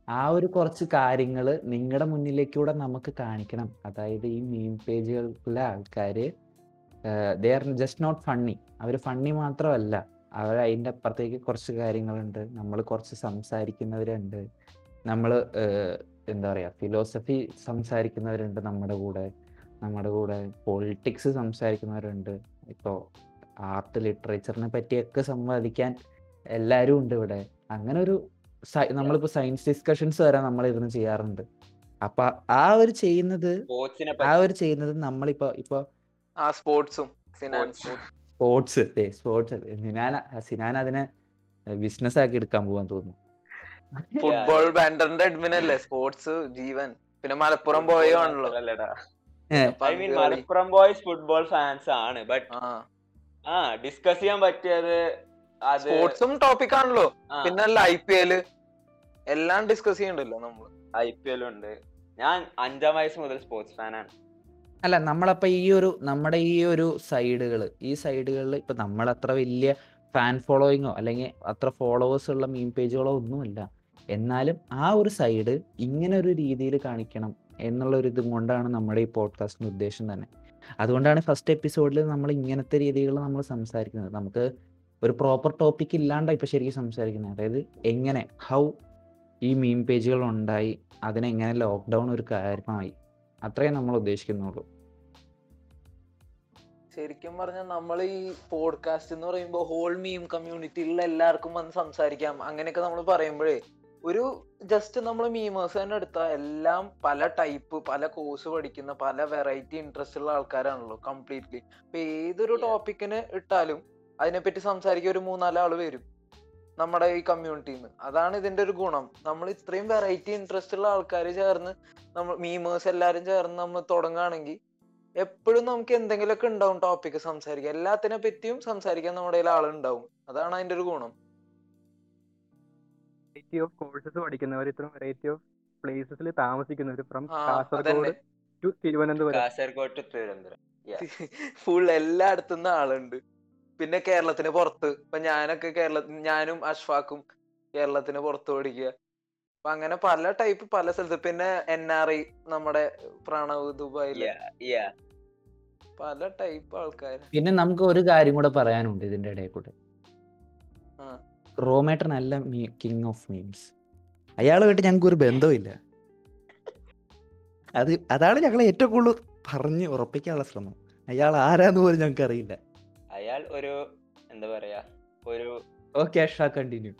C: ആ ഒരു കുറച്ച് കാര്യങ്ങൾ നിങ്ങളുടെ മുന്നിലേക്കൂടെ നമുക്ക് കാണിക്കണം. അതായത് ഈ മീം പേജുകളിലെ ആൾക്കാര് they are just not funny our funny മാത്രമല്ല. അവർ അതിന്റെ അപ്പുറത്തേക്ക് കുറച്ച് കാര്യങ്ങളുണ്ട്. നമ്മൾ കുറച്ച് സംസാരിക്കുന്നവരുണ്ട്. നമ്മൾ എന്താ പറയുക ഫിലോസഫി സംസാരിക്കുന്നവരുണ്ട് നമ്മുടെ കൂടെ. നമ്മുടെ കൂടെ പൊളിറ്റിക്സ് സംസാരിക്കുന്നവരുണ്ട്. ഇപ്പോൾ ആർട്ട് ലിറ്ററേച്ചറിനെ പറ്റിയൊക്കെ സംവാദിക്കാൻ എല്ലാവരും ഉണ്ട് ഇവിടെ. അങ്ങനെ ഒരു സയ- നമ്മളിപ്പോ സയൻസ് ഡിസ്കഷൻസ് വരെ നമ്മൾ ഇരുന്ന് ചെയ്യാറുണ്ട്. അപ്പൊ ആ ഒരു ചെയ്യുന്നത് ആ ഒരു ചെയ്യുന്നത് നമ്മളിപ്പോ ഇപ്പൊ
D: ആ സ്പോർട്സും ഫിനാൻസ്
C: സ്പോർട്സ് സ്പോർട്സ് സിനാന സിനാൻ അതിനെ ബിസിനസ് ആക്കി എടുക്കാൻ പോവാൻ തോന്നുന്നു.
D: ഫുട്ബോൾ ബാൻഡറിന്റെ അഡ്മിൻ അല്ലേ? സ്പോർട്സ് ജീവൻ. പിന്നെ മലപ്പുറം പോയോ ആണല്ലോ.
B: I mean Malappuram boys football fans ആണ്. ബട്ട്
D: ആ.
B: ഡിസ്കസ് ചെയ്യാൻ പറ്റിയത്
D: സ്പോർട്സും ടോപ്പിക് ആണല്ലോ.
B: പിന്നല്ല
D: പിന്നെ ഐ പി എൽ എല്ലാം ഡിസ്കസ് ചെയ്യണ്ടല്ലോ നമ്മൾ
B: ഐ പി എൽ ഉണ്ട്. ഞാൻ അഞ്ചാം വയസ്സ് മുതൽ സ്പോർട്സ് ഫാനാണ്
C: അല്ല നമ്മളപ്പോ ഈ ഒരു നമ്മുടെ ഈ ഒരു സൈഡുകൾ ഈ സൈഡുകളിൽ ഇപ്പൊ നമ്മൾ അത്ര വലിയ ഫാൻ ഫോളോയിങ്ങോ അല്ലെങ്കിൽ അത്ര ഫോളോവേഴ്സ് ഉള്ള മീം പേജുകളോ ഒന്നുമല്ല. എന്നാലും ആ ഒരു സൈഡ് ഇങ്ങനെ ഒരു രീതിയിൽ കാണിക്കണം എന്നുള്ള ഒരു ഇതും കൊണ്ടാണ് നമ്മുടെ ഈ പോഡ്കാസ്റ്റിന്റെ ഉദ്ദേശം തന്നെ. അതുകൊണ്ടാണ് ഫസ്റ്റ് എപ്പിസോഡിൽ നമ്മൾ ഇങ്ങനത്തെ രീതികൾ നമ്മൾ സംസാരിക്കുന്നത്. നമുക്ക് ഒരു പ്രോപ്പർ ടോപ്പിക് ഇല്ലാണ്ടാണ് ഇപ്പോൾ ശരിക്കും സംസാരിക്കുന്നത് അതായത് എങ്ങനെ ഹൗ ഈ മീം പേജുകൾ ഉണ്ടായി അതിനെങ്ങനെ ലോക്ക്ഡൗൺ ഒരു കാര്യമായി. അത്രേ നമ്മൾ ഉദ്ദേശിക്കുന്നുള്ളൂ.
D: ശരിക്കും പറഞ്ഞാൽ നമ്മൾ ഈ പോഡ്കാസ്റ്റ് എന്ന് പറയുമ്പോൾ ഹോൾ മീം കമ്മ്യൂണിറ്റിയിലുള്ള എല്ലാവർക്കും വന്ന് സംസാരിക്കാം. അങ്ങനെയൊക്കെ നമ്മൾ പറയുമ്പോഴേ ഒരു ജസ്റ്റ് നമ്മൾ മീമേഴ്സ് തന്നെ എടുത്താൽ എല്ലാം പല ടൈപ്പ് പല കോഴ്സ് പഠിക്കുന്ന പല വെറൈറ്റി ഇൻട്രസ്റ്റ് ഉള്ള ആൾക്കാരാണല്ലോ കംപ്ലീറ്റ്ലി അപ്പൊ ഏതൊരു. ടോപ്പിക്കിന് ഇട്ടാലും അതിനെപ്പറ്റി സംസാരിക്കാൻ ഒരു മൂന്നാൽ ആൾ വരും. നമ്മുടെ ഈ കമ്മ്യൂണിറ്റിയിൽ നിന്ന് അതാണ് ഇതിന്റെ ഒരു ഗുണം. നമ്മൾ ഇത്രയും വെറൈറ്റി ഇൻട്രസ്റ്റ് ഉള്ള ആൾക്കാർ ചേർന്ന് നമ്മൾ മീമേഴ്സ് എല്ലാരും ചേർന്ന് നമ്മൾ തുടങ്ങുകയാണെങ്കിൽ എപ്പോഴും നമുക്ക് എന്തെങ്കിലുമൊക്കെ ഉണ്ടാവും ടോപ്പിക്ക് സംസാരിക്കാൻ. എല്ലാത്തിനെ പറ്റിയും സംസാരിക്കാൻ നമ്മുടെ കയ്യിൽ ആളുണ്ടാവും. അതാണ് അതിന്റെ ഒരു ഗുണം.
A: വെറൈറ്റി ഓഫ് കോഴ്സസ് പഠിക്കുന്നവർ ഇത്ര വെറൈറ്റി ഓഫ് പ്ലേസസിൽ താമസിക്കുന്നവർ from Kasaragod to Thiruvananthapuram.
B: Kasaragod to Thiruvananthapuram.
D: Full എല്ലായിടത്തുനിന്ന് ആളുണ്ട്. പിന്നെ കേരളത്തിന് പുറത്ത്. ഇപ്പൊ ഞാനൊക്കെ കേരള ഞാനും അഷ്ഫാക്കും കേരളത്തിന് പുറത്ത് പഠിക്കുക. അപ്പൊ അങ്ങനെ പല ടൈപ്പ് പല സ്ഥലത്ത്. പിന്നെ എൻ ആർ ഐ നമ്മുടെ പ്രണവ് ദുബായിൽ.
B: Yeah, yeah.
D: പല ടൈപ്പ് ആൾക്കാര്.
C: പിന്നെ നമുക്ക് ഒരു കാര്യം കൂടെ പറയാനുണ്ട് ഇതിന്റെ ഇടയിൽ കൂടെ. റോമേട്ടൻ അല്ല കിങ് ഓഫ് മീംസ് അയാളുമായിട്ട് ഞങ്ങൾക്ക് ഒരു ബന്ധവുമില്ല. അത് അതാണ് ഞങ്ങൾ ഏറ്റവും കൂടുതൽ പറഞ്ഞ് ഉറപ്പിക്കാനുള്ള ശ്രമം. അയാൾ ആരാന്ന് പോലും ഞങ്ങൾക്ക് അറിയില്ല.
B: അയാൾ ഒരു എന്താ പറയാ ഒരു
C: ഓക്കെ അഷ കണ്ടിന്യൂ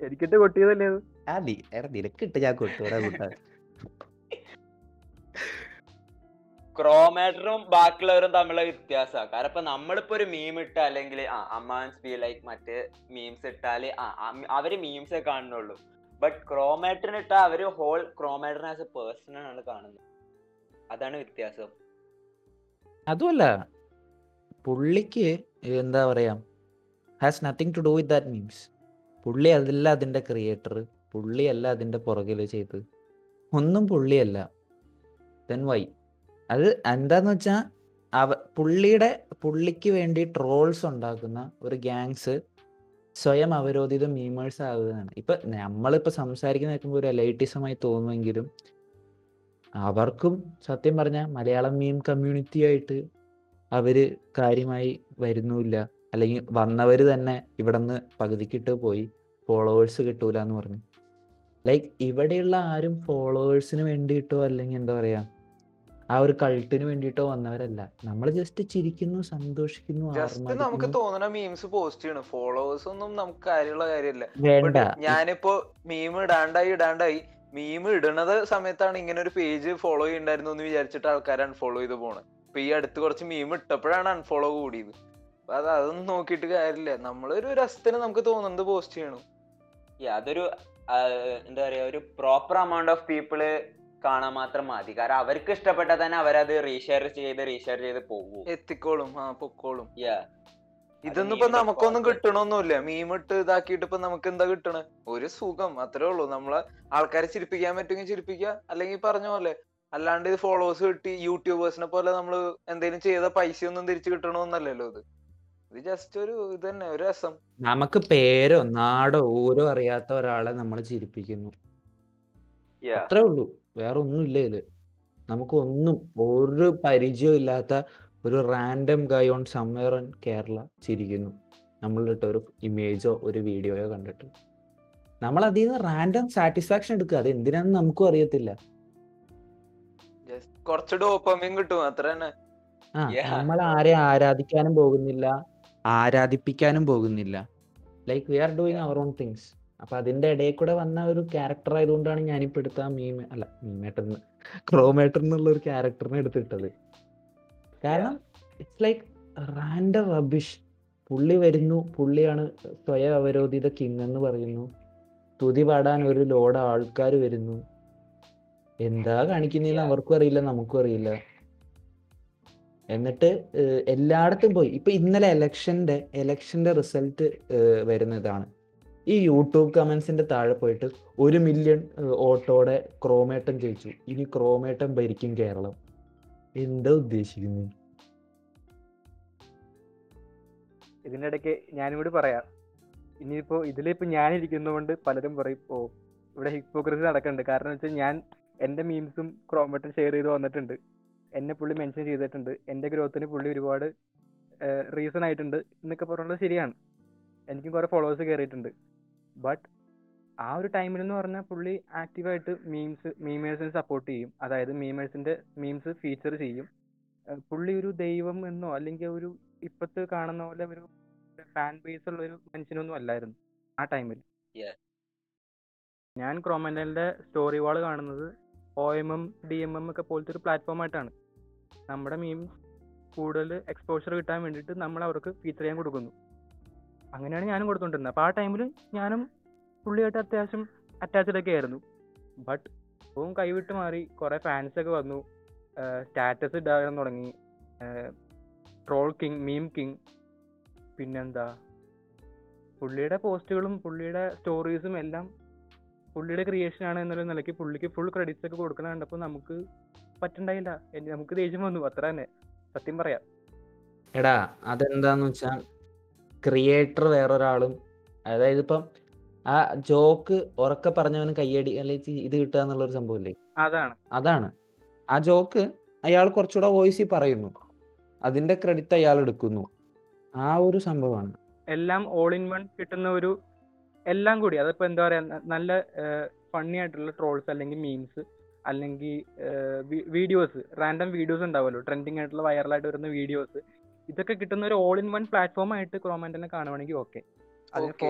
A: എനിക്കിട്ട് കൊട്ടിയതല്ലേ അത്?
C: ആ നീ എടാ നിനക്കിട്ട് ഞാൻ കൊട്ടുകൂടാ കൂട്ടാ
B: ക്രോമാറ്ററും ബാക്കിയുള്ളവരും തമ്മിലുള്ള വ്യത്യാസമാണ് കാരണം ഇപ്പൊ നമ്മളിപ്പോ ഒരു മീം ഇട്ട അല്ലെങ്കിൽ ആ അമ്മാൻസ് ബി ലൈക്ക് മറ്റേ മീംസ് ഇട്ടാൽ ആ അവർ മീംസേ കാണുന്നുള്ളൂ. ബട്ട് ക്രോമാറ്ററിന് ഇട്ടാ അവർ ഹോൾ ക്രോമാറ്ററിനെ ആസ് എ പേഴ്സൺ ആണ് കാണുന്നത്. അതാണ് വ്യത്യാസം.
C: അതുമല്ല പുള്ളിക്ക് എന്താ പറയാ has nothing to do with that means പുള്ളി അതല്ല അതിന്റെ ക്രിയേറ്റർ പുള്ളിയല്ല അതിന്റെ പുറകിൽ ചെയ്ത് ഒന്നും പുള്ളിയല്ല. ദെൻ വൈ അത് എന്താന്ന് വെച്ചാൽ അവ പുള്ളിയുടെ പുള്ളിക്ക് വേണ്ടി ട്രോൾസ് ഉണ്ടാക്കുന്ന ഒരു ഗ്യാങ്സ് സ്വയം അവരോധിത മീമേഴ്സ് ആവുകയാണ് ഇപ്പൊ നമ്മളിപ്പോ സംസാരിക്കുന്ന നിൽക്കുമ്പോൾ ഒരു എലൈറ്റിസമായി തോന്നുമെങ്കിലും അവർക്കും സത്യം പറഞ്ഞ മലയാളം മീം കമ്മ്യൂണിറ്റി ആയിട്ട് അവർ കാര്യമായി വരുന്നുമില്ല അല്ലെങ്കിൽ വന്നവര് തന്നെ ഇവിടുന്ന് പകുതിക്കിട്ട് പോയി ഫോളോവേഴ്സ് കിട്ടൂല എന്ന് പറഞ്ഞു. ലൈക്ക് ഇവിടെയുള്ള ആരും ഫോളോവേഴ്സിന് വേണ്ടിയിട്ടോ അല്ലെങ്കിൽ എന്താ പറയാ ആ ഒരു കൾട്ടിന് വേണ്ടിയിട്ടോ വന്നവരല്ല. നമ്മൾ ജസ്റ്റ് ചിരിക്കുന്നു സന്തോഷിക്കുന്നു
D: ജസ്റ്റ് നമുക്ക്
C: തോന്നണ
D: തോന്നുന്ന മീംസ് പോസ്റ്റ് ചെയ്യണം. ഫോളോവേഴ്സ് ഒന്നും നമുക്ക് കാര്യമുള്ള കാര്യമല്ല.
C: വേണ്ട.
D: ഞാനിപ്പോ മീം ഇടാണ്ടായി ഇടാണ്ടായി. മീം ഇടണത് സമയത്താണ് ഇങ്ങനെ ഒരു പേജ് ഫോളോ ചെയ്യണ്ടായിരുന്നു എന്ന് വിചാരിച്ചിട്ട് ആൾക്കാരാണ് അൺഫോളോ ചെയ്ത് പോണത് ഇപ്പൊ ഈ അടുത്ത് കുറച്ച് മീം ഇട്ടപ്പോഴാണ് അൺഫോളോ കൂടിയത്. അപ്പൊ അത് അതൊന്നും നോക്കിയിട്ട് കാര്യമില്ല. നമ്മളൊരു രസത്തിന് നമുക്ക് തോന്നുന്നത് പോസ്റ്റ് ചെയ്യണം.
B: അതൊരു എന്താ പറയാ ഒരു പ്രോപ്പർ അമൗണ്ട് ഓഫ് പീപ്പിൾ കാണാൻ മാത്രം മതി. കാരണം അവർക്ക് ഇഷ്ടപ്പെട്ടാൽ തന്നെ അവരത് റീഷെയർ ചെയ്ത് റീഷെയർ ചെയ്ത് പോകും.
D: എത്തിക്കോളും. ആ പൊക്കോളും. ഇതൊന്നും ഇപ്പൊ നമുക്കൊന്നും കിട്ടണമൊന്നുമില്ല മീം ഇട്ട് ഇതാക്കിയിട്ട് ഇപ്പൊ നമുക്ക് എന്താ കിട്ടണ? ഒരു സുഖം. അത്രേ ഉള്ളൂ. നമ്മളെ ആൾക്കാരെ ചിരിപ്പിക്കാൻ പറ്റുമെങ്കിൽ ചിരിപ്പിക്കുക. അല്ലെങ്കിൽ പറഞ്ഞ പോലെ അല്ലാണ്ട് ഇത് ഫോളോവേഴ്സ് കിട്ടി യൂട്യൂബേഴ്സിനെ പോലെ നമ്മൾ എന്തെങ്കിലും ചെയ്ത പൈസ ഒന്നും തിരിച്ചു കിട്ടണമെന്നല്ലല്ലോ ഇത്. ഇത് ജസ്റ്റ് ഒരു ഇത് തന്നെ ഒരു രസം.
C: നമുക്ക് പേരോ നാടോ ഓരോ അറിയാത്ത ഒരാളെ നമ്മൾ ചിരിപ്പിക്കുന്നു. അത്രേ ഉള്ളൂ. വേറെ ഒന്നും ഇല്ല ഇതിൽ. നമുക്ക് ഒന്നും ഒരു പരിചയം ഇല്ലാത്ത ഒരു random guy on somewhere in Kerala ചിരിക്കുന്നു. നമ്മളിട്ട ഒരു ഇമേജോ ഒരു വീഡിയോയോ കണ്ടിട്ട്. നമ്മൾ അതിൽ നിന്ന് റാൻഡം സാറ്റിസ്ഫാക്ഷൻ എടുക്കുക. അത് എന്തിനാന്ന് നമുക്കും അറിയത്തില്ല.
D: കുറച്ച് ഡോപ്പമീൻ കിട്ടും അത്ര തന്നെ
C: നമ്മൾ ആരെ ആരാധിക്കാനും പോകുന്നില്ല. ആരാധിപ്പിക്കാനും പോകുന്നില്ല. Like we are doing our own things അപ്പൊ അതിന്റെ ഇടയിൽ കൂടെ വന്ന ഒരു ക്യാരക്ടർ ആയതുകൊണ്ടാണ് ഞാനിപ്പോ എടുത്ത ആ മീമ അല്ല മീമേട്ടൻ ക്രോമേട്ടൻ എന്നുള്ള ഒരു ക്യാരക്ടറിനെ എടുത്തിട്ടത്. കാരണം ഇറ്റ്സ് ലൈക്ക് റാൻഡം റബിഷ് പുള്ളി വരുന്നു പുള്ളിയാണ് സ്വയം അവരോധിത കിങ് എന്ന് പറയുന്നു. തുതി പാടാൻ ഒരു ലോഡ് ആൾക്കാർ വരുന്നു. എന്താ കാണിക്കുന്നതെന്ന് അവർക്കും അറിയില്ല നമുക്കും അറിയില്ല. എന്നിട്ട് എല്ലായിടത്തും പോയി. ഇപ്പൊ ഇന്നലെ എലക്ഷന്റെ എലക്ഷന്റെ റിസൾട്ട് വരുന്നതാണ്. ഈ യൂട്യൂബ് കമന്റ്സിന്റെ താഴെ പോയിട്ട് ഒരു മില്യൺ ഓട്ടോടെ ക്രോമേട്ടൻ ജയിച്ചു. ഇനി ക്രോമേട്ടൻ ഭരിക്കും കേരളം. എന്താ ഉദ്ദേശിക്കുന്നു?
A: ഇതിന്റെ ഇടയ്ക്ക് ഞാനും കൂടി പറയാം. ഇനിയിപ്പോ ഇതിലിപ്പോ ഞാനിരിക്കുന്നതുകൊണ്ട് പലരും പറയും ഓ ഇവിടെ ഹിപ്പോക്രസി നടക്കുന്നുണ്ട് കാരണം വെച്ചാൽ ഞാൻ എന്റെ മീംസും ക്രോമറ്റും ഷെയർ ചെയ്ത് വന്നിട്ടുണ്ട്. എന്നെ പുള്ളി മെൻഷൻ ചെയ്തിട്ടുണ്ട്. എന്റെ ഗ്രോത്തിന് പുള്ളി ഒരുപാട് റീസൺ ആയിട്ടുണ്ട് എന്നൊക്കെ പറഞ്ഞത് ശരിയാണ്. എനിക്കും കുറെ ഫോളോവേഴ്സ് കയറിയിട്ടുണ്ട് ബട്ട് ആ ഒരു ടൈമിൽ എന്ന് പറഞ്ഞാൽ പുള്ളി ആക്റ്റീവായിട്ട് മീംസ് മീമേഴ്സിനെ സപ്പോർട്ട് ചെയ്യും. അതായത് മീമേഴ്സിന്റെ മീംസ് ഫീച്ചർ ചെയ്യും. പുള്ളി ഒരു ദൈവം എന്നോ അല്ലെങ്കിൽ ഒരു ഇപ്പത്ത് കാണുന്ന പോലെ ഒരു ഫാൻ ബേസ് ഉള്ള ഒരു മനുഷ്യനൊന്നും അല്ലായിരുന്നു ആ ടൈമിൽ
B: Yeah.
A: ഞാൻ ക്രോമനലിന്റെ സ്റ്റോറി വാൾ കാണുന്നത് O M M D M M ഒക്കെ പോലത്തെ ഒരു പ്ലാറ്റ്ഫോം ആയിട്ടാണ്. നമ്മുടെ മീംസ് കൂടുതൽ എക്സ്പോഷർ കിട്ടാൻ വേണ്ടിയിട്ട് നമ്മൾ അവർക്ക് ഫീച്ചർ ചെയ്യാൻ കൊടുക്കുന്നു. അങ്ങനെയാണ് ഞാനും കൊടുത്തോണ്ടിരുന്നത്. അപ്പോൾ ആ ടൈമിൽ ഞാനും പുള്ളിയായിട്ട് അത്യാവശ്യം അറ്റാച്ച്ഡ് ഒക്കെ ആയിരുന്നു. ബട്ട് ഇപ്പം കൈവിട്ട് മാറി കുറേ ഫാൻസൊക്കെ വന്നു. സ്റ്റാറ്റസ് ഇടാൻ തുടങ്ങി. ട്രോൾ കിങ് മീം കിങ് പിന്നെന്താ? പുള്ളിയുടെ പോസ്റ്റുകളും പുള്ളിയുടെ സ്റ്റോറീസും എല്ലാം പുള്ളിയുടെ ക്രിയേഷൻ ആണ് എന്നുള്ള നിലയ്ക്ക് പുള്ളിക്ക് ഫുൾ ക്രെഡിറ്റ്സ് ഒക്കെ കൊടുക്കുന്ന കണ്ടപ്പോൾ നമുക്ക് പറ്റണ്ടായില്ല. നമുക്ക് ദേഷ്യം വന്നു. അത്ര തന്നെ. സത്യം പറയാം.
C: എടാ അതെന്താന്ന് വെച്ചാൽ ക്രിയേറ്റർ വേറൊരാളും അതായത് ഇപ്പം ആ ജോക്ക് ഉറക്കെ പറഞ്ഞവന് കയ്യടി അല്ലെങ്കിൽ ഇത് കിട്ടുക എന്നുള്ള ഒരു സംഭവമില്ലേ?
A: അതാണ്.
C: അതാണ്. ആ ജോക്ക് അയാൾ കുറച്ചുകൂടെ വോയിസിൽ പറയുന്നു. അതിന്റെ ക്രെഡിറ്റ് അയാൾ എടുക്കുന്നു. ആ ഒരു സംഭവമാണ്.
A: എല്ലാം ഓൾ ഇൻ വൺ കിട്ടുന്ന ഒരു എല്ലാം കൂടി അതിപ്പോ എന്താ പറയാ നല്ല ഫണ്ണി ആയിട്ടുള്ള ട്രോൾസ് അല്ലെങ്കിൽ മീംസ് അല്ലെങ്കിൽ വീഡിയോസ് റാൻഡം വീഡിയോസ് ഉണ്ടാവുമല്ലോ ട്രെൻഡിങ് ആയിട്ടുള്ള വൈറലായിട്ട് വരുന്ന വീഡിയോസ് ഇതൊക്കെ കിട്ടുന്ന ഒരു ഓൾ ഇൻ വൺ പ്ലാറ്റ്ഫോം ആയിട്ട് ക്രോമാൻഡിനെ കാണുവാണെങ്കിൽ ഓക്കെ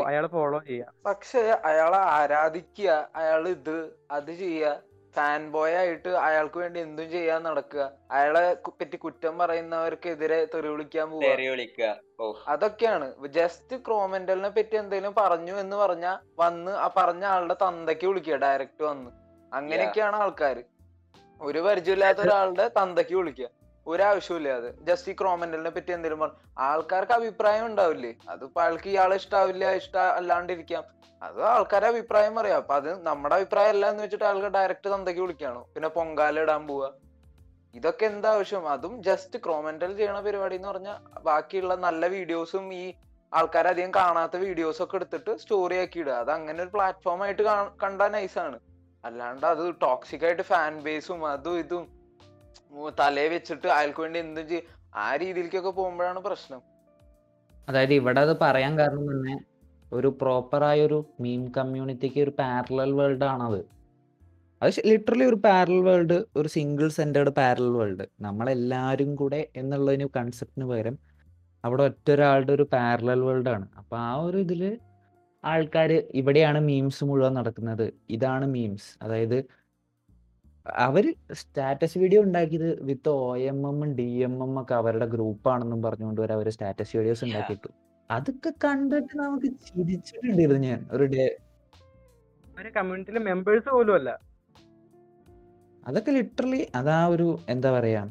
A: അയാളെ ഫോളോ ചെയ്യാം.
D: പക്ഷെ അയാളെ ആരാധിക്കുക അയാൾ ഇത് അത് ചെയ്യുക ഫാൻ ബോയ് ആയിട്ട് അയാൾക്ക് വേണ്ടി എന്തും ചെയ്യാൻ നടക്കുക. അയാളെ പറ്റി കുറ്റം പറയുന്നവർക്കെതിരെ തെറി വിളിക്കാൻ പോവുക. അതൊക്കെയാണ്. ജസ്റ്റ് ക്രോമെന്റലിനെ പറ്റി എന്തെങ്കിലും പറഞ്ഞു എന്ന് പറഞ്ഞ വന്ന് ആ പറഞ്ഞ ആളുടെ തന്തയ്ക്ക് വിളിക്കുക. ഡയറക്റ്റ് വന്ന്. അങ്ങനെയൊക്കെയാണ് ആൾക്കാര്. ഒരു പരിചയമില്ലാത്ത ഒരാളുടെ തന്തയ്ക്ക് വിളിക്കുക. ഒരാവശ്യമില്ല അത്. ജസ്റ്റ് ഈ ക്രോമെന്റലിനെ പറ്റി എന്തെങ്കിലും പറഞ്ഞു ആൾക്കാർക്ക് അഭിപ്രായം ഉണ്ടാവില്ലേ? അതിപ്പോ അയാൾക്ക് ഇയാളെ ഇഷ്ടാവില്ല ഇഷ്ട അല്ലാണ്ടിരിക്കാം. അത് ആൾക്കാരെ അഭിപ്രായം പറയാം. അപ്പൊ അത് നമ്മുടെ അഭിപ്രായം അല്ല എന്ന് വെച്ചിട്ട് ആൾക്കാർ ഡയറക്റ്റ് തന്തയ്ക്ക് വിളിക്കുകയാണ് പിന്നെ പൊങ്കാല ഇടാൻ പോവുക ഇതൊക്കെ എന്താ ആവശ്യം? അതും ജസ്റ്റ് ക്രോമെന്റൽ ചെയ്യണ പരിപാടി എന്ന് പറഞ്ഞാൽ ബാക്കിയുള്ള നല്ല വീഡിയോസും ഈ ആൾക്കാർ അധികം കാണാത്ത വീഡിയോസ് ഒക്കെ എടുത്തിട്ട് സ്റ്റോറി ആക്കി ഇടുക. അത് അങ്ങനെ ഒരു പ്ലാറ്റ്ഫോം ആയിട്ട് കണ്ടാൽ നൈസാണ് അല്ലാണ്ട് അത് ടോക്സിക് ആയിട്ട് ഫാൻ ബേസും അതും ഇതും തലയെ വെച്ചിട്ട് അയാൾക്ക് വേണ്ടി എന്തും ചെയ്യും ആ രീതിയിലേക്കൊക്കെ പോകുമ്പോഴാണ് പ്രശ്നം.
C: അതായത് ഇവിടെ അത് പറയാൻ കാരണം തന്നെ ഒരു പ്രോപ്പറായ ഒരു മീം കമ്മ്യൂണിറ്റിക്ക് ഒരു പാരലൽ വേൾഡ് ആണത്. അത് ലിറ്ററലി ഒരു പാരലൽ വേൾഡ് ഒരു സിംഗിൾ സെന്റേർഡ് പാരലൽ വേൾഡ് നമ്മളെല്ലാവരും കൂടെ എന്നുള്ളതിന് കൺസെപ്റ്റിന് പകരം അവിടെ ഒറ്റ ഒരാളുടെ ഒരു പാരലൽ വേൾഡ് ആണ്. അപ്പോൾ ആ ഒരു ഇതിൽ ആൾക്കാർ ഇവിടെയാണ് മീംസ് മുഴുവൻ നടക്കുന്നത്. ഇതാണ് മീംസ് അതായത് അവർ സ്റ്റാറ്റസ് വീഡിയോ ഉണ്ടാക്കിയത് വിത്ത് ഒ എം എമ്മും ഡി എം എം ഒക്കെ അവരുടെ ഗ്രൂപ്പാണെന്നും പറഞ്ഞുകൊണ്ട് വരെ അവർ സ്റ്റാറ്റസ് വീഡിയോസ് ഉണ്ടാക്കിയിട്ടു. അതൊക്കെ കണ്ടിട്ട് നമുക്ക് ചിരിച്ചിട്ടുണ്ടായിരുന്നു ഞാൻ. ഒരു ഡേ.
A: കമ്മ്യൂണിറ്റിയിലെ മെമ്പേഴ്സ് പോലും അല്ല.
C: അതൊക്കെ ലിറ്ററലി അതാ ഒരു എന്താ പറയാ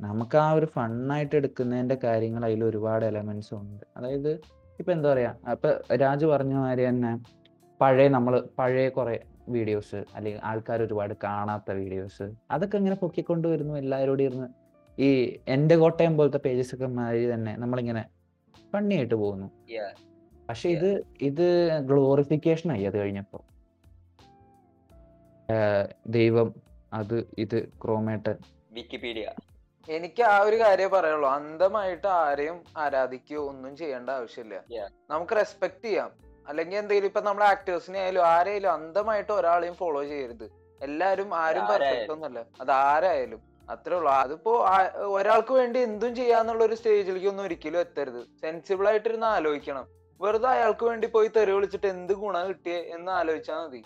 C: നമുക്ക് ആ ഒരു ഫണ്ണായിട്ട് എടുക്കുന്നതിന്റെ കാര്യങ്ങൾ അതിൽ ഒരുപാട് എലമെന്റ്സ് ഉണ്ട്. അതായത് ഇപ്പൊ എന്താ പറയാ അപ്പൊ രാജു പറഞ്ഞ മാതിരി തന്നെ പഴയ നമ്മൾ പഴയ കുറെ വീഡിയോസ് അല്ലെങ്കിൽ ആൾക്കാർ ഒരുപാട് കാണാത്ത വീഡിയോസ് അതൊക്കെ ഇങ്ങനെ പൊക്കിക്കൊണ്ട് വരുന്നു എല്ലാവരോടും ഇരുന്ന്. ഈ എന്റെ കോട്ടയം പോലത്തെ പേജസ് ഒക്കെ മാതിരി തന്നെ നമ്മളിങ്ങനെ ഫണ്ണി ആയിട്ട് പോകുന്നു. പക്ഷെ ഇത് ഇത് ഗ്ലോറിഫിക്കേഷൻ ആയി അത് കഴിഞ്ഞപ്പോ ദൈവം അത് ഇത് ക്രോമേട്ടൻ.
B: വിക്കിപീഡിയ
D: എനിക്ക് ആ ഒരു കാര്യം പറയുള്ളൂ. അന്ധമായിട്ട് ആരെയും ആരാധിക്കുകയോ ഒന്നും ചെയ്യേണ്ട ആവശ്യമില്ല. നമുക്ക് റെസ്പെക്ട് ചെയ്യാം. അല്ലെങ്കിൽ എന്തെങ്കിലും ഇപ്പൊ നമ്മുടെ ആക്ടേഴ്സിനെ ആയാലും ആരെയായാലും അന്ധമായിട്ട് ഒരാളെയും ഫോളോ ചെയ്യരുത്. എല്ലാരും ആരും പെർഫെക്റ്റ് ഒന്നല്ല അത് ആരായാലും. അത്രേ ഉള്ളൂ. അതിപ്പോ ഒരാൾക്ക് വേണ്ടി എന്തും ചെയ്യാന്നുള്ള ഒരു സ്റ്റേജിലേക്ക് ഒന്നും ഒരിക്കലും എത്തരുത്. സെൻസിബിൾ ആയിട്ടിരുന്ന് ആലോചിക്കണം. വെറുതെ അയാൾക്ക് വേണ്ടി പോയി തെറി വിളിച്ചിട്ട് എന്ത് ഗുണം കിട്ടിയേ എന്ന് ആലോചിച്ചാൽ മതി.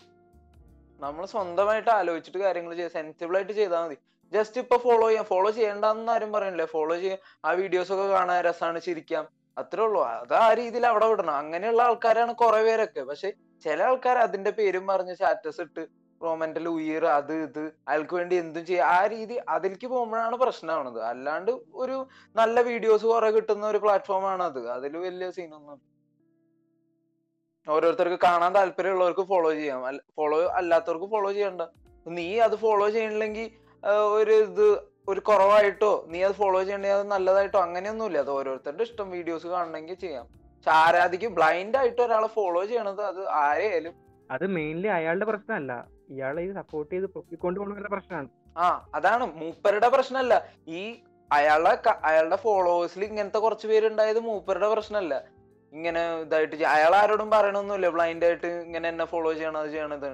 D: നമ്മൾ സ്വന്തമായിട്ട് ആലോചിച്ചിട്ട് കാര്യങ്ങൾ ചെയ്യുക സെൻസിബിൾ ആയിട്ട് ചെയ്താൽ മതി. ജസ്റ്റ് ഇപ്പൊ ഫോളോ ചെയ്യാം. ഫോളോ ചെയ്യണ്ടെന്ന് ആരും പറയണില്ലേ. ഫോളോ ചെയ്യാം. ആ വീഡിയോസ് ഒക്കെ കാണാൻ രസമാണ് ചിരിക്കാം. അത്രേ ഉള്ളൂ. അത് ആ രീതിയിൽ അവിടെ വിടണം. അങ്ങനെയുള്ള ആൾക്കാരാണ് കുറെ പേരൊക്കെ. പക്ഷെ ചില ആൾക്കാർ അതിന്റെ പേരും പറഞ്ഞ് സ്റ്റാറ്റസ് ഇട്ട് റോമന്റൽ ഉയർ അത് ഇത്. അയാൾക്ക് വേണ്ടി എന്തും ചെയ്യുക ആ രീതി അതിലേക്ക് പോകുമ്പോഴാണ് പ്രശ്നമാണത് അല്ലാണ്ട് ഒരു നല്ല വീഡിയോസ് കുറെ കിട്ടുന്ന ഒരു പ്ലാറ്റ്ഫോം ആണ് അത്. അതിൽ വലിയ സീനൊന്നും ഓരോരുത്തർക്ക് കാണാൻ താല്പര്യമുള്ളവർക്ക് ഫോളോ ചെയ്യാം. ഫോളോ അല്ലാത്തവർക്ക് ഫോളോ ചെയ്യണ്ട. നീ അത് ഫോളോ ചെയ്യണില്ലെങ്കിൽ ഒരു ഇത് ഒരു കുറവായിട്ടോ നീ അത് ഫോളോ ചെയ്യണമെങ്കിൽ അത് നല്ലതായിട്ടോ അങ്ങനെയൊന്നുമില്ല. അത് ഓരോരുത്തരുടെ ഇഷ്ടം വീഡിയോസ് കാണണമെങ്കിൽ ചെയ്യാം. പക്ഷെ ആരാധിക്ക് ബ്ലൈൻഡ് ആയിട്ട് ഒരാളെ ഫോളോ ചെയ്യണത് അത് ആരെയായാലും
A: അത് മെയിൻലി അയാളുടെ പ്രശ്നമല്ല. ഇയാളെ ഇത് സപ്പോർട്ട് ചെയ്ത് പൊക്കിക്കൊണ്ട് പോകുന്നവരുടെ പ്രശ്നമാണ്
D: ആ അതാണ്. മൂപ്പരുടെ പ്രശ്നമല്ല ഈ അയാളെ അയാളുടെ ഫോളോവേഴ്സിൽ ഇങ്ങനത്തെ കുറച്ച് പേരുണ്ടായത് മൂപ്പരുടെ പ്രശ്നമല്ല ഇങ്ങനെ ഇതായിട്ട് അയാൾ ആരോടും പറയണൊന്നുമില്ല. ബ്ലൈൻഡ് ആയിട്ട് ഇങ്ങനെ എന്നെ ഫോളോ ചെയ്യണം അത് ചെയ്യണത്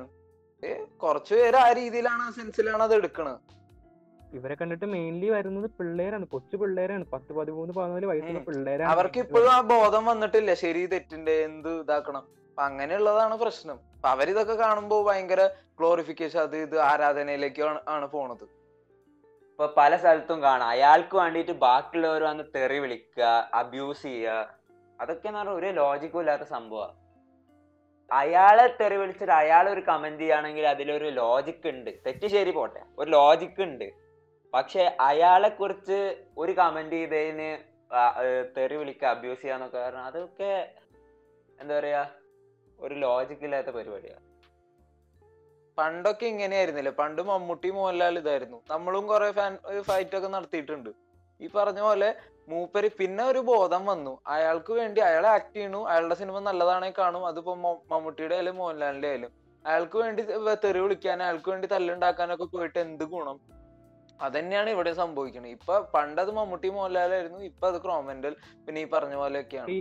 D: ഏ കുറച്ച് പേര് ആ രീതിയിലാണ് ആ സെൻസിലാണ് അത് എടുക്കണത്
A: ഇവരെ കണ്ടിട്ട് മെയിൻലി വരുന്നത് പിള്ളേരാണ്. കൊച്ചു പിള്ളേരാണ്. പത്ത് പതിമൂന്ന് പതിനാല് വയസ്സുള്ള. പിള്ളേരാണ്.
D: അവർക്ക് ഇപ്പോഴും ആ ബോധം വന്നിട്ടില്ല. ശരി തെറ്റിന്റെ എന്ത് ഇതാക്കണം. അപ്പൊ അങ്ങനെയുള്ളതാണ് പ്രശ്നം. അപ്പൊ അവരിതൊക്കെ കാണുമ്പോൾ ഭയങ്കര ഗ്ലോറിഫിക്കേഷൻ അത് ഇത് ആരാധനയിലേക്ക് ആണ് പോണത്.
B: ഇപ്പൊ പല സ്ഥലത്തും കാണാം. അയാൾക്ക് വേണ്ടിയിട്ട് ബാക്കിയുള്ളവർ വന്ന് തെറി വിളിക്കുക അബ്യൂസ് ചെയ്യുക അതൊക്കെ എന്ന് പറഞ്ഞാൽ ഒരു ലോജിക്കും ഇല്ലാത്ത സംഭവമാണ് അയാളെ തെറി വിളിച്ചിട്ട് അയാൾ ഒരു കമന്റ് ചെയ്യുകയാണെങ്കിൽ അതിലൊരു ലോജിക് ഉണ്ട്. തെറ്റ് ശരി പോട്ടെ. ഒരു ലോജിക് ഉണ്ട്. പക്ഷെ അയാളെ കുറിച്ച് ഒരു കമന്റ് ചെയ്തതിന് തെറി വിളിക്കുക അബ്യൂസ് ചെയ്യാന്നൊക്കെ പറഞ്ഞാൽ അതൊക്കെ എന്താ പറയാ ഒരു ലോജിക് ഇല്ലാത്ത പരിപാടിയാണ്
D: പണ്ടൊക്കെ ഇങ്ങനെയായിരുന്നില്ല? പണ്ട് മമ്മൂട്ടി മോഹൻലാൽ ഇതായിരുന്നു. നമ്മളും കുറെ ഫാൻ ഫൈറ്റ് ഒക്കെ നടത്തിയിട്ടുണ്ട്. ഈ പറഞ്ഞ പോലെ മൂപ്പര് പിന്നെ ഒരു ബോധം വന്നു. അയാൾക്ക് വേണ്ടി അയാളെ ആക്ട് ചെയ്യണു അയാളുടെ സിനിമ നല്ലതാണെങ്കിൽ കാണും. അതിപ്പോ മമ്മൂട്ടിയുടെ ആയാലും മോഹൻലാലിന്റെ ആയാലും. അയാൾക്ക് വേണ്ടി തെറി വിളിക്കാൻ അയാൾക്ക് വേണ്ടി തല്ലുണ്ടാക്കാനൊക്കെ പോയിട്ട് എന്ത് ഗുണം? അതന്നെയാണ് ഇവിടെ സംഭവിക്കുന്നത് ഇപ്പൊ പണ്ടത് മമ്മൂട്ടി മോഹൻലാലായിരുന്നു. ഇപ്പൊ അത് ക്രോമെന്റൽ പിന്നെ ഈ പറഞ്ഞ പോലെയൊക്കെയാണ്.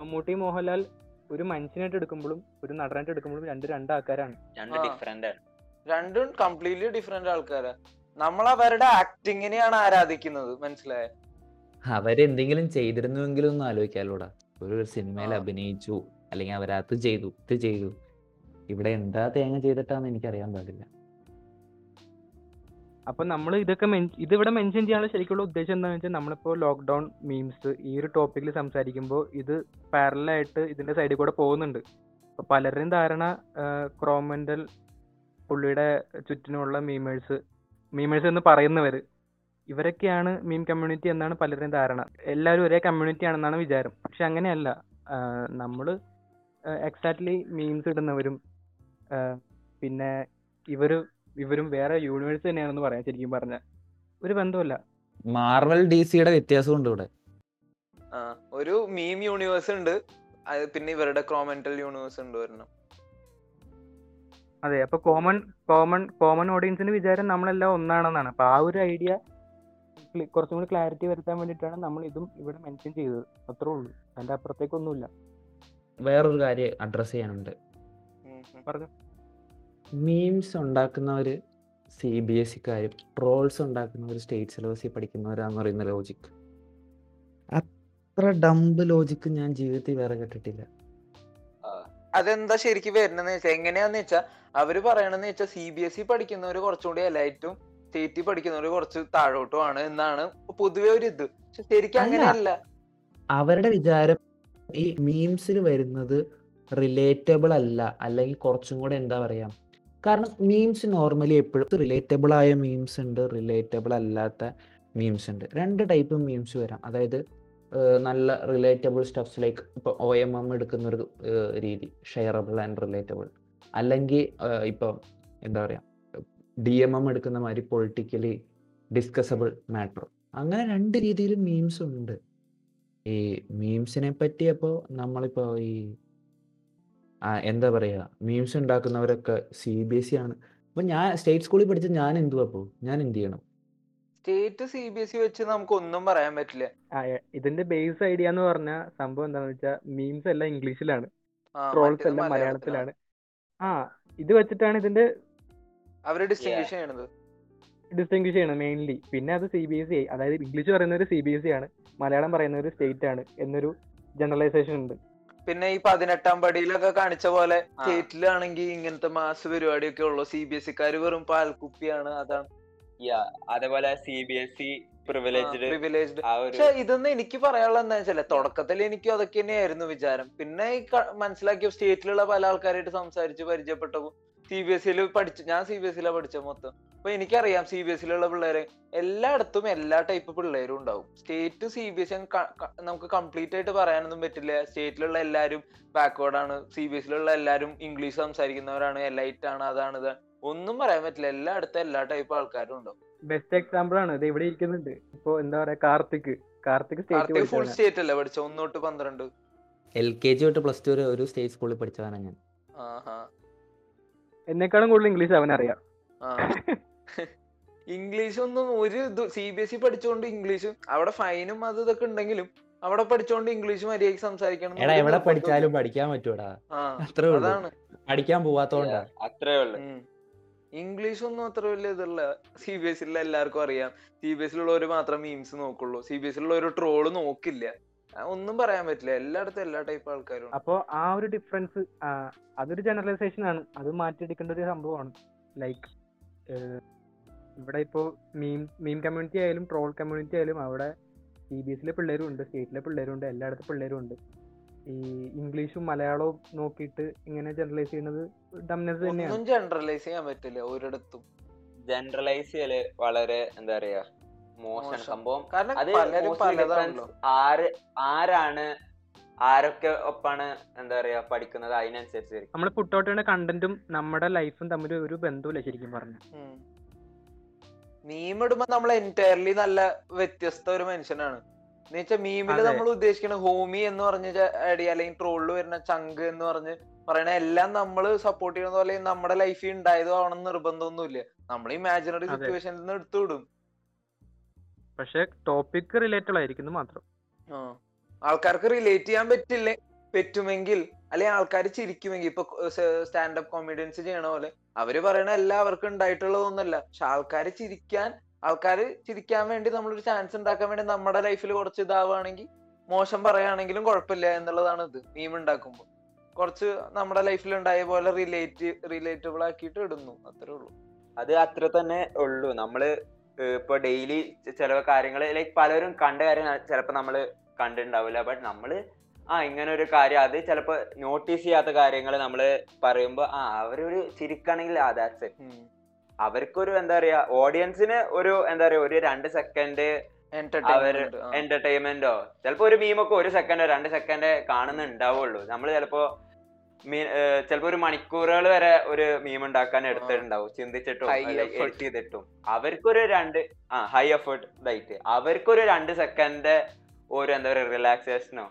A: മമ്മൂട്ടി മോഹൻലാൽ ഒരു മനുഷ്യനായിട്ട് എടുക്കുമ്പോഴും ഒരു നടനായിട്ട് എടുക്കുമ്പോഴും രണ്ട് രണ്ട് ആൾക്കാരാണ്
B: രണ്ട്. ഡിഫറെന്റ് ആണ്.
D: രണ്ടും കംപ്ലീറ്റ്ലി ഡിഫറെന്റ് ആൾക്കാരാ. നമ്മൾ അവരുടെ ആക്ടിങ്ങിനെയാണ് ആരാധിക്കുന്നത് മനസ്സിലായ?
C: അവരെന്തെങ്കിലും ചെയ്തിരുന്നുവെങ്കിലും ഒന്ന് ആലോചിക്കാലോടാ. ഒരു സിനിമയിൽ അഭിനയിച്ചു അല്ലെങ്കിൽ അവരത് ചെയ്തു ഇത് ചെയ്തു. ഇവിടെ എന്താ തേങ്ങ ചെയ്തിട്ടാന്ന് എനിക്കറിയാൻ പാടില്ല.
A: അപ്പൊ നമ്മൾ ഇതൊക്കെ ഇതിവിടെ മെൻഷൻ ചെയ്യാനുള്ള ശരിക്കുള്ള ഉദ്ദേശം എന്താണെന്ന് വെച്ചാൽ നമ്മളിപ്പോ ലോക്ക്ഡൌൺ മീംസ് ഈ ഒരു ടോപ്പിക്കിൽ സംസാരിക്കുമ്പോൾ ഇത് പാരലായിട്ട് ഇതിന്റെ സൈഡിൽ കൂടെ പോകുന്നുണ്ട്. അപ്പൊ പലരുടെയും ധാരണ ക്രോമെന്റൽ പുള്ളിയുടെ ചുറ്റിനുള്ള മീമേഴ്സ് മീമേഴ്സ് എന്ന് പറയുന്നവര് ഇവരൊക്കെയാണ് മീം കമ്മ്യൂണിറ്റി എന്നാണ് പലരുടെയും ധാരണ. എല്ലാവരും ഒരേ കമ്മ്യൂണിറ്റി ആണെന്നാണ് വിചാരം. പക്ഷെ അങ്ങനെയല്ല. നമ്മൾ എക്സാക്ട്ലി മീംസ് ഇടുന്നവരും പിന്നെ ഇവർ ഇവരും വേറെ യൂണിവേഴ്സ് തന്നെയാണെന്ന് പറയാം ശരിക്കും പറഞ്ഞ. ഒരു ബന്ധമില്ല
C: മാർവൽ ഡി സിയുടെ വ്യത്യാസമുണ്ട് ഇവിടെ.
D: ആ ഒരു മീം യൂണിവേഴ്സ് ഉണ്ട്. അത് പിന്നെ ഇവരുടെ ക്രോമെന്റൽ യൂണിവേഴ്സ് ഉണ്ട് വരണം
A: അതെ അപ്പൊ കോമൺ കോമൺ കോമൺ ഓഡിയൻസിന് വിചാരം നമ്മളെല്ലാം ഒന്നാണെന്നാണ്. അപ്പൊ ആ ഒരു ഐഡിയ കുറച്ചും കൂടി ക്ലാരിറ്റി വരുത്താൻ വേണ്ടിയിട്ടാണ് നമ്മൾ ഇതും ഇവിടെ മെൻഷൻ ചെയ്തത്. അത്രേ ഉള്ളൂ. അതിന്റെ അപ്പുറത്തേക്കൊന്നുമില്ല
C: വേറൊരു കാര്യം അഡ്രസ് ചെയ്യാനുണ്ട്.
A: പറഞ്ഞു.
C: മീംസ് ഉണ്ടാക്കുന്നവർ സി ബി എസ് സിക്കാരും ട്രോൾസ് ഉണ്ടാക്കുന്നവർ സ്റ്റേറ്റ് സിലബസിൽ പഠിക്കുന്നവരാന്ന് പറയുന്ന ലോജിക് അത്ര ഡംബ് ലോജിക്ക് ഞാൻ ജീവിതത്തിൽ വേറെ കേട്ടിട്ടില്ല.
D: അതെന്താ ശരിക്കും വരുന്നതെന്ന് വെച്ചാൽ എങ്ങനെയാന്ന് വെച്ചാ അവർ പറയണെന്ന് വെച്ചാൽ സി ബി എസ് ഇ പഠിക്കുന്നവർ കുറച്ചുകൂടി എല്ലായിട്ടും സ്റ്റേറ്റിൽ പഠിക്കുന്നവർ കുറച്ച് താഴോട്ടുമാണ് എന്നാണ് പൊതുവെ ഒരു ഇത്. ശരിക്കും. അങ്ങനെയല്ല.
C: അവരുടെ വിചാരം ഈ മീംസിൽ വരുന്നത് റിലേറ്റബിൾ അല്ല അല്ലെങ്കിൽ കുറച്ചും കൂടെ എന്താ പറയാ കാരണം മീംസ് നോർമലി എപ്പോഴും റിലേറ്റബിൾ ആയ മീംസ് ഉണ്ട് റിലേറ്റബിൾ അല്ലാത്ത മീംസ് ഉണ്ട്. രണ്ട് ടൈപ്പ് മീംസ് വരാം. അതായത് നല്ല റിലേറ്റബിൾ സ്റ്റഫ്സ് ലൈക്ക് ഇപ്പോൾ ഒ എം എം എടുക്കുന്ന ഒരു രീതി ഷെയറബിൾ ആൻഡ് റിലേറ്റബിൾ അല്ലെങ്കിൽ ഇപ്പം എന്താ പറയാ ഡി എം എം എടുക്കുന്ന മാതിരി പൊളിറ്റിക്കലി ഡിസ്കസബിൾ മാറ്റർ അങ്ങനെ രണ്ട് രീതിയിൽ മീംസ് ഉണ്ട്. ഈ മീംസിനെ പറ്റി അപ്പോൾ നമ്മളിപ്പോൾ ഈ ആ, എന്താ പറയുക മീംസ് ഉണ്ടാക്കുന്നവരൊക്കെ സി ബി എസ് സി ആണ്. അപ്പൊ ഞാൻ സ്റ്റേറ്റ് സ്കൂളിൽ പഠിച്ച ഞാൻ എന്തുവാ അപ്പോ ഞാൻ എന്ത് ചെയ്യണം?
D: State C B S E വെച്ച് നമുക്ക് ഒന്നും പറയാൻ പറ്റില്ല.
A: ആ, എ- ഇതിന്റെ ബേസ് ഐഡിയ എന്ന് പറഞ്ഞ സംഭവം എന്താണെന്ന് വെച്ചാൽ മീംസ് എല്ലാം ഇംഗ്ലീഷിലാണ്.
D: ആ,
A: ട്രോൾസ്
D: മറ്റേത്
A: എല്ലാം
D: മലയാളത്തിലാണ്.
A: മലയാളത്തിലാണ്. ആ ഇത് വെച്ചിട്ടാണ് ഇതിന്റെ
D: അവർ ഡിസ്റ്റിങ്വിഷ് ചെയ്യണത്.
A: ഡിസ്റ്റിങ്വിഷ് ചെയ്യണം മെയിൻലി പിന്നെ അത് സി ബി എസ് സി അതായത് ഇംഗ്ലീഷ് പറയുന്നവർ സി ബി എസ് സി ആണ്. മലയാളം പറയുന്നവർ സ്റ്റേറ്റ് ആണ് എന്നൊരു ജനറലൈസേഷൻ ഉണ്ട്.
D: പിന്നെ ഈ പതിനെട്ടാം പടിയിലൊക്കെ കാണിച്ച പോലെ. സ്റ്റേറ്റിലാണെങ്കിൽ ഇങ്ങനത്തെ മാസ് പരിപാടിയൊക്കെ ഉള്ളു. സി ബി എസ് ഇക്കാര് വെറും പാൽക്കുപ്പിയാണ് അതാണ്.
B: അതേപോലെ C B S E privileged
D: പക്ഷെ ഇതൊന്നും എനിക്ക് പറയാനുള്ള എന്താ വെച്ചാൽ തുടക്കത്തിൽ എനിക്ക് അതൊക്കെ തന്നെയായിരുന്നു വിചാരം. പിന്നെ ഈ മനസ്സിലാക്കിയ സ്റ്റേറ്റിലുള്ള പല ആൾക്കാരായിട്ട് സംസാരിച്ച് പരിചയപ്പെട്ടപ്പോ സി ബി എസ് സിയിൽ പഠിച്ചു ഞാൻ സി ബി എസ് സിയിലാണ് പഠിച്ചത് മൊത്തം. അപ്പൊ എനിക്കറിയാം സി ബി എസ് സിയിലുള്ള പിള്ളേരെ എല്ലായിടത്തും എല്ലാ ടൈപ്പ് പിള്ളേരും ഉണ്ടാവും. State C B S C നമുക്ക് കംപ്ലീറ്റ് ആയിട്ട് പറയാനൊന്നും പറ്റില്ല. സ്റ്റേറ്റിലുള്ള എല്ലാവരും ബാക്ക്വേർഡാണ് ആണ്. സി ബി എസ് സിയിലുള്ള എല്ലാവരും ഇംഗ്ലീഷ് സംസാരിക്കുന്നവരാണ്. എലൈറ്റ് ആണ്. അതാണ് ഇത്. ഒന്നും പറയാൻ പറ്റില്ല. എല്ലായിടത്തും എല്ലാ ടൈപ്പ് ആൾക്കാരും ഉണ്ടാവും.
A: ബെസ്റ്റ് എക്സാമ്പിൾ ആണ്. ഇത് ഇവിടെ ഇരിക്കുന്നുണ്ട്. ഇപ്പൊ എന്താ പറയാ? Karthik. Karthik state
D: full state അല്ലേ പഠിച്ച? ഒന്ന് തൊട്ട് പന്ത്രണ്ട്.
C: എൽ കെ ജി തൊട്ട് പ്ലസ് ടു വരെ ഒരു സ്റ്റേറ്റ് സ്കൂളിൽ പഠിച്ചതാണ് ഞാൻ.
D: ആഹാ.
A: എന്നെക്കാളും കൂടുതൽ ഇംഗ്ലീഷ് അവൻ
D: അറിയാം ഇംഗ്ലീഷ് ഒന്നും ഒരു ഇത് സി ബി എസ് ഇ പഠിച്ചുകൊണ്ട് ഇംഗ്ലീഷ് അവിടെ ഫൈനും അത് ഇതൊക്കെ ഉണ്ടെങ്കിലും അവിടെ പഠിച്ചോണ്ട് ഇംഗ്ലീഷ് മര്യാദയ്ക്ക് സംസാരിക്കണം
C: എടാ എവിടെ പഠിച്ചാലും പഠിക്കാൻ പറ്റൂടാ. അത്രേ ഉള്ളൂ.
D: അതാണ്.
C: പഠിക്കാൻ പോവാത്തോണ്ടാ.
B: അത്രേ ഉള്ളു.
D: ഇംഗ്ലീഷ് ഒന്നും അത്ര വലിയ ഇതല്ല സി ബി എസ് എല്ലാവർക്കും അറിയാം. സി ബി എസ് ഉള്ളവർ മാത്രം മീംസ് നോക്കുള്ളൂ. സി ബി എസ് ഉള്ളവർ ഒരു ട്രോൾ നോക്കില്ല. ഒന്നും പറയാൻ പറ്റില്ല. എല്ലായിടത്തും എല്ലാ ടൈപ്പ് ആൾക്കാരും
A: അപ്പോ ആ ഒരു ഡിഫറൻസ് അതൊരു ജനറലൈസേഷൻ ആണ്. അത് മാറ്റിയെടുക്കേണ്ട ഒരു സംഭവമാണ്. ലൈക്ക് ഇവിടെ ഇപ്പോ മീം മീം കമ്മ്യൂണിറ്റി ആയാലും ട്രോൾ കമ്മ്യൂണിറ്റി ആയാലും അവിടെ സി ബി എസിലെ പിള്ളേരും ഉണ്ട് സ്റ്റേറ്റിലെ പിള്ളേരും ഉണ്ട് എല്ലായിടത്തും പിള്ളേരും ഉണ്ട്. ഈ ഇംഗ്ലീഷും മലയാളവും നോക്കിയിട്ട് ഇങ്ങനെ ജനറലൈസ് ചെയ്യുന്നത് ഡംനെസ് തന്നെയാണ്.
D: ഒന്നും ജനറലൈസ് ചെയ്യാൻ പറ്റില്ല ഒരിടത്തും.
B: ജനറലൈസ് ചെയ്യൽ വളരെ എന്താ പറയാ മോശം
D: മോശം.
B: സംഭവം.
D: കാരണം
B: ആര് ആരാണ് ആരൊക്കെ ഒപ്പാണ് എന്താ പറയാ പഠിക്കുന്നത് അതിനനുസരിച്ച്
A: നമ്മൾ പുട്ടോട്ടിയുടെ ചെയ്യുന്ന കണ്ടന്റും നമ്മുടെ ലൈഫും തമ്മിൽ ഒരു ബന്ധമില്ല ശരിക്കും പറഞ്ഞു.
D: മീം ഇടുമ്പോ നമ്മൾ എന്റയർലി നല്ല വ്യത്യസ്ത ഒരു മനുഷ്യനാണ്. എന്ന് വെച്ചാൽ മീമിൽ നമ്മൾ ഉദ്ദേശിക്കുന്ന ഹോമി എന്ന് പറഞ്ഞ അടി അല്ലെങ്കിൽ ട്രോളിൽ വരുന്ന ചങ്ക് എന്ന് പറഞ്ഞ് പറയണ എല്ലാം നമ്മൾ സപ്പോർട്ട് ചെയ്യുന്ന പോലെ നമ്മുടെ ലൈഫിൽ ഉണ്ടായതോ ആവണം നിർബന്ധമൊന്നുമില്ല. നമ്മൾ ഇമാജിനറി സിറ്റുവേഷനിൽ നിന്ന് എടുത്തു വിടും.
A: പക്ഷെ ടോപ്പിക് റിലേറ്റഡ് ആയിരിക്കുന്നു മാത്രം.
D: ആ. ആൾക്കാർക്ക് റിലേറ്റ് ചെയ്യാൻ പറ്റില്ലേ? പറ്റുമെങ്കിൽ അല്ലെങ്കിൽ ആൾക്കാർ ചിരിക്കുമെങ്കിൽ ഇപ്പൊ സ്റ്റാൻഡപ്പ് കോമഡിയൻസ് ചെയ്യണ പോലെ അവർ പറയണ എല്ലാവർക്കും ഉണ്ടായിട്ടുള്ളതൊന്നുമല്ല. പക്ഷെ ആൾക്കാർ ചിരിക്കാൻ ആൾക്കാർ ചിരിക്കാൻ വേണ്ടി നമ്മളൊരു ചാൻസ് ഉണ്ടാക്കാൻ വേണ്ടി നമ്മുടെ ലൈഫിൽ കുറച്ച് ഇതാവുകയാണെങ്കിൽ മോശം പറയുകയാണെങ്കിലും കുഴപ്പമില്ല എന്നുള്ളതാണ് ഇത്. മീം ഉണ്ടാക്കുമ്പോൾ. കുറച്ച് നമ്മുടെ ലൈഫിൽ ഉണ്ടായ പോലെ റിലേറ്റ് റിലേറ്റബിൾ ആക്കിയിട്ട് ഇടുന്നു. അത്രേ ഉള്ളൂ.
B: അത് അത്ര തന്നെ ഉള്ളൂ. നമ്മൾ ഇപ്പൊ ഡെയിലി ചില കാര്യങ്ങൾ ലൈക്ക് പലരും കണ്ട കാര്യം ചിലപ്പോ നമ്മൾ കണ്ടിട്ടുണ്ടാവില്ല ബട്ട് നമ്മൾ ആ ഇങ്ങനെ ഒരു കാര്യം അത് ചിലപ്പോ നോട്ടീസ് ചെയ്യാത്ത കാര്യങ്ങൾ നമ്മൾ പറയുമ്പോ ആ അവരൊരു ചിരിക്കാണെങ്കിൽ ആ ദാറ്റ്സ് ഇറ്റ് അവർക്കൊരു എന്താ പറയാ ഓഡിയൻസിന് ഒരു എന്താ പറയാ ഒരു രണ്ട് സെക്കൻഡ് അവർ
D: എന്റർടൈൻമെന്റോ
B: ചിലപ്പോ ഒരു മീമൊക്കെ ഒരു സെക്കൻഡോ രണ്ട് സെക്കൻഡ് കാണുന്നുണ്ടാവുള്ളൂ. നമ്മൾ ചിലപ്പോ ചിലപ്പോ ഒരു മണിക്കൂറുകൾ വരെ ഒരു മീം ഉണ്ടാക്കാൻ എടുത്തിട്ടുണ്ടാവും. ചിന്തിച്ചിട്ടും
D: High effort.
B: എഡിറ്റ് ചെയ്തിട്ടും അവർക്കൊരു രണ്ട് ആ ഹൈ എഫേർട്ട് ഇതായിട്ട് അവർക്കൊരു രണ്ട് സെക്കൻഡ് ഒരു എന്താ പറയുക റിലാക്സേഷനോ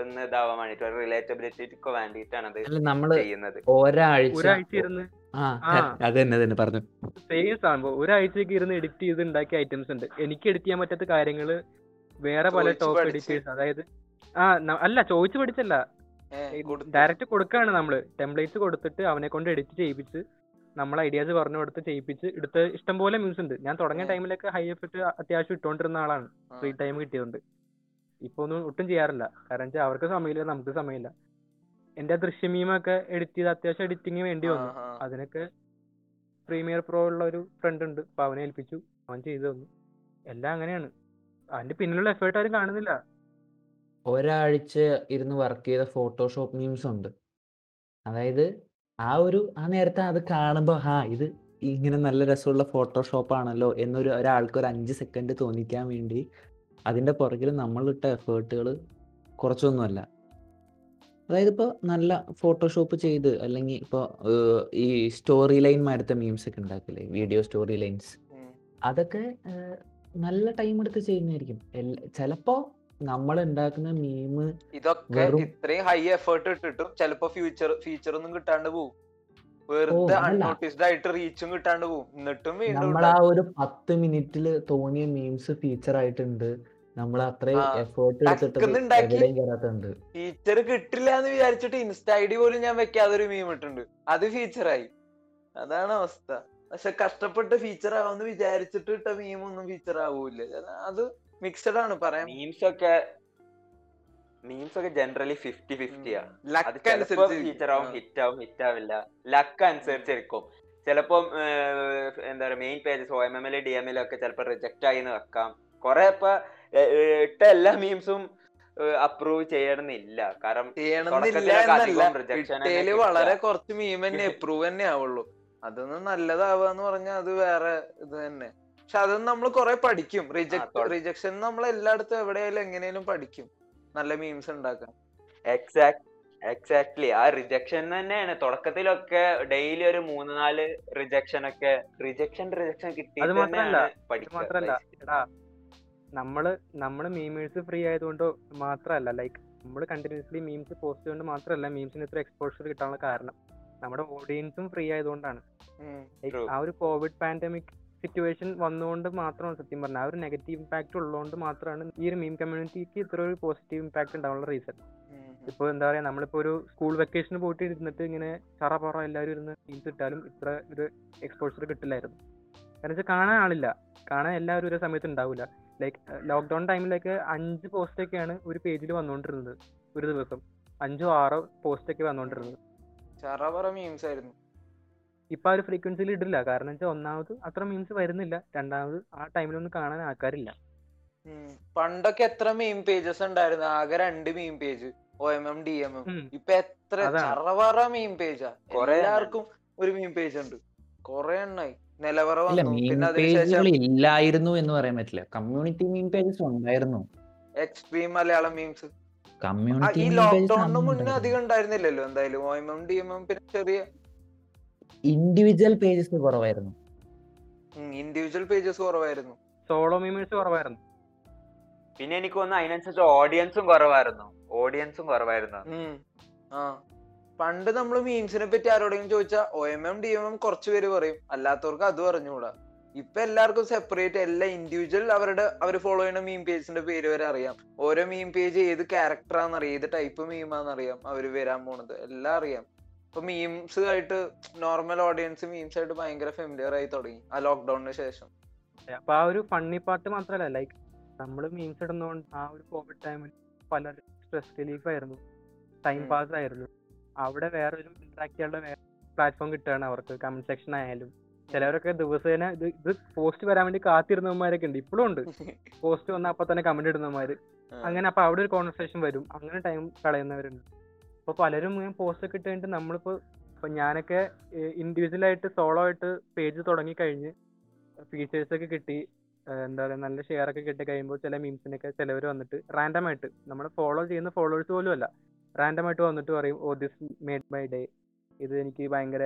B: ഒന്ന് ഇതാവാൻ വേണ്ടിട്ട് റിലേറ്റബിലിറ്റിക്ക് വേണ്ടിയിട്ടാണ് അത് ചെയ്യുന്നത്.
C: ഒരാഴ്ച
A: സെയിം സംഭവം. ഒരാഴ്ചക്ക് ഇരുന്ന് എഡിറ്റ് ചെയ്ത് ഉണ്ടാക്കിയ ഐറ്റംസ് ഉണ്ട്. എനിക്ക് എഡിറ്റ് ചെയ്യാൻ പറ്റാത്ത കാര്യങ്ങൾ വേറെ പല ടോപ്പ് എഡിറ്റേഴ്സ് അതായത് ആ അല്ല ചോദിച്ചു പഠിച്ചല്ല. ഡയറക്റ്റ് കൊടുക്കാണ് നമ്മൾ. ടെംപ്ലേറ്റ്സ് കൊടുത്തിട്ട് അവനെ കൊണ്ട് എഡിറ്റ് ചെയ്യിപ്പിച്ച് നമ്മൾ ഐഡിയാസ് പറഞ്ഞു കൊടുത്ത് ചെയ്യിപ്പിച്ച് എടുത്ത് ഇഷ്ടംപോലെ മ്യൂസ് ഉണ്ട്. ഞാൻ തുടങ്ങിയ ടൈമിലൊക്കെ ഹൈ എഫക്ട് അത്യാവശ്യം ഇട്ടുകൊണ്ടിരുന്ന ആളാണ്. ഫ്രീ ടൈം കിട്ടിയതുകൊണ്ട്. ഇപ്പൊ ഒന്നും ഒട്ടും ചെയ്യാറില്ല. കാരണം വെച്ചാൽ അവർക്ക് സമയമില്ല നമുക്ക് സമയമില്ല. എന്റെ ദൃശ്യമീമൊക്കെ എഡിറ്റ് ചെയ്ത് അത്യാവശ്യം എഡിറ്റിംഗ് വേണ്ടി വന്നു. അതിനൊക്കെ പ്രീമിയർ പ്രോ ഉള്ള ഒരു ഫ്രണ്ട് ഉണ്ട്. അപ്പൊ അവനെ ഏൽപ്പിച്ചു. അവൻ ചെയ്തു തന്നു. എല്ലാം അങ്ങനെയാണ്. അതിന്റെ പിന്നിലുള്ള എഫേർട്ട് ആരും കാണുന്നില്ല.
C: ഒരാഴ്ച ഇരുന്ന് വർക്ക് ചെയ്ത ഫോട്ടോഷോപ്പ് മീംസ് ഉണ്ട്. അതായത് ആ ഒരു ആ നേരത്തെ അത് കാണുമ്പോൾ ഹാ ഇത് ഇങ്ങനെ നല്ല രസമുള്ള ഫോട്ടോഷോപ്പ് ആണല്ലോ എന്നൊരു ഒരാൾക്ക് ഒരു അഞ്ച് സെക്കൻഡ് തോന്നിക്കാൻ വേണ്ടി അതിന്റെ പുറകിൽ നമ്മളിട്ട എഫേർട്ടുകൾ കുറച്ചൊന്നുമല്ല. അതായത് ഇപ്പോൾ നല്ല ഫോട്ടോഷോപ്പ് ചെയ്ത് അല്ലെങ്കിൽ ഇപ്പോൾ ഈ സ്റ്റോറി ലൈൻ മാരത്തെ മീംസ് ഒക്കെ ഉണ്ടാക്കില്ലേ? വീഡിയോ സ്റ്റോറി ലൈൻസ് അതൊക്കെ നല്ല ടൈം എടുത്ത് ചെയ്യുന്നതായിരിക്കും. ചിലപ്പോ നമ്മൾ ഉണ്ടാക്കുന്ന മീം
D: ഇതൊക്കെ ഇത്രയും ഹൈ എഫേർട്ട് ഇട്ടിട്ടും ചിലപ്പോ ഫ്യൂച്ചർ ഫീച്ചർ ഒന്നും കിട്ടാണ്ട് പോവും. വെറുതെ. അൺനോട്ടീസ്ഡ് ആയിട്ട് റീച്ചും കിട്ടാണ്ട് പോകും എന്നിട്ടും
C: നമ്മൾ ആ ഒരു പത്ത് മിനിറ്റിൽ തോന്നിയ മീംസ് ഫീച്ചർ ആയിട്ടുണ്ട്. നമ്മൾ അത്രയും എഫേർട്ട് എടുത്തിട്ട്
D: ടക്കുന്ന് ഉണ്ടാക്കി.
C: എവിടെയും കയറാത്തുണ്ട്
D: ഫീച്ചർ കിട്ടില്ല എന്ന് വിചാരിച്ചിട്ട് ഇൻസ്റ്റ ഐ ഡി പോലും ഞാൻ വെക്കാതെ ഒരു മീം ഇട്ടുണ്ട് അത് ഫീച്ചറായി അതാണ് അവസ്ഥ. പക്ഷെ കഷ്ടപ്പെട്ട് ഫീച്ചർ ആവുമെന്ന് വിചാരിച്ചിട്ട് ഇട്ട മീം ഒന്നും ഫീച്ചർ ആവൂല അത് മിക്സഡ് ആണ് പറയാൻ
B: മീംസ് ഒക്കെ മീംസ് ഒക്കെ ജനറലി ഫിഫ്റ്റി ഫിഫ്റ്റിയാ ഫീച്ചർ ആവും ഹിറ്റ് ആവും ഹിറ്റ് ആവില്ല. ലക്ക് അനുസരിച്ചിരിക്കും ചിലപ്പം എന്താ പറയുക main pages O M M L D M L ഒക്കെ ചിലപ്പോൾ റിജക്ട് ആയി എന്ന് വെക്കാം. കുറെ ഇപ്പൊ ഇട്ട എല്ലാ മീംസും അപ്രൂവ് ചെയ്യണമെന്നില്ല. കാരണം.
D: വളരെ കുറച്ച് മീം തന്നെ അപ്രൂവ് തന്നെ ആവുള്ളൂ. അതൊന്നും നല്ലതാവാന്ന് പറഞ്ഞാൽ അത് വേറെ ഇത് തന്നെ. പക്ഷെ അതൊന്നും നമ്മൾ കുറെ പഠിക്കും. റിജക്ട് റിജക്ഷൻ നമ്മൾ എല്ലായിടത്തും എവിടെയായാലും എങ്ങനെയാലും പഠിക്കും. നല്ല മീംസ് ഉണ്ടാക്കാൻ.
B: എക്സാക്ട് എക്സാക്ട്ലി ആ റിജക്ഷൻ തന്നെയാണ്. തുടക്കത്തിലൊക്കെ ഡെയിലി ഒരു മൂന്ന് നാല് റിജക്ഷൻ ഒക്കെ റിജക്ഷൻ റിജക്ഷൻ കിട്ടി
A: അത് മാത്രല്ല, ഇത്
B: പഠിക്കുക.
A: മാത്രല്ല എടാ നമ്മൾ നമ്മൾ മീമേഴ്സ് ഫ്രീ ആയതുകൊണ്ട് മാത്രല്ല ലൈക്ക് നമ്മൾ കണ്ടിന്യൂസ്ലി മീംസ് പോസ്റ്റ് കൊണ്ട് മാത്രമല്ല മീംസിന് ഇത്ര എക്സ്പോഷർ കിട്ടാനുള്ള കാരണം. നമ്മുടെ ഓഡിയൻസും ഫ്രീ ആയതുകൊണ്ടാണ്. ആ ഒരു കോവിഡ് പാൻഡമിക് സിറ്റുവേഷൻ വന്നുകൊണ്ട് മാത്രമാണ് സത്യം പറഞ്ഞത്. ആ ഒരു നെഗറ്റീവ് ഇമ്പാക്ട് ഉള്ളതുകൊണ്ട് മാത്രമാണ് ഈ ഒരു മീം കമ്മ്യൂണിറ്റിക്ക് ഇത്ര ഒരു പോസിറ്റീവ് ഇമ്പാക്ട് ഉണ്ടാവാനുള്ള റീസൺ. ഇപ്പൊ എന്താ പറയാ നമ്മളിപ്പോ ഒരു സ്കൂൾ വെക്കേഷന് പോയിട്ട് ഇരുന്നിട്ട് ഇങ്ങനെ ചറ പറ എല്ലാവരും ഇരുന്ന് മീൻസ് ഇട്ടാലും ഇത്ര ഒരു എക്സ്പോഷർ കിട്ടില്ലായിരുന്നു. കാരണം വെച്ചാൽ കാണാൻ ആളില്ല. കാണാൻ എല്ലാവരും ഒരേ സമയത്ത് ഉണ്ടാവില്ല ലൈക്ക് ലോക്ക്ഡൌൺ ടൈമിലൊക്കെ അഞ്ച് പോസ്റ്റ് ഒക്കെയാണ് ഒരു പേജിൽ വന്നുകൊണ്ടിരുന്നത് ഒരു ദിവസം. അഞ്ചോ ആറോ പോസ്റ്റ് ഒക്കെ വന്നുകൊണ്ടിരുന്നത്
D: ചറപറ മീംസ് ആയിരുന്നു.
A: ഇപ്പൊ ആ ഒരു ഫ്രീക്വൻസിയിൽ ഇടില്ല. കാരണം വെച്ചാൽ ഒന്നാമത് അത്ര മീംസ് വരുന്നില്ല. രണ്ടാമത് ആ ടൈമിലൊന്നും കാണാൻ ആൾക്കാരില്ല.
D: പണ്ടൊക്കെ എത്ര മീം പേജസ് ഉണ്ടായിരുന്നു? ആകെ രണ്ട് meme page O M M D M M ഇപ്പൊ എത്ര ചറവറ മീം പേജാ
B: കൊറേ
D: എല്ലാവർക്കും ഒരു മീം പേജ് ഉണ്ട്. കൊറേ എണ്ണായി. നിലവറ വന്നു. പിന്നെ അതിനുശേഷം
C: ഇല്ലായിരുന്നു എന്ന് പറയാൻ പറ്റില്ല. കമ്മ്യൂണിറ്റി മീം പേജസ് ഉണ്ടായിരുന്നു.
D: എക്സ്ട്രീം മലയാളം മീംസ്
C: കമ്മ്യൂണിറ്റി
D: ഈ ലോക്ക്ഡൌണിന് മുന്നേ അധികം ഉണ്ടായിരുന്നില്ലല്ലോ? എന്തായാലും O M M D M M പിന്നെ ചെറിയ
C: ഇൻഡിവിജ്വൽ പേജസ് കുറവായിരുന്നു.
D: ഇൻഡിവിജ്വൽ പേജസ് കുറവായിരുന്നു.
A: സോളോ മീമേഴ്സ് കുറവായിരുന്നു.
B: പിന്നെ എനിക്ക് തോന്നുന്നു അതിനനുസരിച്ച് ഓഡിയൻസും കുറവായിരുന്നു. ഓഡിയൻസും കുറവായിരുന്നു.
D: ആ. പണ്ട് നമ്മൾ മീംസിനെ പറ്റി ആരോടെങ്കിലും ചോദിച്ചാൽ O M M D M M കുറച്ച് പേര് പറയും. അല്ലാത്തവർക്ക് അത് പറഞ്ഞുകൂടാ ഇപ്പൊ എല്ലാവർക്കും സെപ്പറേറ്റ് എല്ലാ ഇൻഡിവിജ്വൽ അവരുടെ അവർ ഫോളോ ചെയ്യുന്ന മീം പേജിന്റെ പേര് വരെ അറിയാം. ഓരോ മീം പേജ് ഏത് ക്യാരക്ടറാന്ന് അറിയാം ഏത് ടൈപ്പ് മീമാന്ന് അറിയാം അവർ വരാൻ പോണത്. എല്ലാം അറിയാം. ഇപ്പൊ മീംസ് ആയിട്ട് നോർമൽ ഓഡിയൻസ് മീംസ് ആയിട്ട് ഭയങ്കര ഫെമിലിയർ ആയി തുടങ്ങി. ആ ലോക്ക്ഡൌണിന് ശേഷം.
A: അപ്പൊ ആ ഒരു ഫണ്ണി പാർട്ട് മാത്രല്ല ലൈക്ക് നമ്മൾ മീംസ് ഇടുന്നോണ്ട് ആ ഒരു കോവിഡ് ടൈമിൽ പലരും സ്ട്രെസ് റിലീഫ് ആയിരുന്നു. ടൈം പാസ് ആയിരുന്നു. അവിടെ വേറെ ഒരു ഇന്ററാക്ട് ചെയ്യാനുള്ള വേറെ പ്ലാറ്റ്ഫോം കിട്ടുകയാണ് അവർക്ക് കമന്റ് സെക്ഷൻ ആയാലും. ചിലവരൊക്കെ ദിവസേന ഇത് ഇത് പോസ്റ്റ് വരാൻ വേണ്ടി കാത്തിരുന്നവന്മാരൊക്കെ ഉണ്ട്. ഇപ്പോഴും ഉണ്ട്. പോസ്റ്റ് വന്ന അപ്പൊ തന്നെ കമന്റ് ഇടുന്നവന്മാര് അങ്ങനെ അപ്പൊ അവിടെ ഒരു കോൺവെർസേഷൻ വരും. അങ്ങനെ ടൈം കളയുന്നവരുണ്ട്. അപ്പൊ പലരും ഇങ്ങനെ പോസ്റ്റ് ഒക്കെ ഇട്ട് കഴിഞ്ഞിട്ട് നമ്മളിപ്പോ ഇപ്പൊ ഞാനൊക്കെ ഇൻഡിവിജ്വൽ ആയിട്ട് സോളോ ആയിട്ട് പേജ് തുടങ്ങി കഴിഞ്ഞ് ഫീച്ചേഴ്സ് ഒക്കെ കിട്ടി എന്താ പറയുക നല്ല ഷെയർ ഒക്കെ കിട്ടി കഴിയുമ്പോൾ ചില മീംസിനൊക്കെ ചിലവർ വന്നിട്ട് റാൻഡം ആയിട്ട് നമ്മൾ ഫോളോ ചെയ്യുന്ന ഫോളോവേഴ്സ് പോലും അല്ല റാൻഡം ആയിട്ട് വന്നിട്ട് പറയും oh this made my day ഇത് എനിക്ക് ഭയങ്കര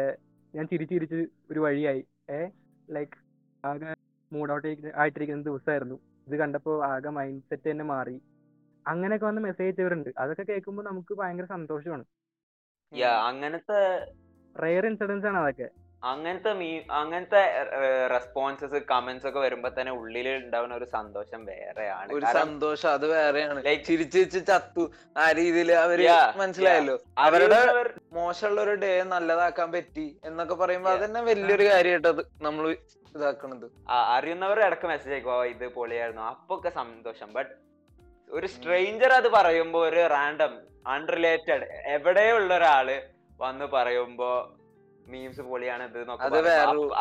A: ഞാൻ ചിരിച്ച് ചിരിച്ച് ഒരു വഴിയായി. ഏ ലൈക്ക് ആകെ മൂഡ് ഔട്ട് ആയിട്ടിരിക്കുന്ന ദിവസമായിരുന്നു ഇത് കണ്ടപ്പോൾ ആകെ മൈൻഡ് സെറ്റ് തന്നെ മാറി. അങ്ങനെയൊക്കെ വന്ന് മെസ്സേജ് അയച്ചവരുണ്ട്. അതൊക്കെ കേൾക്കുമ്പോൾ നമുക്ക് ഭയങ്കര സന്തോഷമാണ്.
B: യാ അങ്ങനത്തെ
A: റെയർ ഇൻസിഡൻസ് ആണ് അതൊക്കെ.
B: അങ്ങനത്തെ മീ അങ്ങനത്തെ റെസ്പോൺസസ് കമന്റ്സ് ഒക്കെ വരുമ്പോ തന്നെ ഉള്ളിൽ ഉണ്ടാവുന്ന ഒരു സന്തോഷം വേറെയാണ്.
D: ഒരു സന്തോഷം അത് വേറെയാണ്.
B: ലൈക്
D: ചിരിച്ചു ചിരിച്ച് ചത്തു. ആ രീതിയിൽ
B: അവർ
D: മനസ്സിലായല്ലോ. അവരുടെ മോശമുള്ള ഒരു ഡേ നല്ലതാക്കാൻ പറ്റി എന്നൊക്കെ പറയുമ്പോ അതന്നെ വലിയൊരു കാര്യമായിട്ട് നമ്മൾ ഇതാക്കണത്.
B: ആ, അറിയുന്നവർ ഇടയ്ക്ക് മെസ്സേജ് അയക്കും "ഓ, ഇത് പൊളിയായിരുന്നു. അപ്പൊ ഒക്കെ സന്തോഷം. ബട്ട് ഒരു സ്ട്രെയിഞ്ചർ അത് പറയുമ്പോ ഒരു റാൻഡം അൺറിലേറ്റഡ് എവിടെയുള്ള ഒരാൾ വന്ന് പറയുമ്പോ മീംസ് പൊളിയാണ് ഇത്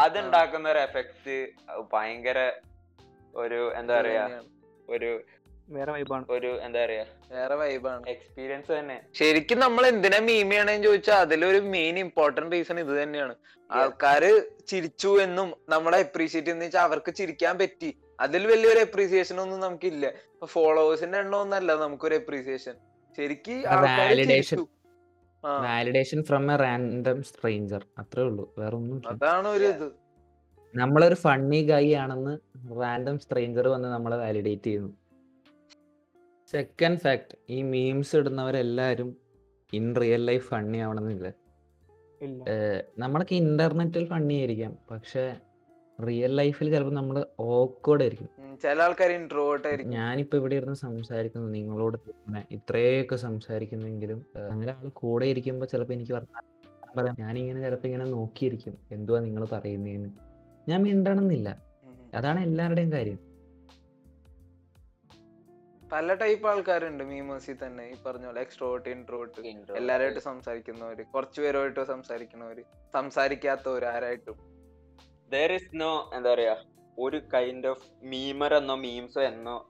D: അത്
B: ഉണ്ടാക്കുന്ന ഒരു എഫക്ട് ഭയങ്കര ഒരു എന്താ പറയാ ഒരു
A: വേറെ വൈബാണ്
B: ഒരു എന്താ പറയാ
D: വേറെ വൈബാണ്
B: എക്സ്പീരിയൻസ് തന്നെ.
D: ശരിക്കും നമ്മൾ എന്തിനാ മീം ചെയ്യണെന്ന് ചോദിച്ചാൽ അതിലൊരു മെയിൻ ഇമ്പോർട്ടന്റ് റീസൺ ഇത് തന്നെയാണ്. ആൾക്കാര് ചിരിച്ചു എന്നും നമ്മളെ അപ്രീഷിയേറ്റ് ചെയ്യുന്ന വെച്ചാൽ അവർക്ക് ചിരിക്കാൻ പറ്റി. അതിൽ വലിയൊരു അപ്രീസിയേഷൻ ഒന്നും നമുക്കില്ല. ഇപ്പൊ ഫോളോവേഴ്സിന്റെ എണ്ണം ഒന്നല്ല നമുക്കൊരു അപ്രീസിയേഷൻ ശരിക്കും
C: validation from a random stranger അത്രേ ഉള്ളൂ. വേറെ ഒന്നും
D: അതാണ് ഒരു ഇത്.
C: നമ്മളൊരു ഫണ്ണി ഗൈ ആണെന്ന് റാൻഡം സ്ട്രേഞ്ചർ വന്ന് നമ്മളെ വാലിഡേറ്റ് ചെയ്യുന്നു. സെക്കൻഡ് ഫാക്ട് ഈ മീംസ് ഇടുന്നവരെല്ലാരും ഇൻ റിയൽ ലൈഫ് ഫണ്ണി ആവണമെന്നില്ല.
A: ഇല്ല.
C: നമ്മളൊക്കെ ഇന്റർനെറ്റിൽ ഫണ്ണി ആയിരിക്കാം. പക്ഷെ റിയൽ ലൈഫിൽ ചിലപ്പോൾ നമ്മൾ ഓക്വേർഡ് ആയിരിക്കും.
D: ചില ആൾക്കാർ ഇൻട്രോവേർട്ട് ആയിരിക്കും.
C: ഞാനിപ്പോ ഇവിടെ ഇരുന്ന് സംസാരിക്കുന്നു നിങ്ങളോട് ഇത്രയൊക്കെ സംസാരിക്കുന്നെങ്കിലും അങ്ങനെ ആൾ കൂടെ ഇരിക്കുമ്പോൾ ചിലപ്പോൾ എനിക്ക് പറഞ്ഞാൽ പറയാം ഞാനിങ്ങനെ ചിലപ്പോൾ ഇങ്ങനെ നോക്കിയിരിക്കും. എന്തുവാ നിങ്ങൾ പറയുന്നതെന്ന് ഞാൻ മിണ്ടണമെന്നില്ല. അതാണ് എല്ലാവരുടെയും കാര്യം.
D: പല ടൈപ്പ് ആൾക്കാരുണ്ട് മീമേഴ്സിൽ തന്നെ. ഈ പറഞ്ഞ പോലെ എക്സ്ട്രോട്ട്
B: ഇൻട്രോട്ട്.
D: എല്ലാരായിട്ട് സംസാരിക്കുന്നവര് കുറച്ചു പേരുമായിട്ട് സംസാരിക്കുന്നവര് സംസാരിക്കാത്തവര് ആരായിട്ടും.
B: ദർ ഇസ് നോ എന്താ പറയാ ഒരു കൈൻഡ് ഓഫ് മീമർ എന്നോ മീംസോ എന്നോ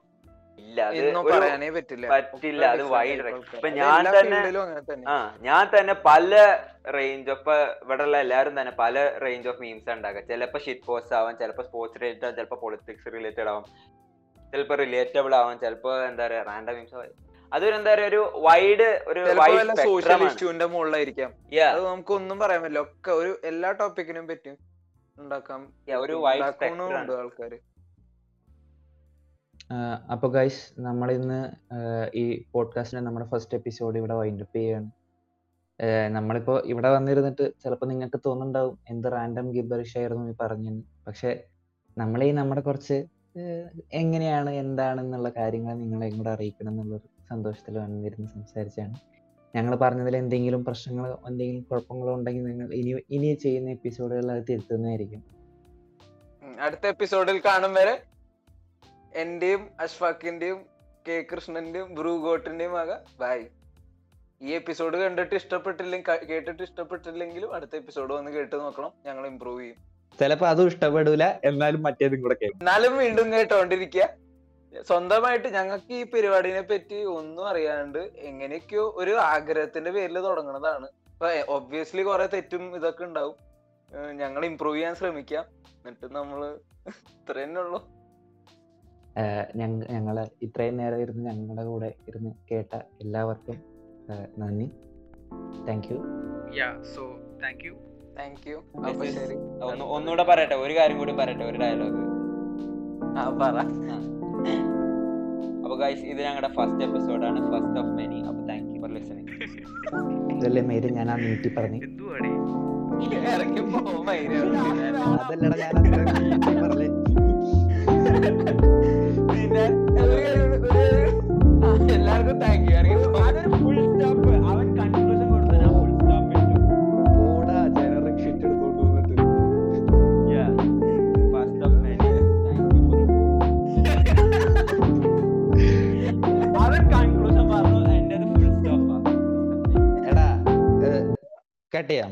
B: ഇല്ല. അത്
D: പറയാനേ പറ്റില്ല.
B: പറ്റില്ല, അത്
D: വൈഡ്.
B: ഇപ്പൊ ഞാൻ തന്നെ- ആ ഞാൻ തന്നെ പല റേഞ്ച് ഓഫ് ഇവിടെ ഉള്ള എല്ലാരും തന്നെ പല റേഞ്ച് ഓഫ് മീംസ് ഉണ്ടാക്കുക. ചിലപ്പോ ഷിറ്റ് പോസ്റ്റ് ആവാം ചിലപ്പോ സ്പോർട്സ് റിലേറ്റഡ് ആവും ചിലപ്പോ പൊളിറ്റിക്സ് റിലേറ്റഡ് ആവും ചിലപ്പോ റിലേറ്റബിൾ ആവാം ചിലപ്പോ എന്താ പറയാ റാൻഡം മീംസ് അതൊരു എന്താ പറയാ ഒരു വൈഡ് ഒരു
D: സോഷ്യൽ ഇഷ്യൂന്റെ മുകളിലായിരിക്കാം. അത് നമുക്ക് ഒന്നും പറയാൻ പറ്റില്ല. ഒക്കെ ഒരു എല്ലാ ടോപ്പിക്കിനും പറ്റും. ഉണ്ടാക്കാം.
B: ഒരു
D: ആൾക്കാര്.
C: അപ്പോൾ ഗൈസ് നമ്മൾ ഇന്ന് ഈ പോഡ്കാസ്റ്റിന്റെ നമ്മുടെ ഫസ്റ്റ് എപ്പിസോഡ് ഇവിടെ വൈൻഡപ്പ് ചെയ്യാണ്. നമ്മളിപ്പോ ഇവിടെ വന്നിരുന്നിട്ട് ചിലപ്പോൾ നിങ്ങൾക്ക് തോന്നുന്നുണ്ടാവും എന്ത് റാൻഡം ഗിബറിഷ് ആയിരുന്നു ഈ പറഞ്ഞു പക്ഷെ നമ്മൾ ഈ നമ്മുടെ കുറച്ച് എങ്ങനെയാണ് എന്താണ് എന്നുള്ള കാര്യങ്ങൾ നിങ്ങളെ കൂടെ അറിയിക്കണം എന്നുള്ളൊരു സന്തോഷത്തിൽ വന്നിരുന്ന് സംസാരിച്ചാണ്. ഞങ്ങൾ പറഞ്ഞതിൽ എന്തെങ്കിലും പ്രശ്നങ്ങളോ എന്തെങ്കിലും കുഴപ്പങ്ങളോ ഉണ്ടെങ്കിൽ നിങ്ങൾ ഇനി ഇനി ചെയ്യുന്ന എപ്പിസോഡുകളിൽ അത് തിരുത്തുന്നതായിരിക്കും.
D: അടുത്ത എപ്പിസോഡിൽ കാണും വരെ എന്റെയും അഷ്ഫാഖിന്റെയും കെ കൃഷ്ണന്റെയും ബ്രൂഗോട്ടിന്റെയും ആകെ ബൈ ഈ എപ്പിസോഡ് കണ്ടിട്ട് ഇഷ്ടപ്പെട്ടില്ലെങ്കിൽ കേട്ടിട്ട് ഇഷ്ടപ്പെട്ടില്ലെങ്കിലും അടുത്ത എപ്പിസോഡ് വന്ന് കേട്ട് നോക്കണം. ഞങ്ങൾ ഇമ്പ്രൂവ് ചെയ്യും.
C: ചിലപ്പോ അതും ഇഷ്ടപ്പെടൂല. എന്നാലും മറ്റേതും കൂടെ കേൾക്കും.
D: എന്നാലും വീണ്ടും കേട്ടോണ്ടിരിക്കുക. സ്വന്തമായിട്ട് ഞങ്ങൾക്ക് ഈ പരിപാടിനെ പറ്റി ഒന്നും അറിയാണ്ട് എങ്ങനെയൊക്കെയോ ഒരു ആഗ്രഹത്തിന്റെ പേരിൽ തുടങ്ങുന്നതാണ്. അപ്പൊ ഒബ്വിയസ്ലി കുറെ തെറ്റും ഇതൊക്കെ ഉണ്ടാവും. ഞങ്ങൾ ഇമ്പ്രൂവ് ചെയ്യാൻ ശ്രമിക്കാം. എന്നിട്ട് നമ്മൾ ഇത്ര തന്നെ ഉള്ളു
C: ഞങ്ങ ഞങ്ങൾ ഇത്രയും നേരം ഇരുന്ന് ഞങ്ങളുടെ കൂടെ ഇരുന്ന് കേട്ട എല്ലാവർക്കും നന്ദി. Thank you
A: so thank you
D: thank you അപ്പൊ ശരി.
B: ഒന്നുകൂടെ പറയട്ടെ. ഒരു കാര്യം കൂടി പറയട്ടെ. ഒരു ഡയലോഗ്
D: ആ പറ.
B: അപ്പൊ ഗൈസ് ഇത് ഞങ്ങളുടെ ഫസ്റ്റ് എപ്പിസോഡാണ് ഫസ്റ്റ് ഓഫ് മെനി അപ്പൊ താങ്ക് യു ഫോർ ലിസണിങ്
C: ഇതല്ലേ മേര് ഞാൻ ആ നീട്ടി പറഞ്ഞു. അതല്ലടാ ഞാൻ പറഞ്ഞേ.
D: പിന്നെ എല്ലാവർക്കും താങ്ക് യു ഇറങ്ങി
B: ഫുൾ
C: கேட்டியா